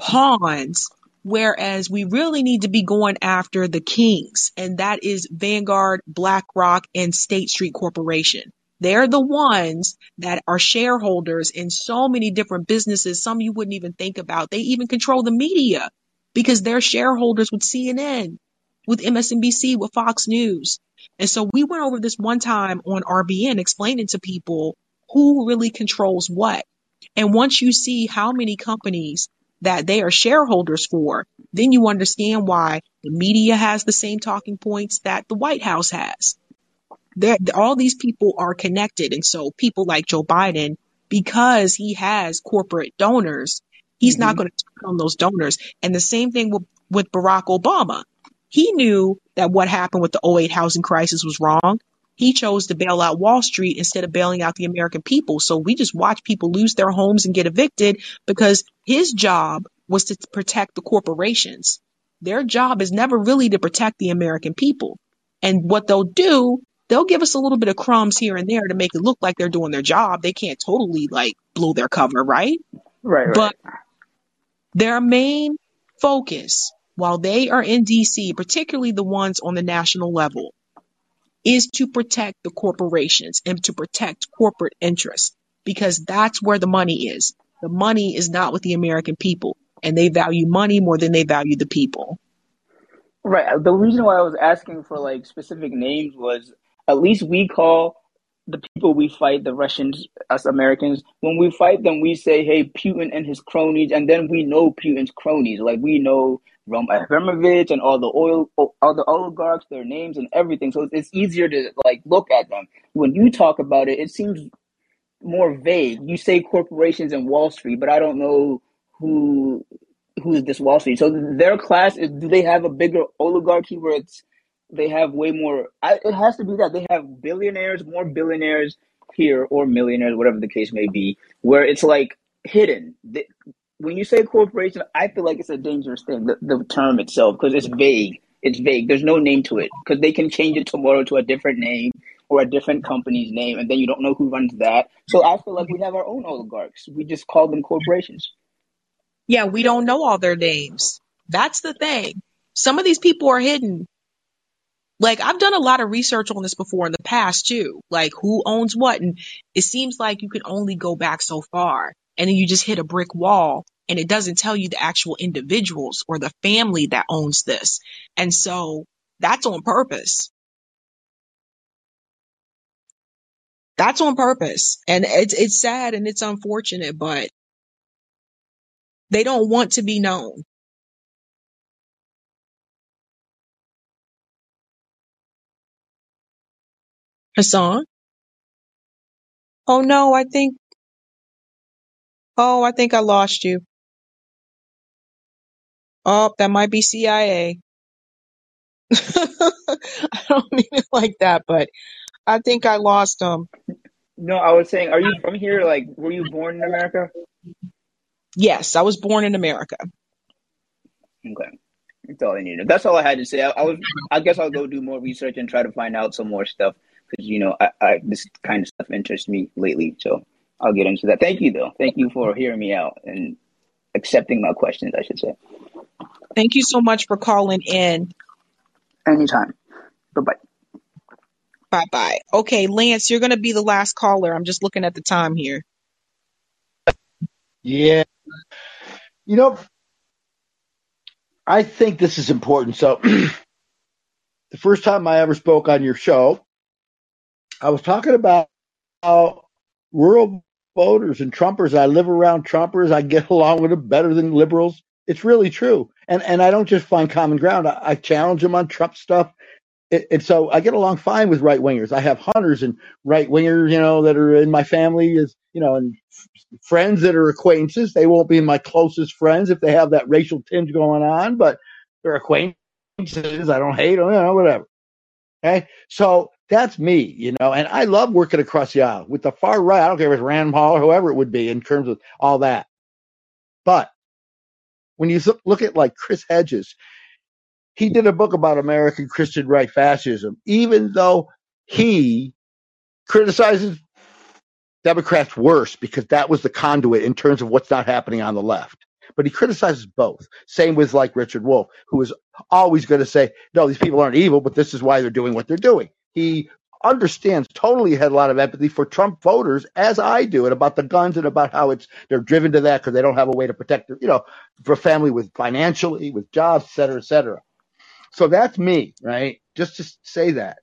pawns. Whereas we really need to be going after the kings, and that is Vanguard, BlackRock, and State Street Corporation. They're the ones that are shareholders in so many different businesses, some you wouldn't even think about. They even control the media because they're shareholders with CNN, with MSNBC, with Fox News. And so we went over this one time on RBN explaining to people who really controls what. And once you see how many companies that they are shareholders for, then you understand why the media has the same talking points that the White House has. They're, all these people are connected. And so people like Joe Biden, because he has corporate donors, he's not going to turn on those donors. And the same thing with, with Barack Obama. He knew that what happened with the 08 housing crisis was wrong. He chose to bail out Wall Street instead of bailing out the American people. So we just watch people lose their homes and get evicted because his job was to protect the corporations. Their job is never really to protect the American people. And what they'll do, they'll give us a little bit of crumbs here and there to make it look like they're doing their job. They can't totally like blow their cover, right? Right, right. Their main focus while they are in DC, particularly the ones on the national level, is to protect the corporations and to protect corporate interests because that's where the money is. The money is not with the American people, and they value money more than they value the people. Right. The reason why I was asking for like specific names was at least we call the people we fight, the Russians, as Americans, when we fight them, we say, hey, Putin and his cronies, and then we know Putin's cronies. Like we know Roman Abramovich and all the oil, all the oligarchs, their names and everything. So it's easier to like look at them. When you talk about it, it seems more vague. You say corporations and Wall Street, but I don't know who who is this Wall Street. So their class is do they have a bigger oligarchy where it's they have way more I, it has to be that they have billionaires more billionaires here or millionaires whatever the case may be where it's like hidden The- when you say corporation i feel like it's a dangerous thing the, the term itself because it's vague it's vague there's no name to it because they can change it tomorrow to a different name or a different company's name and then you don't know who runs that so i feel like we have our own oligarchs we just call them corporations Yeah, we don't know all their names. That's the thing. Some of these people are hidden. Like I've done a lot of research on this before in the past too. Like who owns what and it seems like you can only go back so far and then you just hit a brick wall and it doesn't tell you the actual individuals or the family that owns this. And so that's on purpose. That's on purpose. And it's it's sad and it's unfortunate, but they don't want to be known. Hassan? Oh no, I think oh, I think I lost you. Oh, that might be CIA. [laughs] I don't mean it like that, but I think I lost him. no i was saying are you from here like were you born in america Yes, I was born in America. okay That's all I needed. That's all I had to say. I, I was. I guess I'll go do more research and try to find out some more stuff because you know, I, I this kind of stuff interests me lately. So I'll get into that. Thank you, though. Thank you for hearing me out and accepting my questions. I should say. Thank you so much for calling in. Anytime. Bye bye. Bye bye. Okay, Lance, you're going to be the last caller. I'm just looking at the time here. Yeah. You know, I think this is important. So, [clears throat] the first time I ever spoke on your show, I was talking about how rural voters and Trumpers, I live around Trumpers, I get [laughs] along with them better than liberals. It's really true. And and I don't just find common ground. I, I challenge them on Trump stuff. And so I get along fine with right wingers. I have hunters and right wingers, you know, that are in my family is, you know, and friends that are acquaintances. They won't be my closest friends if they have that racial tinge going on, but they're acquaintances. I don't hate them, you know, whatever. Okay. So that's me, you know, and I love working across the aisle with the far right. I don't care if it's Rand Paul or whoever it would be in terms of all that. But when you look at like Chris Hedges, he did a book about American Christian right fascism, even though he criticizes Democrats worse because that was the conduit in terms of what's not happening on the left. But he criticizes both. Same with like Richard Wolff, who is always going to say, no, these people aren't evil, but this is why they're doing what they're doing. He understands totally had a lot of empathy for Trump voters, as I do, and about the guns and about how it's they're driven to that because they don't have a way to protect their, you know, for family with financially, with jobs, et cetera, et cetera. So that's me, right? Just to say that.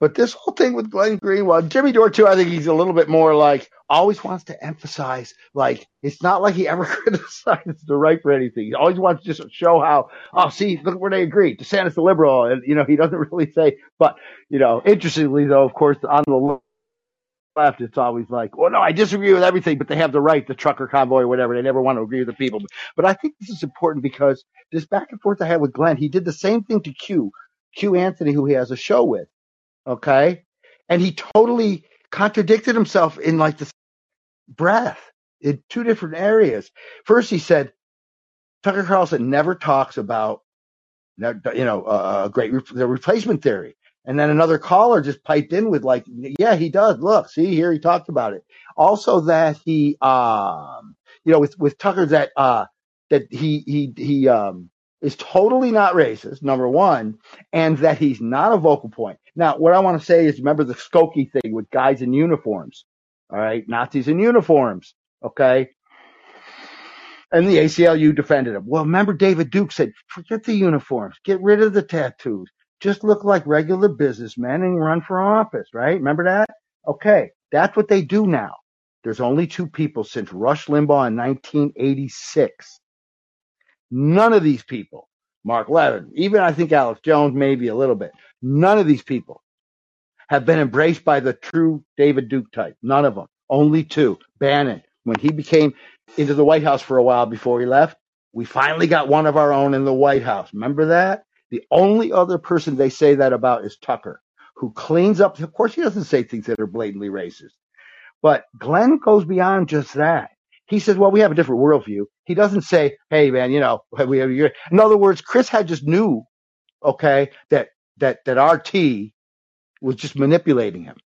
But this whole thing with Glenn Greenwald, Jimmy Dore too, I think he's a little bit more like always wants to emphasize like it's not like he ever [laughs] criticizes the right for anything. He always wants to just show how oh see look where they agree. DeSantis the liberal, and you know he doesn't [laughs] really say. But you know, interestingly though, of course, on the left, it's always like, well, no, I disagree with everything, but they have the right, the trucker convoy or whatever. They never want to agree with the people. But I think this is important because this back and forth I had with Glenn, he did the same thing to Q, Q Anthony, who he has a show with. Okay. And he totally contradicted himself in like this breath in two different areas. First, he said, Tucker Carlson never talks about, you know, a great, the replacement theory. And then another caller just piped in with like, yeah, he does. Look, see here, he talked about it. Also that he, um, you know, with, with Tucker that, uh, that he, he, he, um, is totally not racist, number one, and that he's not a vocal point. Now, what I want to say is remember the Skokie thing with guys in uniforms. All right. Nazis in uniforms. Okay. And the ACLU defended him. Well, remember David Duke said, forget the uniforms, get rid of the tattoos. Just look like regular businessmen and run for office, right? Remember that? Okay. That's what they do now. There's only two people since Rush Limbaugh in 1986. None of these people, Mark Levin, even I think Alex Jones, maybe a little bit, none of these people have been embraced by the true David Duke type. None of them. Only two. Bannon, when he became into the White House for a while before he left, we finally got one of our own in the White House. Remember that? The only other person they say that about is Tucker, who cleans up. Of course, he doesn't say things that are blatantly racist, but Glenn goes beyond just that. He says, well, we have a different worldview. He doesn't say, hey, man, you know, [laughs] we have your. In other words, Chris had just knew, okay, that that that RT was just manipulating him.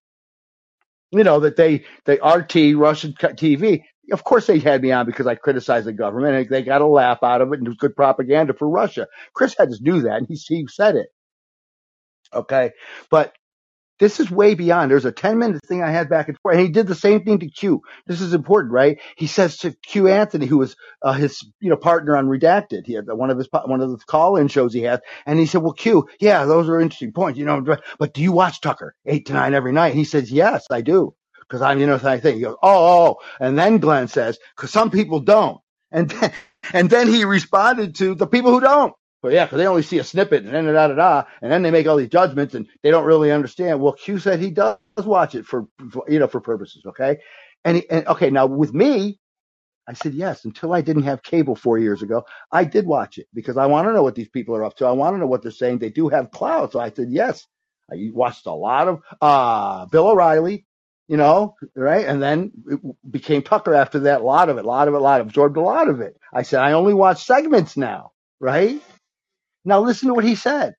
You know that they they RT Russian TV. Of course, they had me on because I criticized the government, and they got a laugh out of it, and it was good propaganda for Russia. Chris had to do that, and he he said it. Okay, but this is way beyond. There's a 10 minute thing I had back and forth. And he did the same thing to Q. This is important, right? He says to Q Anthony, who was uh, his, you know, partner on Redacted. He had one of his, one of the call in shows he had. And he said, well, Q, yeah, those are interesting points, you know, but do you watch Tucker eight to nine every night? And he says, yes, I do. Cause I'm, you know, I think he goes, oh, oh, and then Glenn says, cause some people don't. And then, and then he responded to the people who don't. But yeah, because they only see a snippet and then da da da, and then they make all these judgments and they don't really understand. Well, Q said he does watch it for, for you know for purposes, okay? And, he, and okay, now with me, I said yes. Until I didn't have cable four years ago, I did watch it because I want to know what these people are up to. I want to know what they're saying. They do have clout, so I said yes. I watched a lot of uh, Bill O'Reilly, you know, right? And then it became Tucker after that. A lot of it, a lot of it, a lot. Absorbed a lot of it. I said I only watch segments now, right? Now listen to what he said.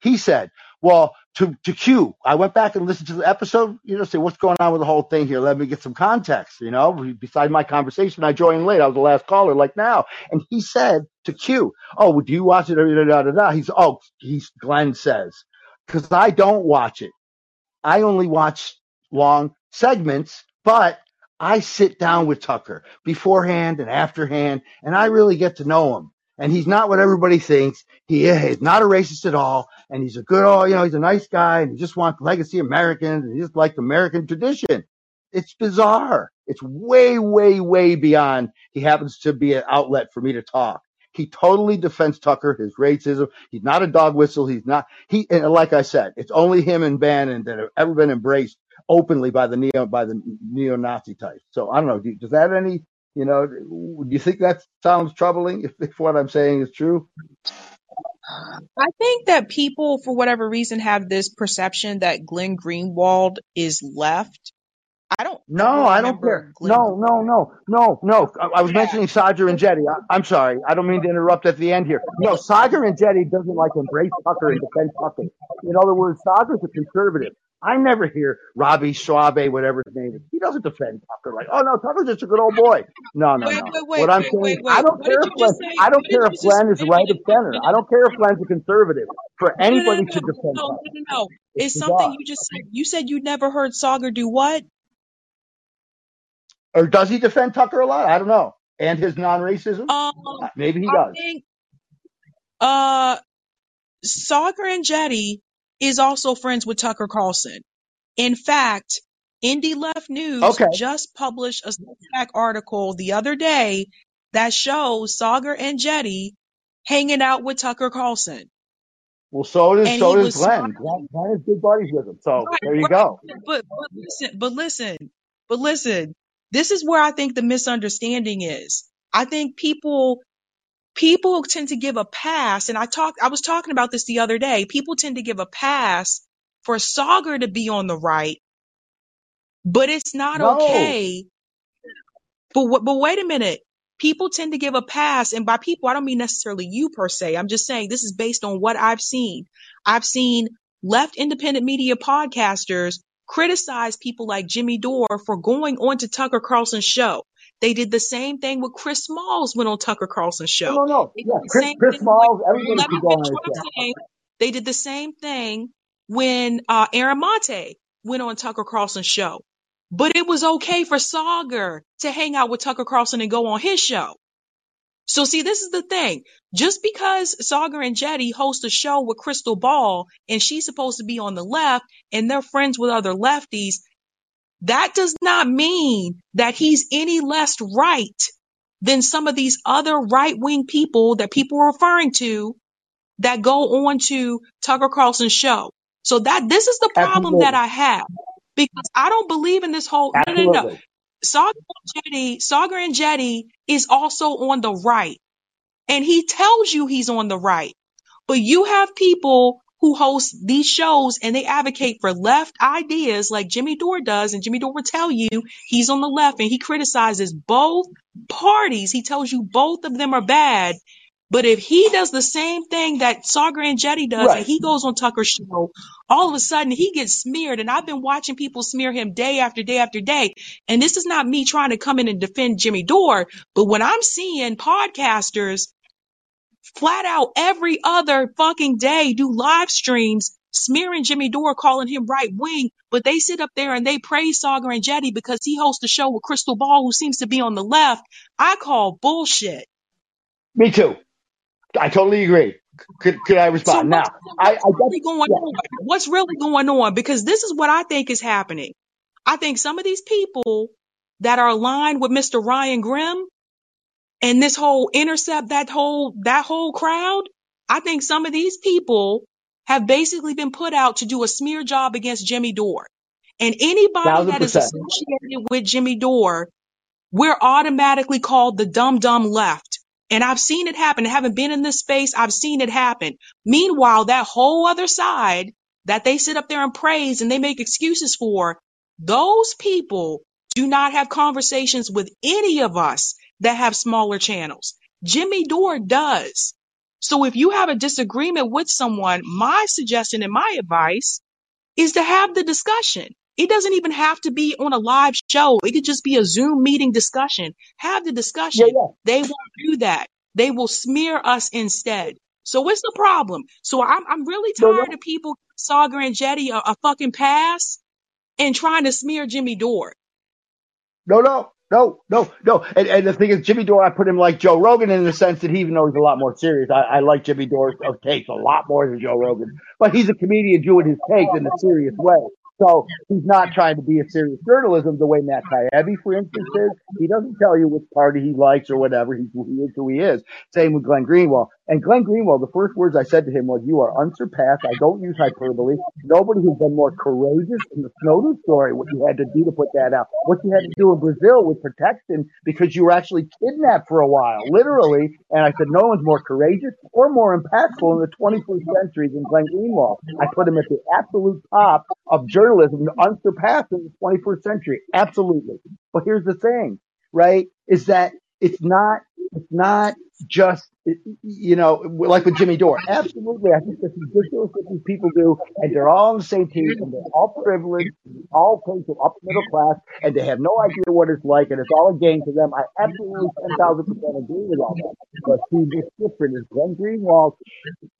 He said, well, to, to Q, I went back and listened to the episode, you know, say, what's going on with the whole thing here? Let me get some context, you know, beside my conversation. I joined late. I was the last caller, like now. And he said to Q, oh, well, do you watch it? Da, da, da, da. He's, oh, he's, Glenn says, cause I don't watch it. I only watch long segments, but I sit down with Tucker beforehand and afterhand, and I really get to know him. And he's not what everybody thinks. He is not a racist at all, and he's a good, oh, you know, he's a nice guy, and he just wants legacy Americans, and he just likes American tradition. It's bizarre. It's way, way, way beyond. He happens to be an outlet for me to talk. He totally defends Tucker, his racism. He's not a dog whistle. He's not, he, and like I said, it's only him and Bannon that have ever been embraced openly by the neo, by the neo-Nazi type. So I don't know. Do, does that any, you know, do you think that sounds troubling if, if what I'm saying is true? I think that people, for whatever reason, have this perception that Glenn Greenwald is left. No, I don't care. No, no, no, no, no. I, I was mentioning Saagar Enjeti. I, I'm sorry. I don't mean to interrupt at the end here. No, Saagar Enjeti doesn't like embrace Tucker and defend Tucker. In other words, Saagar's a conservative. I never hear Robbie Schwabe, whatever his name is. He doesn't defend Tucker like, oh no, Tucker's just a good old boy. No, no, Wait, no. wait, wait, What I'm saying I don't care if Glenn. I don't care if Glenn is right of minute, wait a center. I don't care if Glenn's a conservative. For No, no, no, anybody no, to defend no, no, no, no. it's It's something you just said. You said you never heard Saagar do what? Or does he defend Tucker a lot? I don't know. And his non-racism? Um, Maybe he I does. think uh Saagar Enjeti is also friends with Tucker Carlson. In fact, Indie Left News Okay. just published a Substack article the other day that shows Saagar Enjeti hanging out with Tucker Carlson. Well, so does And so does Glenn. Glenn, Glenn is good buddies with him. So Right, there you right. go. But, but listen, but listen, but listen. This is where I think the misunderstanding is. I think people people tend to give a pass, and I talked I was talking about this the other day. People tend to give a pass for Saagar to be on the right, but it's not No. okay. But but wait a minute. People tend to give a pass, and by people I don't mean necessarily you per se. I'm just saying this is based on what I've seen. I've seen left independent media podcasters criticize people like Jimmy Dore for going on to Tucker Carlson's show. They did the same thing with Chris Smalls went on Tucker Carlson's show. no, no. They Yeah, did the Chris, same Chris thing Smalls, everybody should go on finish his what show. I'm saying. They did the same thing when uh, Aaron Maté went on Tucker Carlson's show. But it was okay for Saagar to hang out with Tucker Carlson and go on his show. So see, this is the thing. Just because Saagar Enjeti host a show with Krystal Ball and she's supposed to be on the left and they're friends with other lefties, that does not mean that he's any less right than some of these other right wing people that people are referring to that go on to Tucker Carlson's show. So that this is the problem that I have because I don't believe in this whole no no no. Saagar Enjeti, and Jetty is also on the right, and he tells you he's on the right. But you have people who host these shows and they advocate for left ideas like Jimmy Dore does, and Jimmy Dore will tell you he's on the left and he criticizes both parties. He tells you both of them are bad. But if he does the same thing that Saagar Enjeti does, and he goes on Tucker's show, all of a sudden he gets smeared. And I've been watching people smear him day after day after day. And this is not me trying to come in and defend Jimmy Dore, but when I'm seeing podcasters flat out every other fucking day do live streams smearing Jimmy Dore, calling him right wing, but they sit up there and they praise Saagar Enjeti because he hosts a show with Krystal Ball, who seems to be on the left. I call bullshit. Me too. I totally agree. Could could I respond what's, now? I I what's guess really going yeah. on? What's really going on? Because this is what I think is happening. I think some of these people that are aligned with Mr. Ryan Grim and this whole intercept, that whole that whole crowd, I think some of these people have basically been put out to do a smear job against Jimmy Dore. And anybody Thousand that is associated with Jimmy Dore, we're automatically called the dumb dumb left. And I've seen it happen. I haven't been in this space. I've seen it happen. Meanwhile, that whole other side that they sit up there and praise and they make excuses for, those people do not have conversations with any of us that have smaller channels. Jimmy Dore does. So if you have a disagreement with someone, my suggestion and my advice is to have the discussion. It doesn't even have to be on a live show. It could just be a Zoom meeting discussion. Have the discussion. yeah. They won't do that. They will smear us instead. So what's the problem? So I'm I'm really tired of people Saagar Enjeti a, a fucking pass and trying to smear Jimmy Dore. no, no, no, no, no. And, and the thing is, Jimmy Dore, I put him like Joe Rogan in the sense that he even though he's a lot more serious. I, I like Jimmy Dore's of takes a lot more than Joe Rogan, but he's a comedian doing his takes in a serious way. So he's not trying to be a serious journalism the way Matt Taibbi, for instance, is. He doesn't tell you which party he likes or whatever. He's he is who he is. Same with Glenn Greenwald. And Glenn Greenwald, the first words I said to him was, "You are unsurpassed." I don't use hyperbole. Nobody has been more courageous in the Snowden story. What you had to do to put that out, what you had to do in Brazil with protection, because you were actually kidnapped for a while, literally. And I said, no one's more courageous or more impactful in the 21st century than Glenn Greenwald. I put him at the absolute top of journalism, unsurpassed in the 21st century. Absolutely. But here's the thing, right? Is that it's not, it's not just, you know, like with Jimmy Dore. Absolutely. I think that's ridiculous what these people do. And they're all on the same team and they're all privileged, all came from upper middle class and they have no idea what it's like and it's all a game to them. I absolutely 10,000% agree with all that. But see, what's different is Glenn Greenwald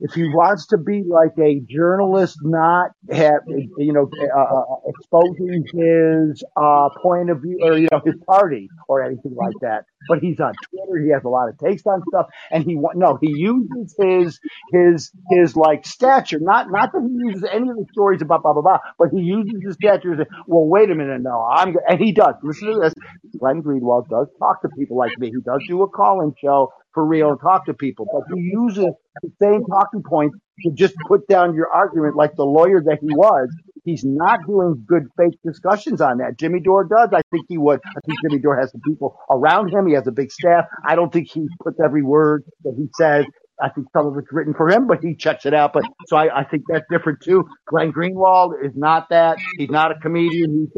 if he wants to be like a journalist, not have you know uh, uh, exposing his uh, point of view or you know his party or anything like that. But he's on Twitter. He has a lot of takes on stuff, and he wa- no, he uses his his his like stature. Not not that he uses any of the stories about blah blah blah, but he uses his stature. As, well, wait a minute, no, I'm go-" and he does. Listen to this. Glenn Greenwald does talk to people like me. He does do a call-in show for real and talk to people, but he uses the same talking points to just put down your argument like the lawyer that he was. He's not doing good fake discussions on that. Jimmy Dore does. I think he would. I think Jimmy Dore has some people around him. He has a big staff. I don't think he puts every word that he says. I think some of it's written for him, but he checks it out. But so I, I think that's different too. Glenn Greenwald is not that. He's not a comedian.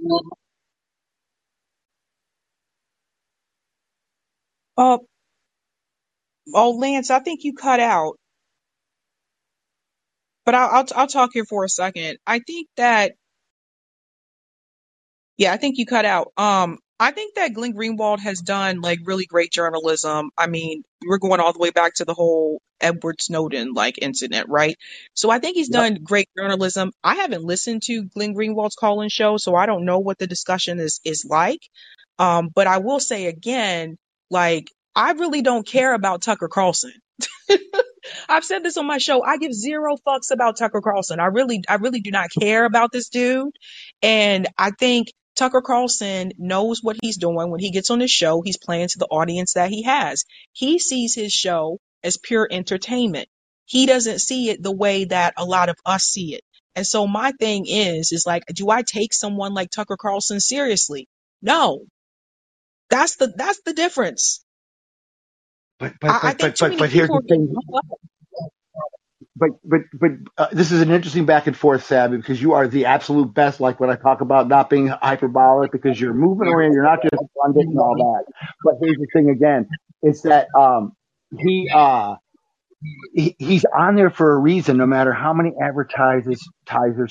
He's Oh, oh, Lance, I think you cut out, but I'll, I'll I'll talk here for a second. I think that Yeah, I think you cut out. Um, I think that Glenn Greenwald has done like really great journalism. I mean, we're going all the way back to the whole Edward Snowden like incident, right? So I think he's yep. done great journalism. I haven't listened to Glenn Greenwald's call-in show, so I don't know what the discussion is is like. Um, but I will say again, like I really don't care about Tucker Carlson. [laughs] I've said this on my show. I give zero fucks about Tucker Carlson. I really, I really do not care about this dude. And I think Tucker Carlson knows what he's doing when he gets on his show. He's playing to the audience that he has. He sees his show as pure entertainment. He doesn't see it the way that a lot of us see it. And so my thing is, is like, do I take someone like Tucker Carlson seriously? No, that's the, that's the difference. But but I, I but think but too but many but here's people the thing. But but but uh, this is an interesting back and forth, Sabby, because you are the absolute best. Like when I talk about not being hyperbolic, because you're moving around, you're not just pundit and all that. But here's the thing again: it's that um he uh he, he's on there for a reason. No matter how many advertisers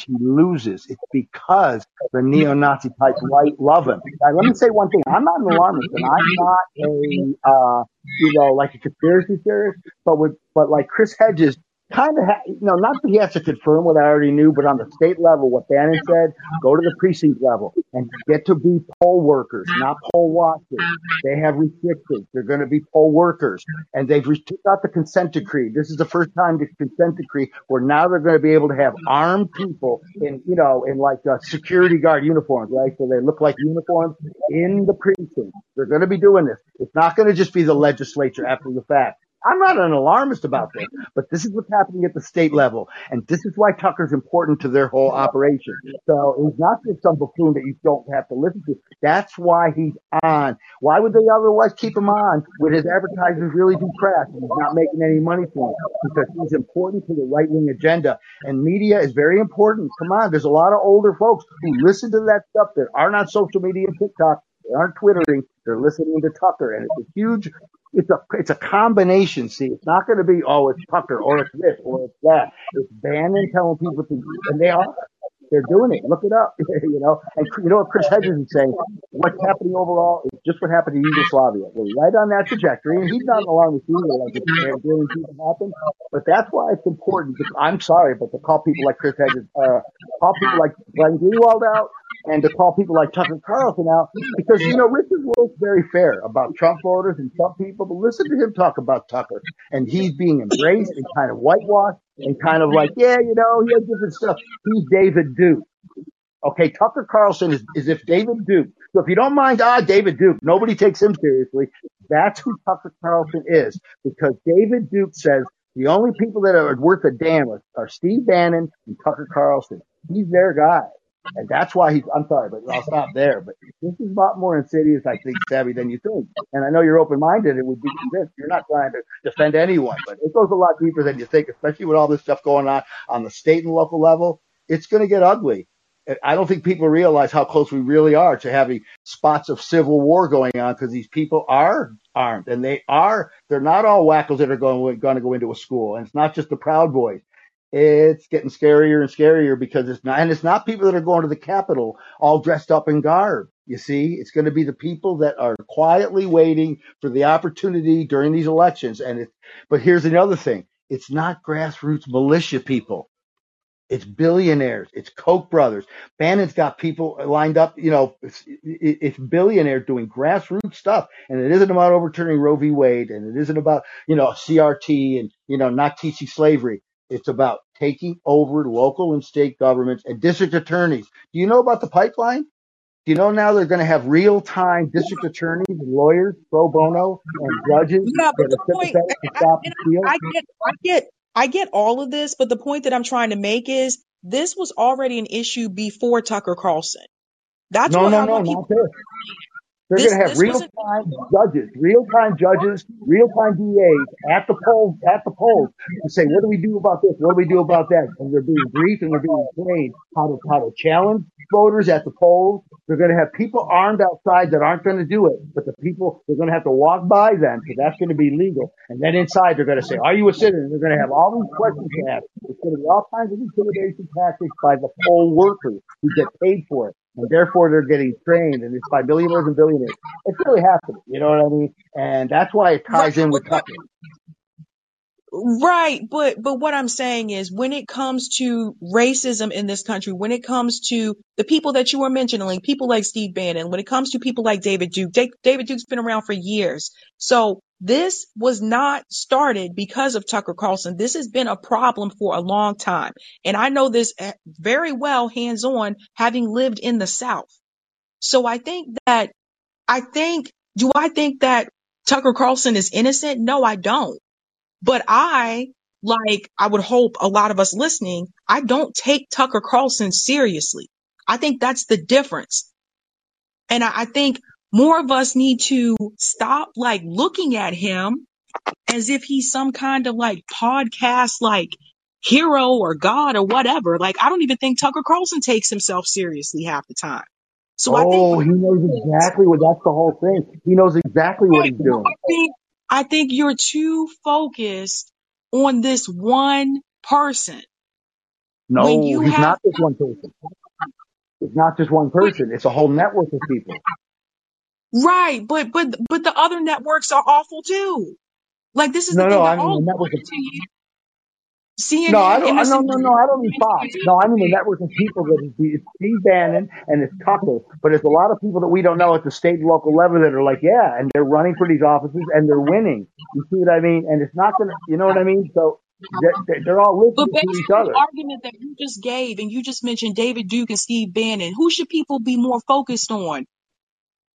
he loses, it's because the neo-Nazi type right love him. Now, let me say one thing: I'm not an alarmist, and I'm not a uh you know like a conspiracy theorist. But with but like Chris Hedges kind of, ha- you know, not that he has to confirm what I already knew, but on the state level, what Bannon said, go to the precinct level and get to be poll workers, not poll watchers. They have restrictions. They're going to be poll workers, and they've re- took out the consent decree. This is the first time the consent decree where now they're going to be able to have armed people in, you know, in like uh, security guard uniforms, right? So they look like uniforms in the precinct. They're going to be doing this. It's not going to just be the legislature after the fact. I'm not an alarmist about this, but this is what's happening at the state level. And this is why Tucker's important to their whole operation. So he's not just some buffoon that you don't have to listen to. That's why he's on. Why would they otherwise keep him on when his advertisers really do crash and he's not making any money for him? Because he's important to the right wing agenda. And media is very important. Come on, there's a lot of older folks who listen to that stuff that aren't social media and TikTok. They aren't twittering. They're listening to Tucker, and it's a huge it's a it's a combination. See, it's not going to be oh it's Tucker or it's this or it's that. It's Bannon telling people to, and they are. They're doing it. Look it up. [laughs] you know, and you know what Chris Hedges is saying? What's happening overall is just what happened to Yugoslavia. We're right on that trajectory, and he's not along with you like it's to happen. But that's why it's important. I'm sorry, but to call people like Chris Hedges, uh, call people like Glenn Greenwald out, and to call people like Tucker Carlson out because you know Richard Wolff's very fair about Trump voters and some people, but listen to him talk about Tucker and he's being embraced and kind of whitewashed and kind of like, yeah, you know, he has different stuff. He's David Duke. Okay, Tucker Carlson is, is if David Duke. So if you don't mind, ah, David Duke, nobody takes him seriously. That's who Tucker Carlson is because David Duke says the only people that are worth a damn are, are Steve Bannon and Tucker Carlson. He's their guy. And that's why he's, I'm sorry, but I'll stop there. But this is a lot more insidious, I think, savvy than you think. And I know you're open minded and would be convinced. You're not trying to defend anyone, but it goes a lot deeper than you think, especially with all this stuff going on on the state and local level. It's going to get ugly. I don't think people realize how close we really are to having spots of civil war going on because these people are armed and they are, they're not all wackos that are going, going to go into a school. And it's not just the Proud Boys it's getting scarier and scarier because it's not, and it's not people that are going to the Capitol all dressed up in garb. You see, it's going to be the people that are quietly waiting for the opportunity during these elections. And it, but here's another thing. It's not grassroots militia people. It's billionaires. It's Koch brothers. Bannon's got people lined up. You know, it's, it's billionaires doing grassroots stuff, and it isn't about overturning Roe v. Wade, and it isn't about you know CRT and you know not teaching slavery. It's about taking over local and state governments and district attorneys. Do you know about the pipeline? Do you know now they're going to have real time district attorneys lawyers, pro bono, and judges Yeah, but the point, I, the steal? I, I get, I get, I get all of this, but the point that I'm trying to make is this was already an issue before Tucker Carlson. That's No, what no, no, not this. They're This, going to have this real wasn't. time judges, real time judges, real time DAs at the polls, at the polls to say, what do we do about this? What do we do about that? And they're being briefed and they're being trained how to, how to challenge voters at the polls. They're going to have people armed outside that aren't going to do it, but the people, they're going to have to walk by them because that's going to be legal. And then inside they're going to say, are you a citizen? They're going to have all these questions to ask. It's going to be all kinds of intimidation tactics by the poll workers who get paid for it and therefore they're getting trained, and it's by millionaires and billionaires. It's really happening, you know what I mean? And that's why it ties in with Tucker. Right, but but what I'm saying is when it comes to racism in this country, when it comes to the people that you were mentioning, people like Steve Bannon, when it comes to people like David Duke, Da- David Duke's been around for years. So this was not started because of Tucker Carlson. This has been a problem for a long time. And I know this eh, very well hands on having lived in the South. So I think that I think do I think that Tucker Carlson is innocent? No, I don't. But I, like I would hope a lot of us listening, I don't take Tucker Carlson seriously. I think that's the difference. And I, I think more of us need to stop like looking at him as if he's some kind of like podcast like hero or god or whatever. Like I don't even think Tucker Carlson takes himself seriously half the time. So I think Oh, he knows exactly what, that's the whole thing. He knows exactly what he's doing. I think I think you're too focused on this one person when No, you he's have not just one person. It's not just one person. It's a whole network of people. right, but but but the other networks are awful too. Like this is the No, thing; no, they're I mean all the network of lying to you. No, I don't. No, no, no. I don't mean Fox. No, I mean the network of people that it's Steve Bannon and it's Tucker. But it's a lot of people that we don't know at the state and local level that are like, yeah, and they're running for these offices and they're winning. You see what I mean? And it's not gonna. You know what I mean? So they're, they're all But listening to each on other. the argument that you just gave, and you just mentioned David Duke and Steve Bannon, who should people be more focused on?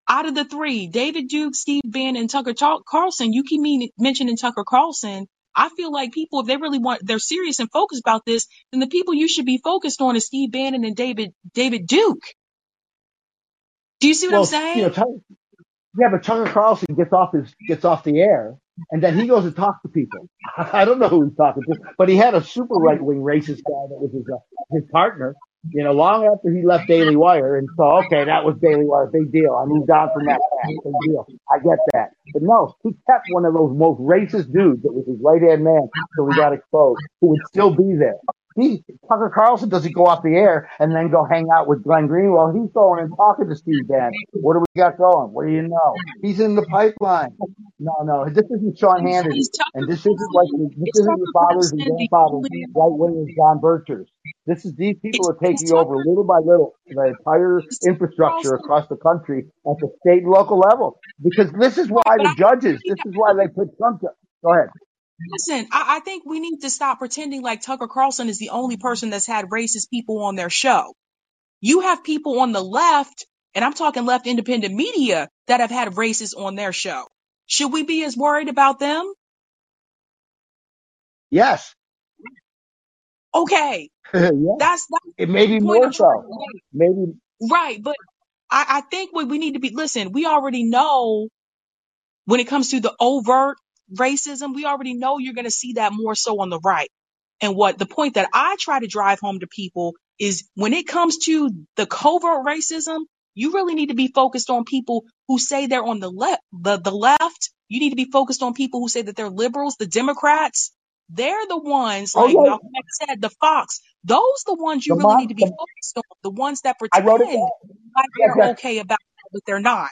Out of the three, David Duke, Steve Bannon, and Tucker Carlson, you keep mean, mentioning Tucker Carlson. I feel like people, if they really want, they're serious and focused about this, then the people you should be focused on is Steve Bannon and David David Duke. Do you see what I'm saying? you know, Tucker, yeah, but Tucker Carlson gets off his gets off the air, and then he goes and talks to people. [laughs] I don't know who he's talking to, but he had a super right wing racist guy that was his uh, his partner. You know, long after he left Daily Wire, and so okay, that was Daily Wire, big deal. I moved on from that, big deal. I get that, but no, he kept one of those most racist dudes that was his right hand man until he got exposed, who would still be there. He, Tucker Carlson doesn't go off the air and then go hang out with Glenn Greenwald. He's going and talking to Steve Bannon. What do we got going? What do you know? He's in the pipeline. No, no, this isn't Sean Hannity, and this isn't like this it's isn't Tucker your fathers and grandfathers, becoming right wingers, John Birchers. This is these people are taking over little by little the entire infrastructure across the country at the state and local level. Because this is why the judges, this is why they put Trump. Go ahead. Listen, I, I think we need to stop pretending like Tucker Carlson is the only person that's had racist people on their show. You have people on the left, and I'm talking left independent media, that have had racists on their show. Should we be as worried about them? Yes. Okay, [laughs] yeah. that's that's It may be more I'm trying to so. Maybe Right, but I, I think what we need to be listen, we already know when it comes to the overt racism, we already know you're going to see that more so on the right. And what the point that I try to drive home to people is when it comes to the covert racism, you really need to be focused on people who say they're on the left, the, the left. You need to be focused on people who say that they're liberals, the Democrats. They're the ones, oh like yeah, Malcolm X said, the Fox. Those the ones the you really need to be focused on. The ones that I wrote it pretend like they're okay about it, but they're not.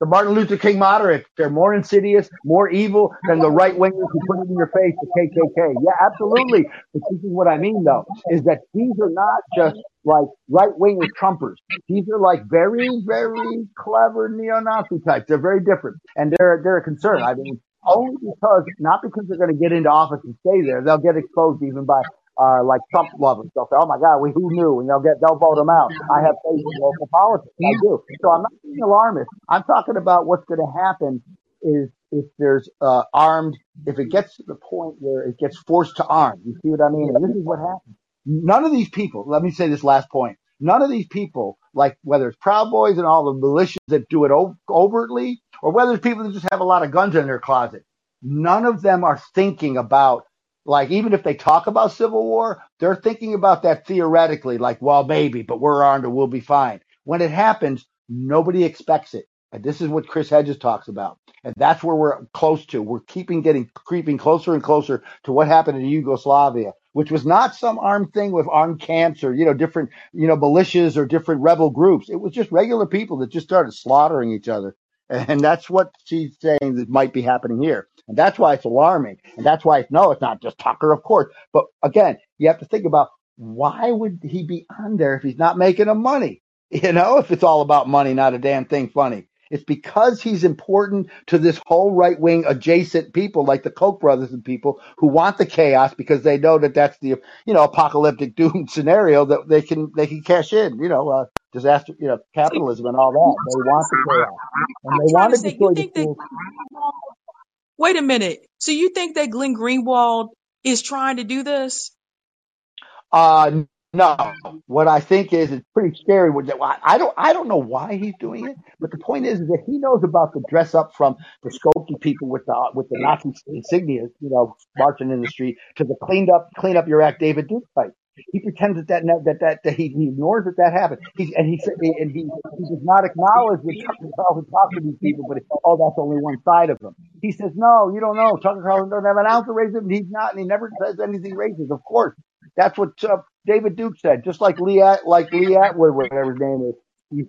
The Martin Luther King moderates. They're more insidious, more evil than the right wingers who put it in your face, the KKK. Yeah, absolutely. But this is what I mean though, is that these are not just like right wingers Trumpers. These are like very, very clever neo-Nazi types. They're very different. And they're, they're a concern. I mean, only because, not because they're going to get into office and stay there. They'll get exposed even by uh, like Trump lovers. They'll say, "Oh my God, we who knew?" And they'll get they'll vote him out. I have faith in local politics. I do. So I'm not being alarmist. I'm talking about what's going to happen is if there's uh, armed, if it gets to the point where it gets forced to arm. You see what I mean? And this is what happens. None of these people. Let me say this last point. None of these people, like whether it's Proud Boys and all the militias that do it o- overtly, or whether it's people that just have a lot of guns in their closet, none of them are thinking about like even if they talk about civil war, they're thinking about that theoretically, like, well, maybe, but we're armed and we'll be fine. When it happens, nobody expects it. And this is what Chris Hedges talks about. And that's where we're close to. We're keeping getting creeping closer and closer to what happened in Yugoslavia, which was not some armed thing with armed camps or, you know, different, you know, militias or different rebel groups. It was just regular people that just started slaughtering each other. And that's what she's saying that might be happening here. And that's why it's alarming. And that's why, it's no, it's not just Tucker, of course. But again, you have to think about why would he be on there if he's not making him money? [laughs] You know, if it's all about money, not a damn thing funny. It's because he's important to this whole right wing adjacent people like the Koch brothers and people who want the chaos because they know that that's the, you know, apocalyptic [laughs] doom scenario that they can, they can cash in, you know, uh, disaster, you know, capitalism and all that. They want the chaos and they want to say, destroy the schools. wait a minute. So you think that Glenn Greenwald is trying to do this? Uh, no. What I think is it's pretty scary. I I don't I don't know why he's doing it, but the point is, is that he knows about the dress up from the Skokie people with the with the Nazi insignias, you know, marching in the street, to the cleaned up clean up your act David Duke fight. He pretends that that that that, that he, he ignores that that happened. He and he and he he does not acknowledge that Tucker Carlson talked to these people, but oh, that's only one side of them. He says, no, you don't know. Tucker Carlson doesn't have an ounce of racism. He's not, and he never says anything racist. Of course, that's what uh, David Duke said. Just like Lee At, like Lee Atwood, whatever his name is.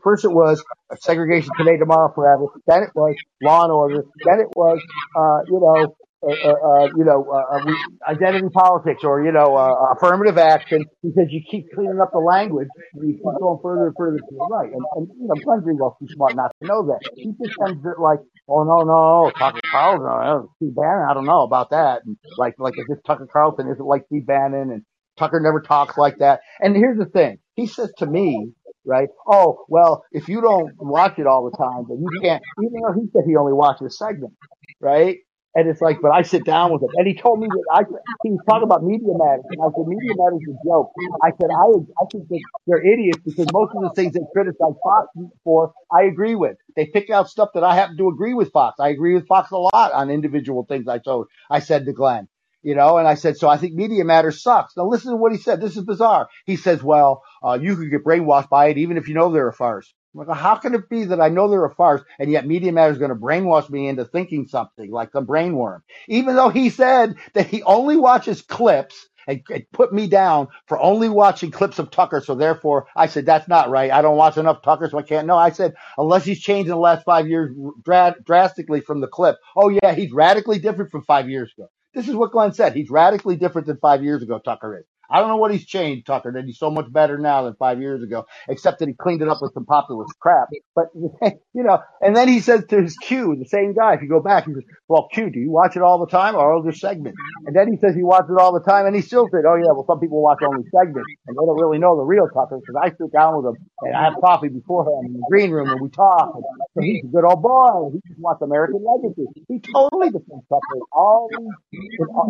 First it was segregation today, tomorrow, forever. Then it was law and order. Then it was, uh, you know, uh, uh, uh, you know, uh, uh, identity politics or, you know, uh, affirmative action because you keep cleaning up the language and you keep going further and further to the right. And, and you know, Glenn Greenwald's too smart not to know that. He just sends it like, oh, no, no, Tucker Carlson, Steve Bannon, I don't know about that. And like, like if this Tucker Carlson isn't like Steve Bannon and Tucker never talks like that. And here's the thing. He says to me, right? Oh, well, if you don't watch it all the time, then you can't, even though he said he only watches segments, right? And it's like, but I sit down with him. And he told me that I, he was talking about Media Matters. And I said, Media Matters is a joke. I said, I, I think that they're idiots because most of the things they criticize Fox for, I agree with. They pick out stuff that I happen to agree with Fox. I agree with Fox a lot on individual things I told, I said to Glenn. You know, and I said, so I think Media Matters sucks. Now listen to what he said. This is bizarre. He says, well, uh, you could get brainwashed by it even if you know they're a farce. Like, how can it be that I know they're a farce and yet Media Matters is going to brainwash me into thinking something like a brainworm? Even though he said that he only watches clips and, and put me down for only watching clips of Tucker. So therefore, I said, that's not right. I don't watch enough Tucker, so I can't know. I said, unless he's changed in the last five years dra- drastically from the clip. Oh yeah, he's radically different from five years ago. This is what Glenn said. He's radically different than five years ago, Tucker is. I don't know what he's changed, Tucker, that he's so much better now than five years ago, except that he cleaned it up with some populist crap. But, [laughs] you know, and then he says to his Q, the same guy, if you go back, he says, well, Q, do you watch it all the time or other segments? And then he says he watches it all the time and he still said, oh yeah, well, some people watch only segments and they don't really know the real Tucker because I sit down with him and I have coffee beforehand in the green room and we talk. And so he's a good old boy. He just wants American legacy. He totally defends Tucker all in,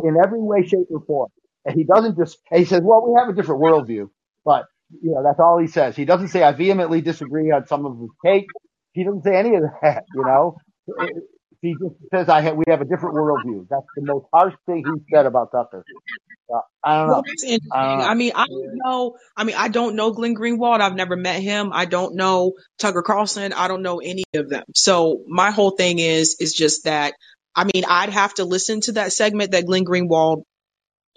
in every way, shape, or form. And he doesn't just, he says, well, we have a different worldview, but you know, that's all he says. He doesn't say, I vehemently disagree on some of his takes. He doesn't say any of that, you know. He just says, I have, we have a different worldview. That's the most harsh thing he said about Tucker. Uh, I don't know. Well, that's interesting. I don't know. I mean, I don't know. I mean, I don't know Glenn Greenwald. I've never met him. I don't know Tucker Carlson. I don't know any of them. So my whole thing is, is just that. I mean, I'd have to listen to that segment that Glenn Greenwald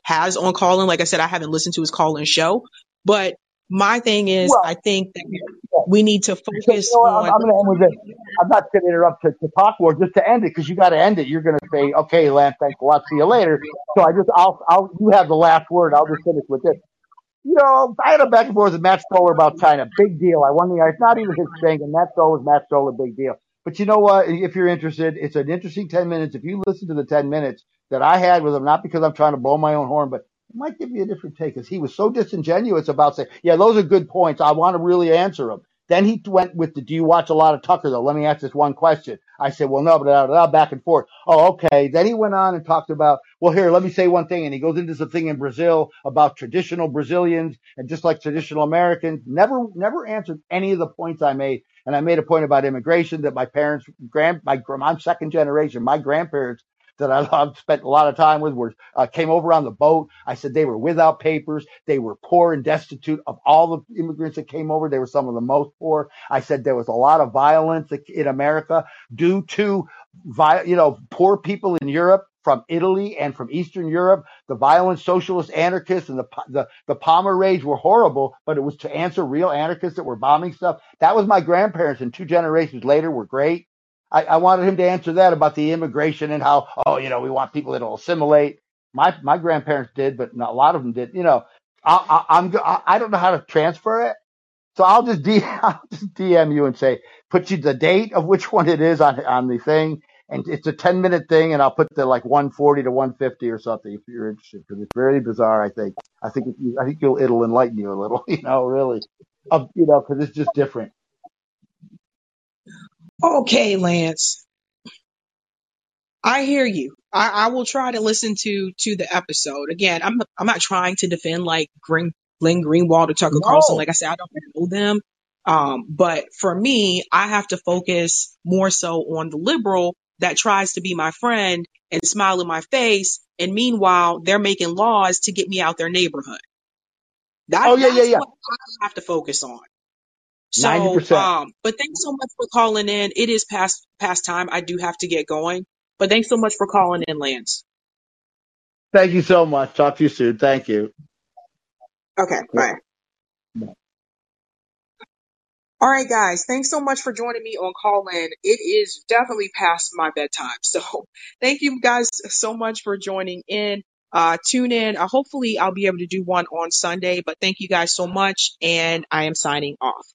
has on Callin. Like I said, I haven't listened to his Callin show, but my thing is, Well, I think that we need to So, you focus know what? I'm, on. I'm going to end with this. I'm not going to interrupt to, to talk more, just to end it, because you got to end it. You're going to say, okay, Lance, thanks a lot. See you later. So I just, I'll, I'll, you have the last word. I'll just finish with this. You know, I had a back and forth with Matt Stoller about China. Big deal. I won the, it's not even his thing, and Matt Stoller, Matt Stoller, big deal. But you know what? If you're interested, it's an interesting 10 minutes. If you listen to the 10 minutes that I had with him, not because I'm trying to blow my own horn, but it might give you a different take because he was so disingenuous about saying, yeah, those are good points. I want to really answer them. Then he went with the, do you watch a lot of Tucker though? Let me ask this one question. I said, well, no, but blah, blah, back and forth. Oh, okay. Then he went on and talked about, well, here, let me say one thing. And he goes into something in Brazil about traditional Brazilians and just like traditional Americans. Never, never answered any of the points I made. And I made a point about immigration that my parents, grand, my, I'm second generation. My grandparents that I [laughs] loved, spent a lot of time with were uh, came over on the boat. I said they were without papers. They were poor and destitute. Of all the immigrants that came over, they were some of the most poor. I said there was a lot of violence in America due to, you know, poor people in Europe from Italy and from Eastern Europe. The violent socialist anarchists and the the the Palmer raids were horrible, but it was to answer real anarchists that were bombing stuff. That was my grandparents, and two generations later were great. I, I wanted him to answer that about the immigration and how, oh, you know, we want people that'll assimilate. My my grandparents did, but a lot of them did. You know, I, I, I'm I I don't know how to transfer it, so I'll just D [laughs] I'll just DM you and say put you the date of which one it is on on the thing, and it's a 10 minute thing, and I'll put the like 140 to 150 or something if you're interested because it's very bizarre. I think I think it, I think you'll it'll enlighten you a little. [laughs] You know, really, of you know, because it's just different. Okay, Lance. I hear you. I, I will try to listen to to the episode. Again, I'm I'm not trying to defend like Green, Glenn Greenwald or Tucker Carlson. Like I said, I don't know them. Um, but for me, I have to focus more so on the liberal that tries to be my friend and smile in my face. And meanwhile, they're making laws to get me out their neighborhood. That oh yeah, yeah, that's yeah, what I have to focus on. So, percent. um, but thanks so much for calling in. It is past past time. I do have to get going. But thanks so much for calling in, Lance. Thank you so much. Talk to you soon. Thank you. Okay, bye. All right, guys. Thanks so much for joining me on Callin. It is definitely past my bedtime. [laughs] So thank you guys so much for joining in. Uh, tune in. Uh, hopefully I'll be able to do one on Sunday, but thank you guys so much. And I am signing off.